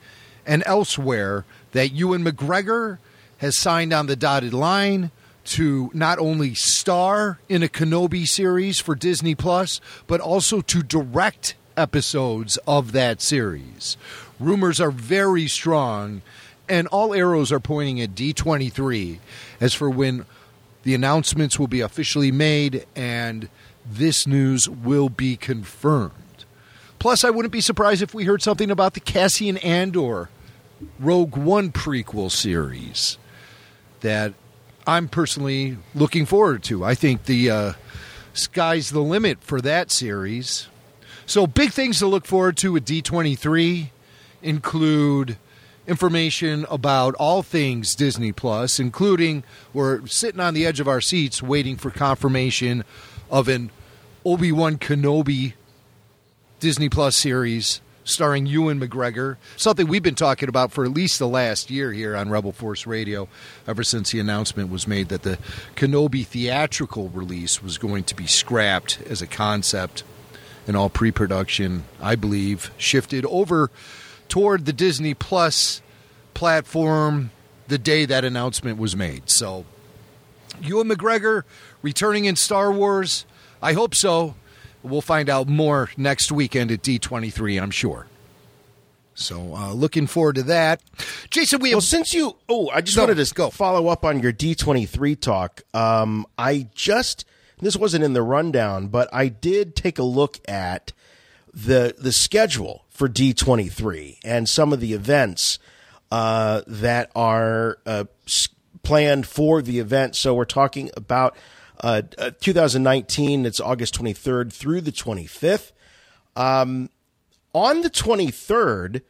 and elsewhere that Ewan McGregor has signed on the dotted line to not only star in a Kenobi series for Disney Plus, but also to direct episodes of that series. Rumors are very strong, and all arrows are pointing at D23 as for when the announcements will be officially made and this news will be confirmed. Plus, I wouldn't be surprised if we heard something about the Cassian Andor Rogue One prequel series that I'm personally looking forward to. I think the uh, sky's the limit for that series. So, big things to look forward to with D23 include information about all things Disney Plus, including we're sitting on the edge of our seats waiting for confirmation of an Obi Wan Kenobi Disney Plus series starring Ewan McGregor, something we've been talking about for at least the last year here on Rebel Force Radio, ever since the announcement was made that the Kenobi theatrical release was going to be scrapped as a concept and all pre production, I believe, shifted over toward the Disney Plus platform the day that announcement was made. So, Ewan McGregor returning in Star Wars. I hope so. We'll find out more next weekend at D23, I'm sure. So, uh, looking forward to that. Jason, we have. Well, since you. Oh, I just No, wanted to go. follow up on your D23 talk. Um, I just. This wasn't in the rundown, but I did take a look at the the schedule for D23 and some of the events uh, that are uh, planned for the event. So we're talking about uh, uh, 2019. It's August 23rd through the 25th. Um, on the 23rd,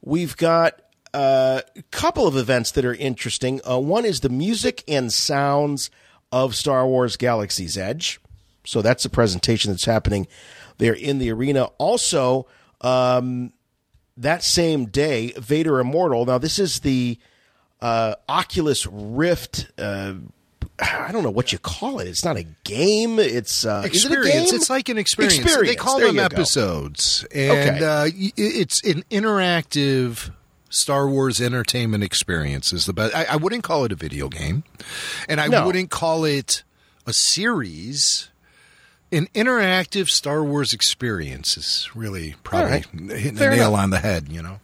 we've got uh, a couple of events that are interesting. Uh, one is the music and sounds of Star Wars Galaxy's Edge. So that's a presentation that's happening there in the arena. Also, um, that same day, Vader Immortal. Now, this is the uh, Oculus Rift. Uh, I don't know what you call it. It's not a game. It's uh, it experience. game? It's like an experience. Experience. They call There them you go. episodes, and Okay. uh, it's an interactive Star Wars entertainment experience. Is the best. I, I wouldn't call it a video game, and I No. wouldn't call it a series. An interactive Star Wars experience is really probably right. hitting Fair the nail enough. on the head. You know.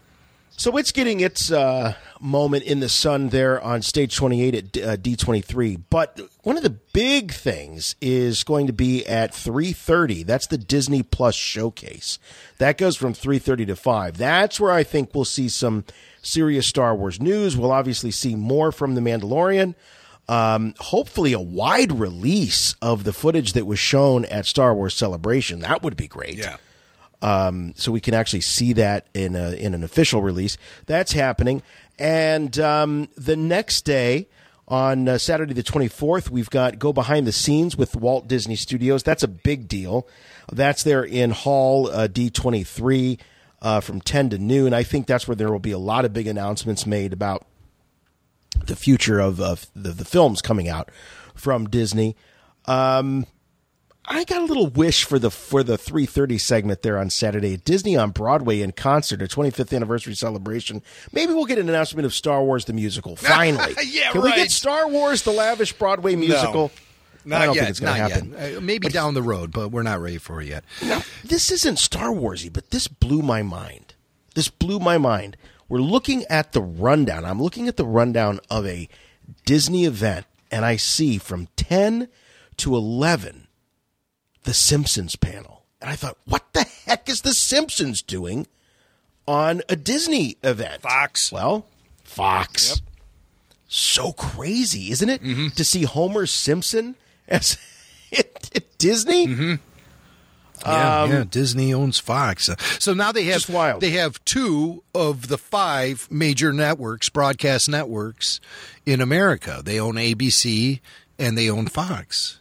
So it's getting its uh, moment in the sun there on stage 28 at uh, D23. But one of the big things is going to be at 3:30. That's the Disney Plus showcase. That goes from 3:30 to 5. That's where I think we'll see some serious Star Wars news. We'll obviously see more from The Mandalorian. Um, hopefully, a wide release of the footage that was shown at Star Wars Celebration. That would be great. Yeah. Um, so we can actually see that in a, in an official release. That's happening, and um, the next day on uh, Saturday the twenty fourth, we've got go behind the scenes with Walt Disney Studios. That's a big deal. That's there in Hall uh, D twenty three uh, from ten to noon. I think that's where there will be a lot of big announcements made about the future of, of the, the films coming out from Disney. Um, I got a little wish for the for the 3:30 segment there on Saturday. Disney on Broadway in concert, a 25th anniversary celebration. Maybe we'll get an announcement of Star Wars the musical. Finally, Yeah, Can we get Star Wars the lavish Broadway musical? Not I don't yet. think it's going to not happen. yet. Uh, maybe down the road, but we're not ready for it yet. Now, this isn't Star Warsy, but this blew my mind. This blew my mind. We're looking at the rundown. I'm looking at the rundown of a Disney event, and I see from 10 to 11 the Simpsons panel. And I thought, what the heck is the Simpsons doing on a Disney event? Fox. Well, Fox. So crazy, isn't it? To see Homer Simpson as at Disney? Yeah, Um, yeah. Disney owns Fox, so now they have they have two of the five major networks, broadcast networks in America. They own ABC and they own Fox.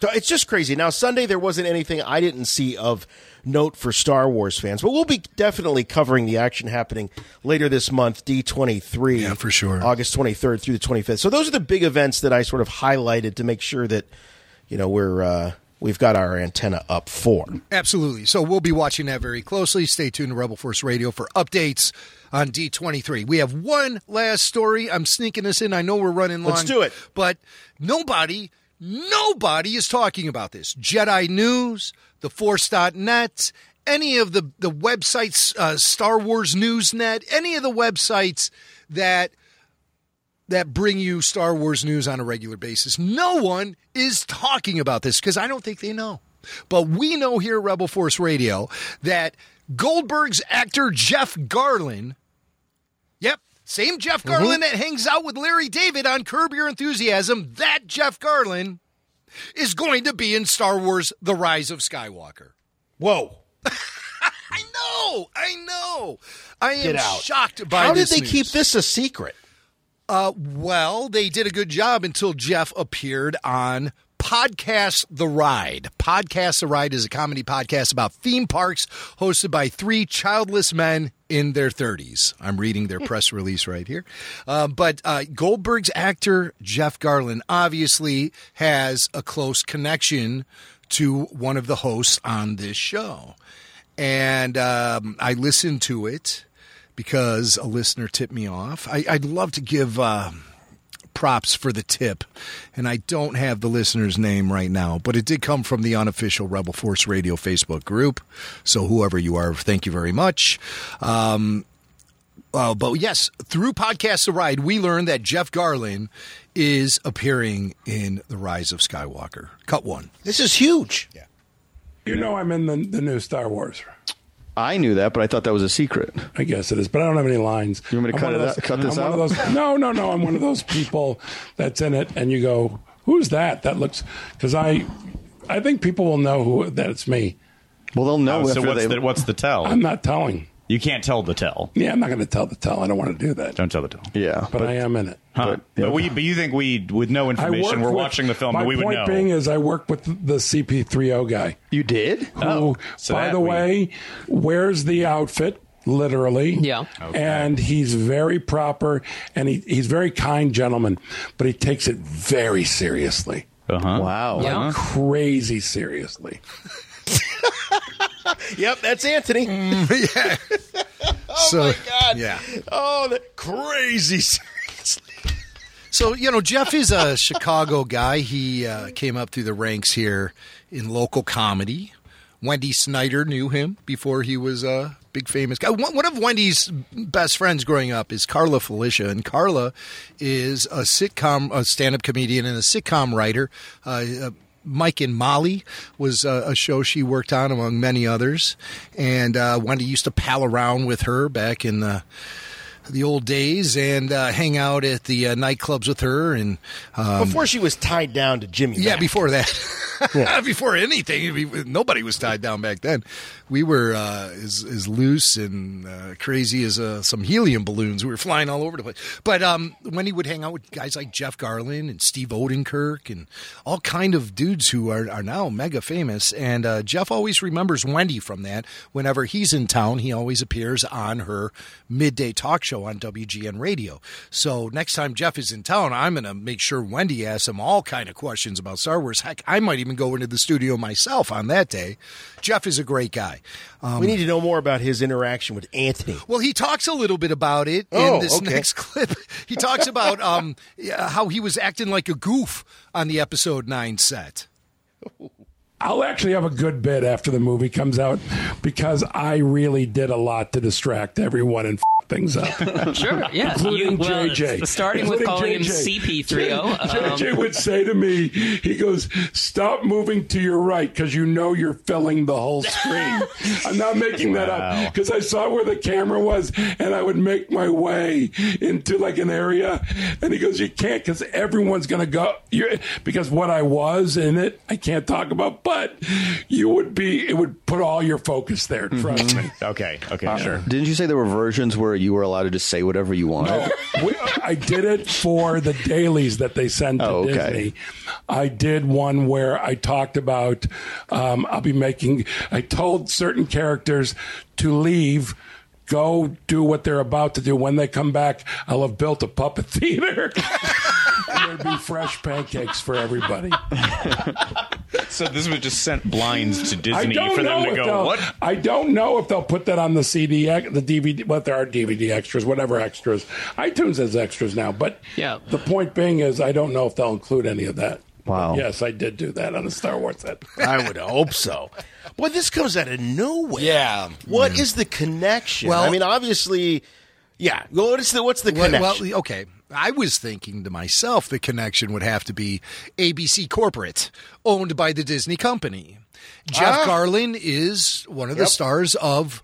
So It's just crazy. Now, Sunday, there wasn't anything I didn't see of note for Star Wars fans, but we'll be definitely covering the action happening later this month, D23. Yeah, for sure. August 23rd through the 25th. So those are the big events that I sort of highlighted to make sure that, you know, we're, uh, we've got our antenna up for. Absolutely. So we'll be watching that very closely. Stay tuned to Rebel Force Radio for updates on D23. We have one last story. I'm sneaking this in. I know we're running long. Let's do it. But nobody, nobody is talking about this. Jedi News, theforce.net, any of the, the websites, uh, Star Wars Newsnet, any of the websites that that bring you Star Wars news on a regular basis. No one is talking about this because I don't think they know. But we know here at Rebel Force Radio that Goldberg's actor Jeff Garlin, yep, same Jeff Garlin that hangs out with Larry David on Curb Your Enthusiasm, that Jeff Garlin is going to be in Star Wars The Rise of Skywalker. Whoa. I know, I know. I am shocked by this. How did they news. keep this a secret? Uh, well, they did a good job until Jeff appeared on Podcast The Ride. Podcast The Ride is a comedy podcast about theme parks hosted by three childless men in their 30s. I'm reading their press release right here. Uh, but uh, Goldberg's actor, Jeff Garlin, obviously has a close connection to one of the hosts on this show. And um, I listened to it because a listener tipped me off. I, I'd love to give uh, props for the tip, and I don't have the listener's name right now, but it did come from the unofficial Rebel Force Radio Facebook group. So whoever you are, thank you very much. Um, uh, but yes, through Podcast The Ride, we learned that Jeff Garlin is appearing in The Rise of Skywalker. Cut one. This is huge. Yeah. You know I'm in the, the new Star Wars. I knew that, but I thought that was a secret. I guess it is, but I don't have any lines. You want me to I'm cut one it of out- cut this I'm out? those, no, no, no. I'm one of those people that's in it, and you go, "Who's that?" That looks because I, I think people will know who that it's me. Well, they'll know Oh, so what's they. the, what's the tell? I'm not telling. You can't tell the tell. Yeah, I'm not going to tell the tell. I don't want to do that. Don't tell the tell. yeah, But, I am in it. Huh. But, we, but you think we, with no information, we're with- watching the film, My but we would point know. being is, I worked with the CP30 guy. You did? Who, Oh, so by the we- way, wears the outfit literally. Yeah. Okay. And he's very proper and he, he's very kind gentleman, but he takes it very seriously. Uh-huh. Wow. Yeah. Crazy seriously. Yep, that's Anthony. yeah. oh So, my God. yeah. Oh, that crazy. Seriously. So, you know, Jeff is a Chicago guy. He uh, came up through the ranks here in local comedy. Wendy Snyder knew him before he was a big famous guy. One one of Wendy's best friends growing up is Carla Filisha, and Carla is a sitcom, a stand-up comedian, and a sitcom writer. Uh, uh, Mike and Molly was uh, a show she worked on, among many others. And uh, Wendy used to pal around with her back in the the old days and uh, hang out at the uh, nightclubs with her. And um, Before she was tied down to Jimmy. yeah, Mac. before that, before anything, nobody was tied down back then. We were uh, as, as loose and uh, crazy as uh, some helium balloons. We were flying all over the place. But um, when he would hang out with guys like Jeff Garlin and Steve Odenkirk and all kind of dudes who are, are now mega famous, and uh, Jeff always remembers Wendy from that. Whenever he's in town, he always appears on her midday talk show on WGN Radio. So next time Jeff is in town, I'm going to make sure Wendy asks him all kind of questions about Star Wars. Heck, I might even go into the studio myself on that day. Jeff is a great guy. Um, we need to know more about his interaction with Anthony. well, he talks a little bit about it Oh, in this okay. next clip. He talks about um, how he was acting like a goof on the episode nine set. I'll actually have a good bit after the movie comes out because I really did a lot to distract everyone and f- things up. Sure, yeah. Including You- well, JJ. starting with Including calling him CP30. JJ um, would say to me, he goes, Stop moving to your right because you know you're filling the whole screen. I'm not making that up because I saw where the camera was and I would make my way into like an area. And he goes, You can't because everyone's going to go. You're, because what I was in it, I can't talk about but you would be. It would put all your focus there. Trust me. Okay. Okay. Uh, sure. Didn't you say there were versions where you were allowed to just say whatever you wanted? No, we, I did it for the dailies that they send to Oh, okay. Disney. I did one where I talked about um, I'll be making. I told certain characters to leave. Go do what they're about to do. When they come back, I'll have built a puppet theater. and there'd be fresh pancakes for everybody. So this was just sent blinds to I Disney don't for them know to if go. they'll- What? I don't know if they'll put that on the CD, the DVD. What there are DVD extras, whatever extras. iTunes has extras now, but Yeah. The point being is, I don't know if they'll include any of that. Wow. Yes, I did do that on the Star Wars set. I would hope so. Boy, this comes out of nowhere. Yeah. What is the connection? Well- I mean, obviously, yeah. What is the what's the Well, connection? well, okay. I was thinking to myself the connection would have to be ABC Corporate, owned by the Disney company. Jeff Ah. Garlin is one of the stars of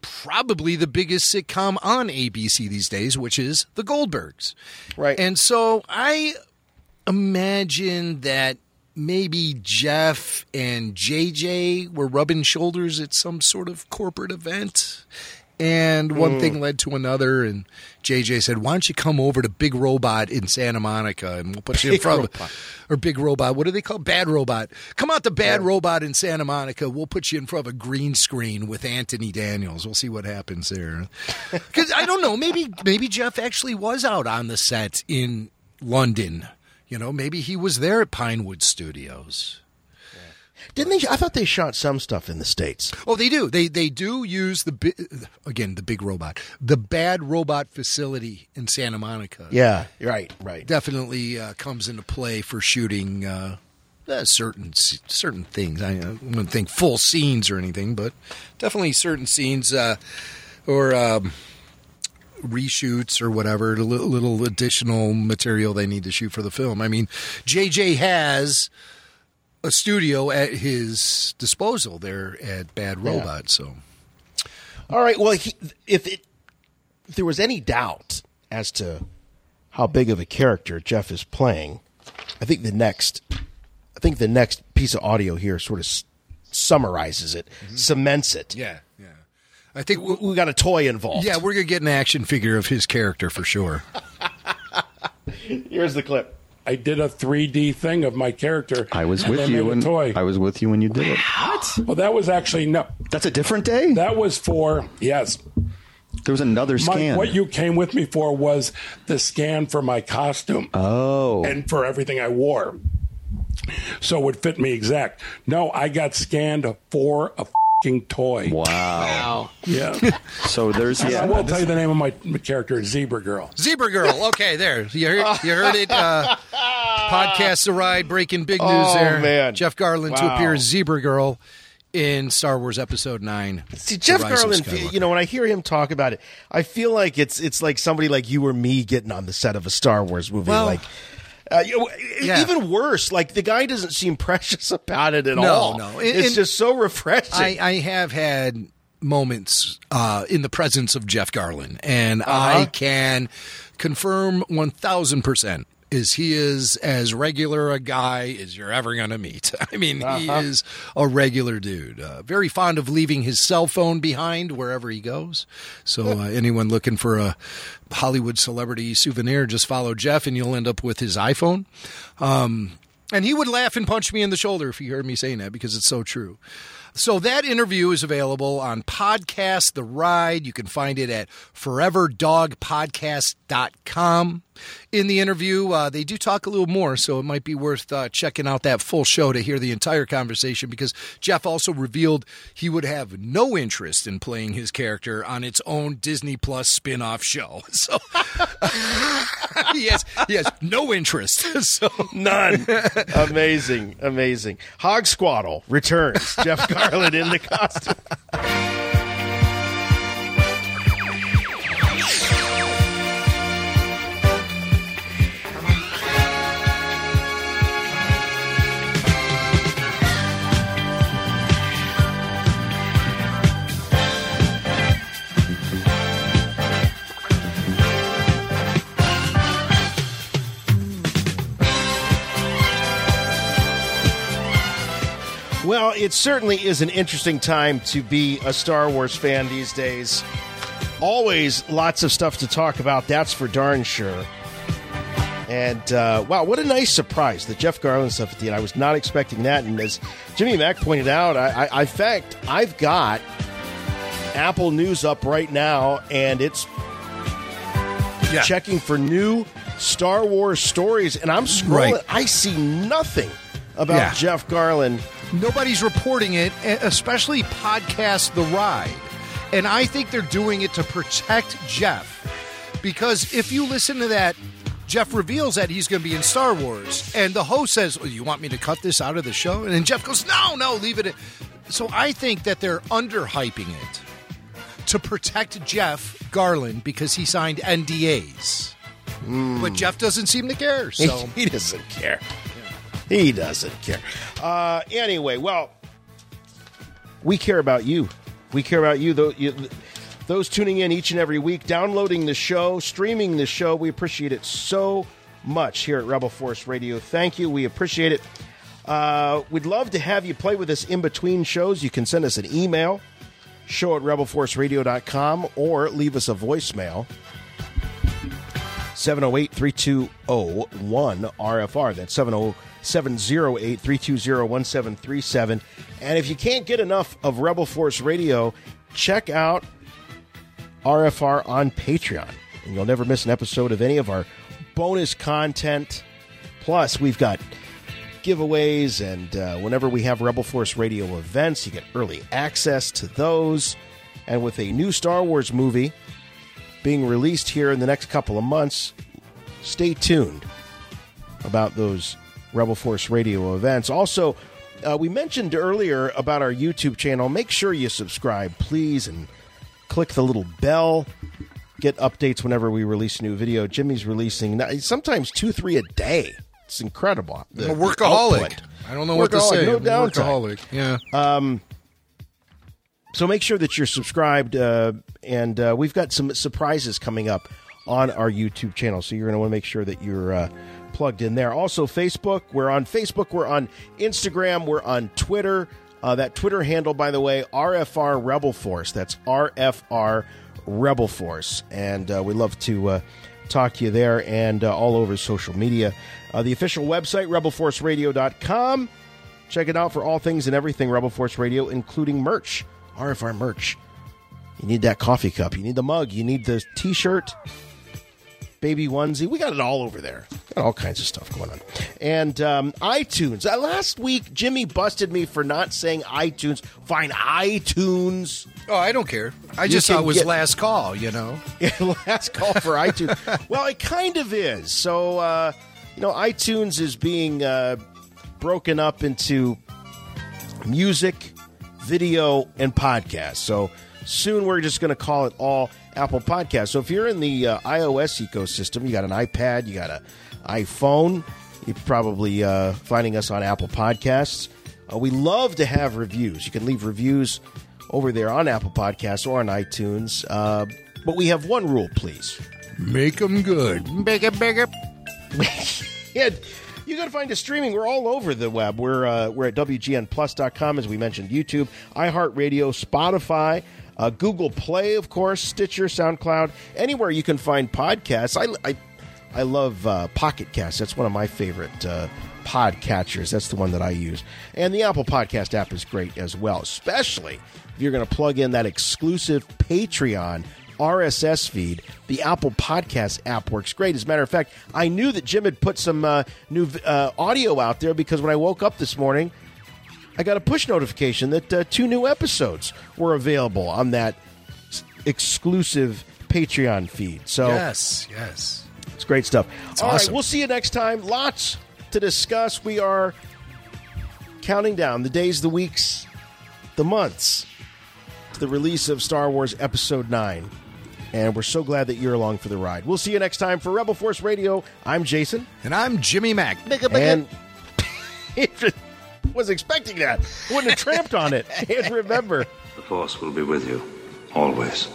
probably the biggest sitcom on ABC these days, which is The Goldbergs. Right. And so I imagine that maybe Jeff and JJ were rubbing shoulders at some sort of corporate event. And one Mm. thing led to another, and JJ said, "Why don't you come over to Big Robot in Santa Monica, and we'll put you in Big front of or Big Robot. What do they call? Bad Robot? Come out to Bad Robot in Santa Monica. We'll put you in front of a green screen with Anthony Daniels. We'll see what happens there. Because I don't know. Maybe maybe Jeff actually was out on the set in London. You know, maybe he was there at Pinewood Studios. Didn't they? I thought they shot some stuff in the states. Oh, they do. They they do use the bi- again the big robot, the bad robot facility in Santa Monica. Yeah, right, right. definitely uh, comes into play for shooting uh, uh, certain certain things. I, I wouldn't think full scenes or anything, but definitely certain scenes uh, or um, reshoots or whatever. A little, little additional material they need to shoot for the film. I mean, JJ has a studio at his disposal there at Bad Yeah. Robot. So All right. Well, he, if it if there was any doubt as to how big of a character Jeff is playing, I think the next I think the next piece of audio here sort of s- summarizes it, mm-hmm. cements it. yeah, yeah. I think we, we got a toy involved. yeah, we're gonna get an action figure of his character for sure. Here's the clip. I did a 3D thing of my character. I was with you made a when toy. I was with you when you did it. What? Well, that was actually no. That's a different day. That was for yes. There was another My- scan. what you came with me for was the scan for my costume oh, and for everything I wore. So it would fit me exact. No, I got scanned for a fucking toy. wow. Yeah. So there's And I yeah. will tell you the name of my my character, Zebra Girl. Zebra Girl. Okay, there. You heard, you heard it. Uh, podcast the ride, breaking big news Oh, there. man. Jeff Garlin to appear as Zebra Girl in Star Wars Episode Nine. See, Jeff Garlin, you know, when I hear him talk about it, I feel like it's it's like somebody like you or me getting on the set of a Star Wars movie. Well, like, uh, yeah. even worse, like the guy doesn't seem precious about it at No, all. no. And- it's and just so refreshing. I, I have had moments uh, in the presence of Jeff Garlin, and Uh-huh. I can confirm one thousand percent is he is as regular a guy as you're ever going to meet. I mean, he Uh-huh. is a regular dude. Uh, very fond of leaving his cell phone behind wherever he goes. So uh, anyone looking for a Hollywood celebrity souvenir, just follow Jeff, and you'll end up with his iPhone. Um, and he would laugh and punch me in the shoulder if he heard me saying that because it's so true. So that interview is available on Podcast The Ride. You can find it at foreverdogpodcast.com. In the interview, uh, they do talk a little more, so it might be worth uh, checking out that full show to hear the entire conversation because Jeff also revealed he would have no interest in playing his character on its own Disney Plus spin off show. So he, has, he has no interest. So None. amazing, amazing. Hog Squaddle returns. Jeff Garlin in the costume. Well, it certainly is an interesting time to be a Star Wars fan these days. Always lots of stuff to talk about, that's for darn sure. And uh, wow, what a nice surprise the Jeff Garlin stuff at the end. I was not expecting that. And as Jimmy Mac pointed out, I, I, in fact, I've got Apple News up right now, and it's checking for new Star Wars stories. And I'm scrolling, Right. I see nothing about Yeah. Jeff Garlin. Nobody's reporting it, especially podcast The Ride. And I think they're doing it to protect Jeff. Because if you listen to that, Jeff reveals that he's going to be in Star Wars. And the host says, well, You want me to cut this out of the show? And then Jeff goes, No, no, leave it. in." So I think that they're underhyping it to protect Jeff Garlin because he signed NDAs. Hmm. But Jeff doesn't seem to care. So he doesn't care. He doesn't care. Uh, anyway, well, we care about you. We care about you. Those, you. those tuning in each and every week, downloading the show, streaming the show. We appreciate it so much here at Rebel Force Radio. Thank you. We appreciate it. Uh, we'd love to have you play with us in between shows. You can send us an email, show at rebelforceradio.com, or leave us a voicemail. 708 3201 RFR. That's 708 320 1737. And if you can't get enough of Rebel Force Radio, check out RFR on Patreon. And you'll never miss an episode of any of our bonus content. Plus, we've got giveaways, and uh, whenever we have Rebel Force Radio events, you get early access to those. And with a new Star Wars movie being released here in the next couple of months, stay tuned about those Rebel Force Radio events. Also, uh, we mentioned earlier about our YouTube channel. Make sure you subscribe, please, and click the little bell. Get updates whenever we release a new video. Jimmy's releasing sometimes two, three a day. It's incredible. The- I'm a workaholic. I don't know what to say. No I'm a downtime. workaholic. Yeah. Um, so make sure that you're subscribed, uh, and uh, we've got some surprises coming up on our YouTube channel. So you're going to want to make sure that you're uh, plugged in there. Also, Facebook. We're on Facebook. We're on Instagram. We're on Twitter. Uh, that Twitter handle, by the way, RFR Rebel Force. That's RFR Rebel Force, and uh, we love to uh, talk to you there and uh, all over social media. Uh, the official website, rebelforceradio.com. Check it out for all things and everything Rebel Force Radio, including merch, RFR merch. You need that coffee cup. You need the mug. You need the t shirt, baby onesie. We got it all over there. Got all kinds of stuff going on. And um, iTunes. Uh, last week, Jimmy busted me for not saying iTunes. Fine, iTunes. Oh, I don't care. I You just thought it was get- last call, you know? last call for iTunes. well, it kind of is. So, uh, you know, iTunes is being uh, broken up into music, video, and podcast. So soon we're just going to call it all Apple Podcasts. So if you're in the uh, iOS ecosystem, you got an iPad, you got an iPhone, you're probably uh, finding us on Apple Podcasts. Uh, we love to have reviews. You can leave reviews over there on Apple Podcasts or on iTunes. Uh, but we have one rule, please. Make them good. Bigger, bigger. Yeah, you got to find us streaming. We're all over the web. We're uh, we're at wgnplus.com, as we mentioned, YouTube, iHeartRadio, Spotify, uh, Google Play, of course, Stitcher, SoundCloud, anywhere you can find podcasts. I I, I love uh, Pocket Cast. That's one of my favorite uh, podcatchers. That's the one that I use, and the Apple Podcast app is great as well, especially if you're going to plug in that exclusive Patreon RSS feed. The Apple Podcast app works great. As a matter of fact, I knew that Jim had put some uh, new uh, audio out there because when I woke up this morning, I got a push notification that uh, two new episodes were available on that s- exclusive Patreon feed. So Yes, yes. it's great stuff. It's All right, awesome. we'll see you next time. Lots to discuss. We are counting down the days, the weeks, the months to the release of Star Wars Episode 9. And we're so glad that you're along for the ride. We'll see you next time for Rebel Force Radio. I'm Jason. And I'm Jimmy Mac. And was expecting that. Wouldn't have tramped on it. And remember, The Force will be with you, always.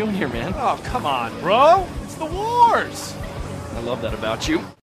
Doing here, man? Oh, come on, bro. It's the wars. I love that about you.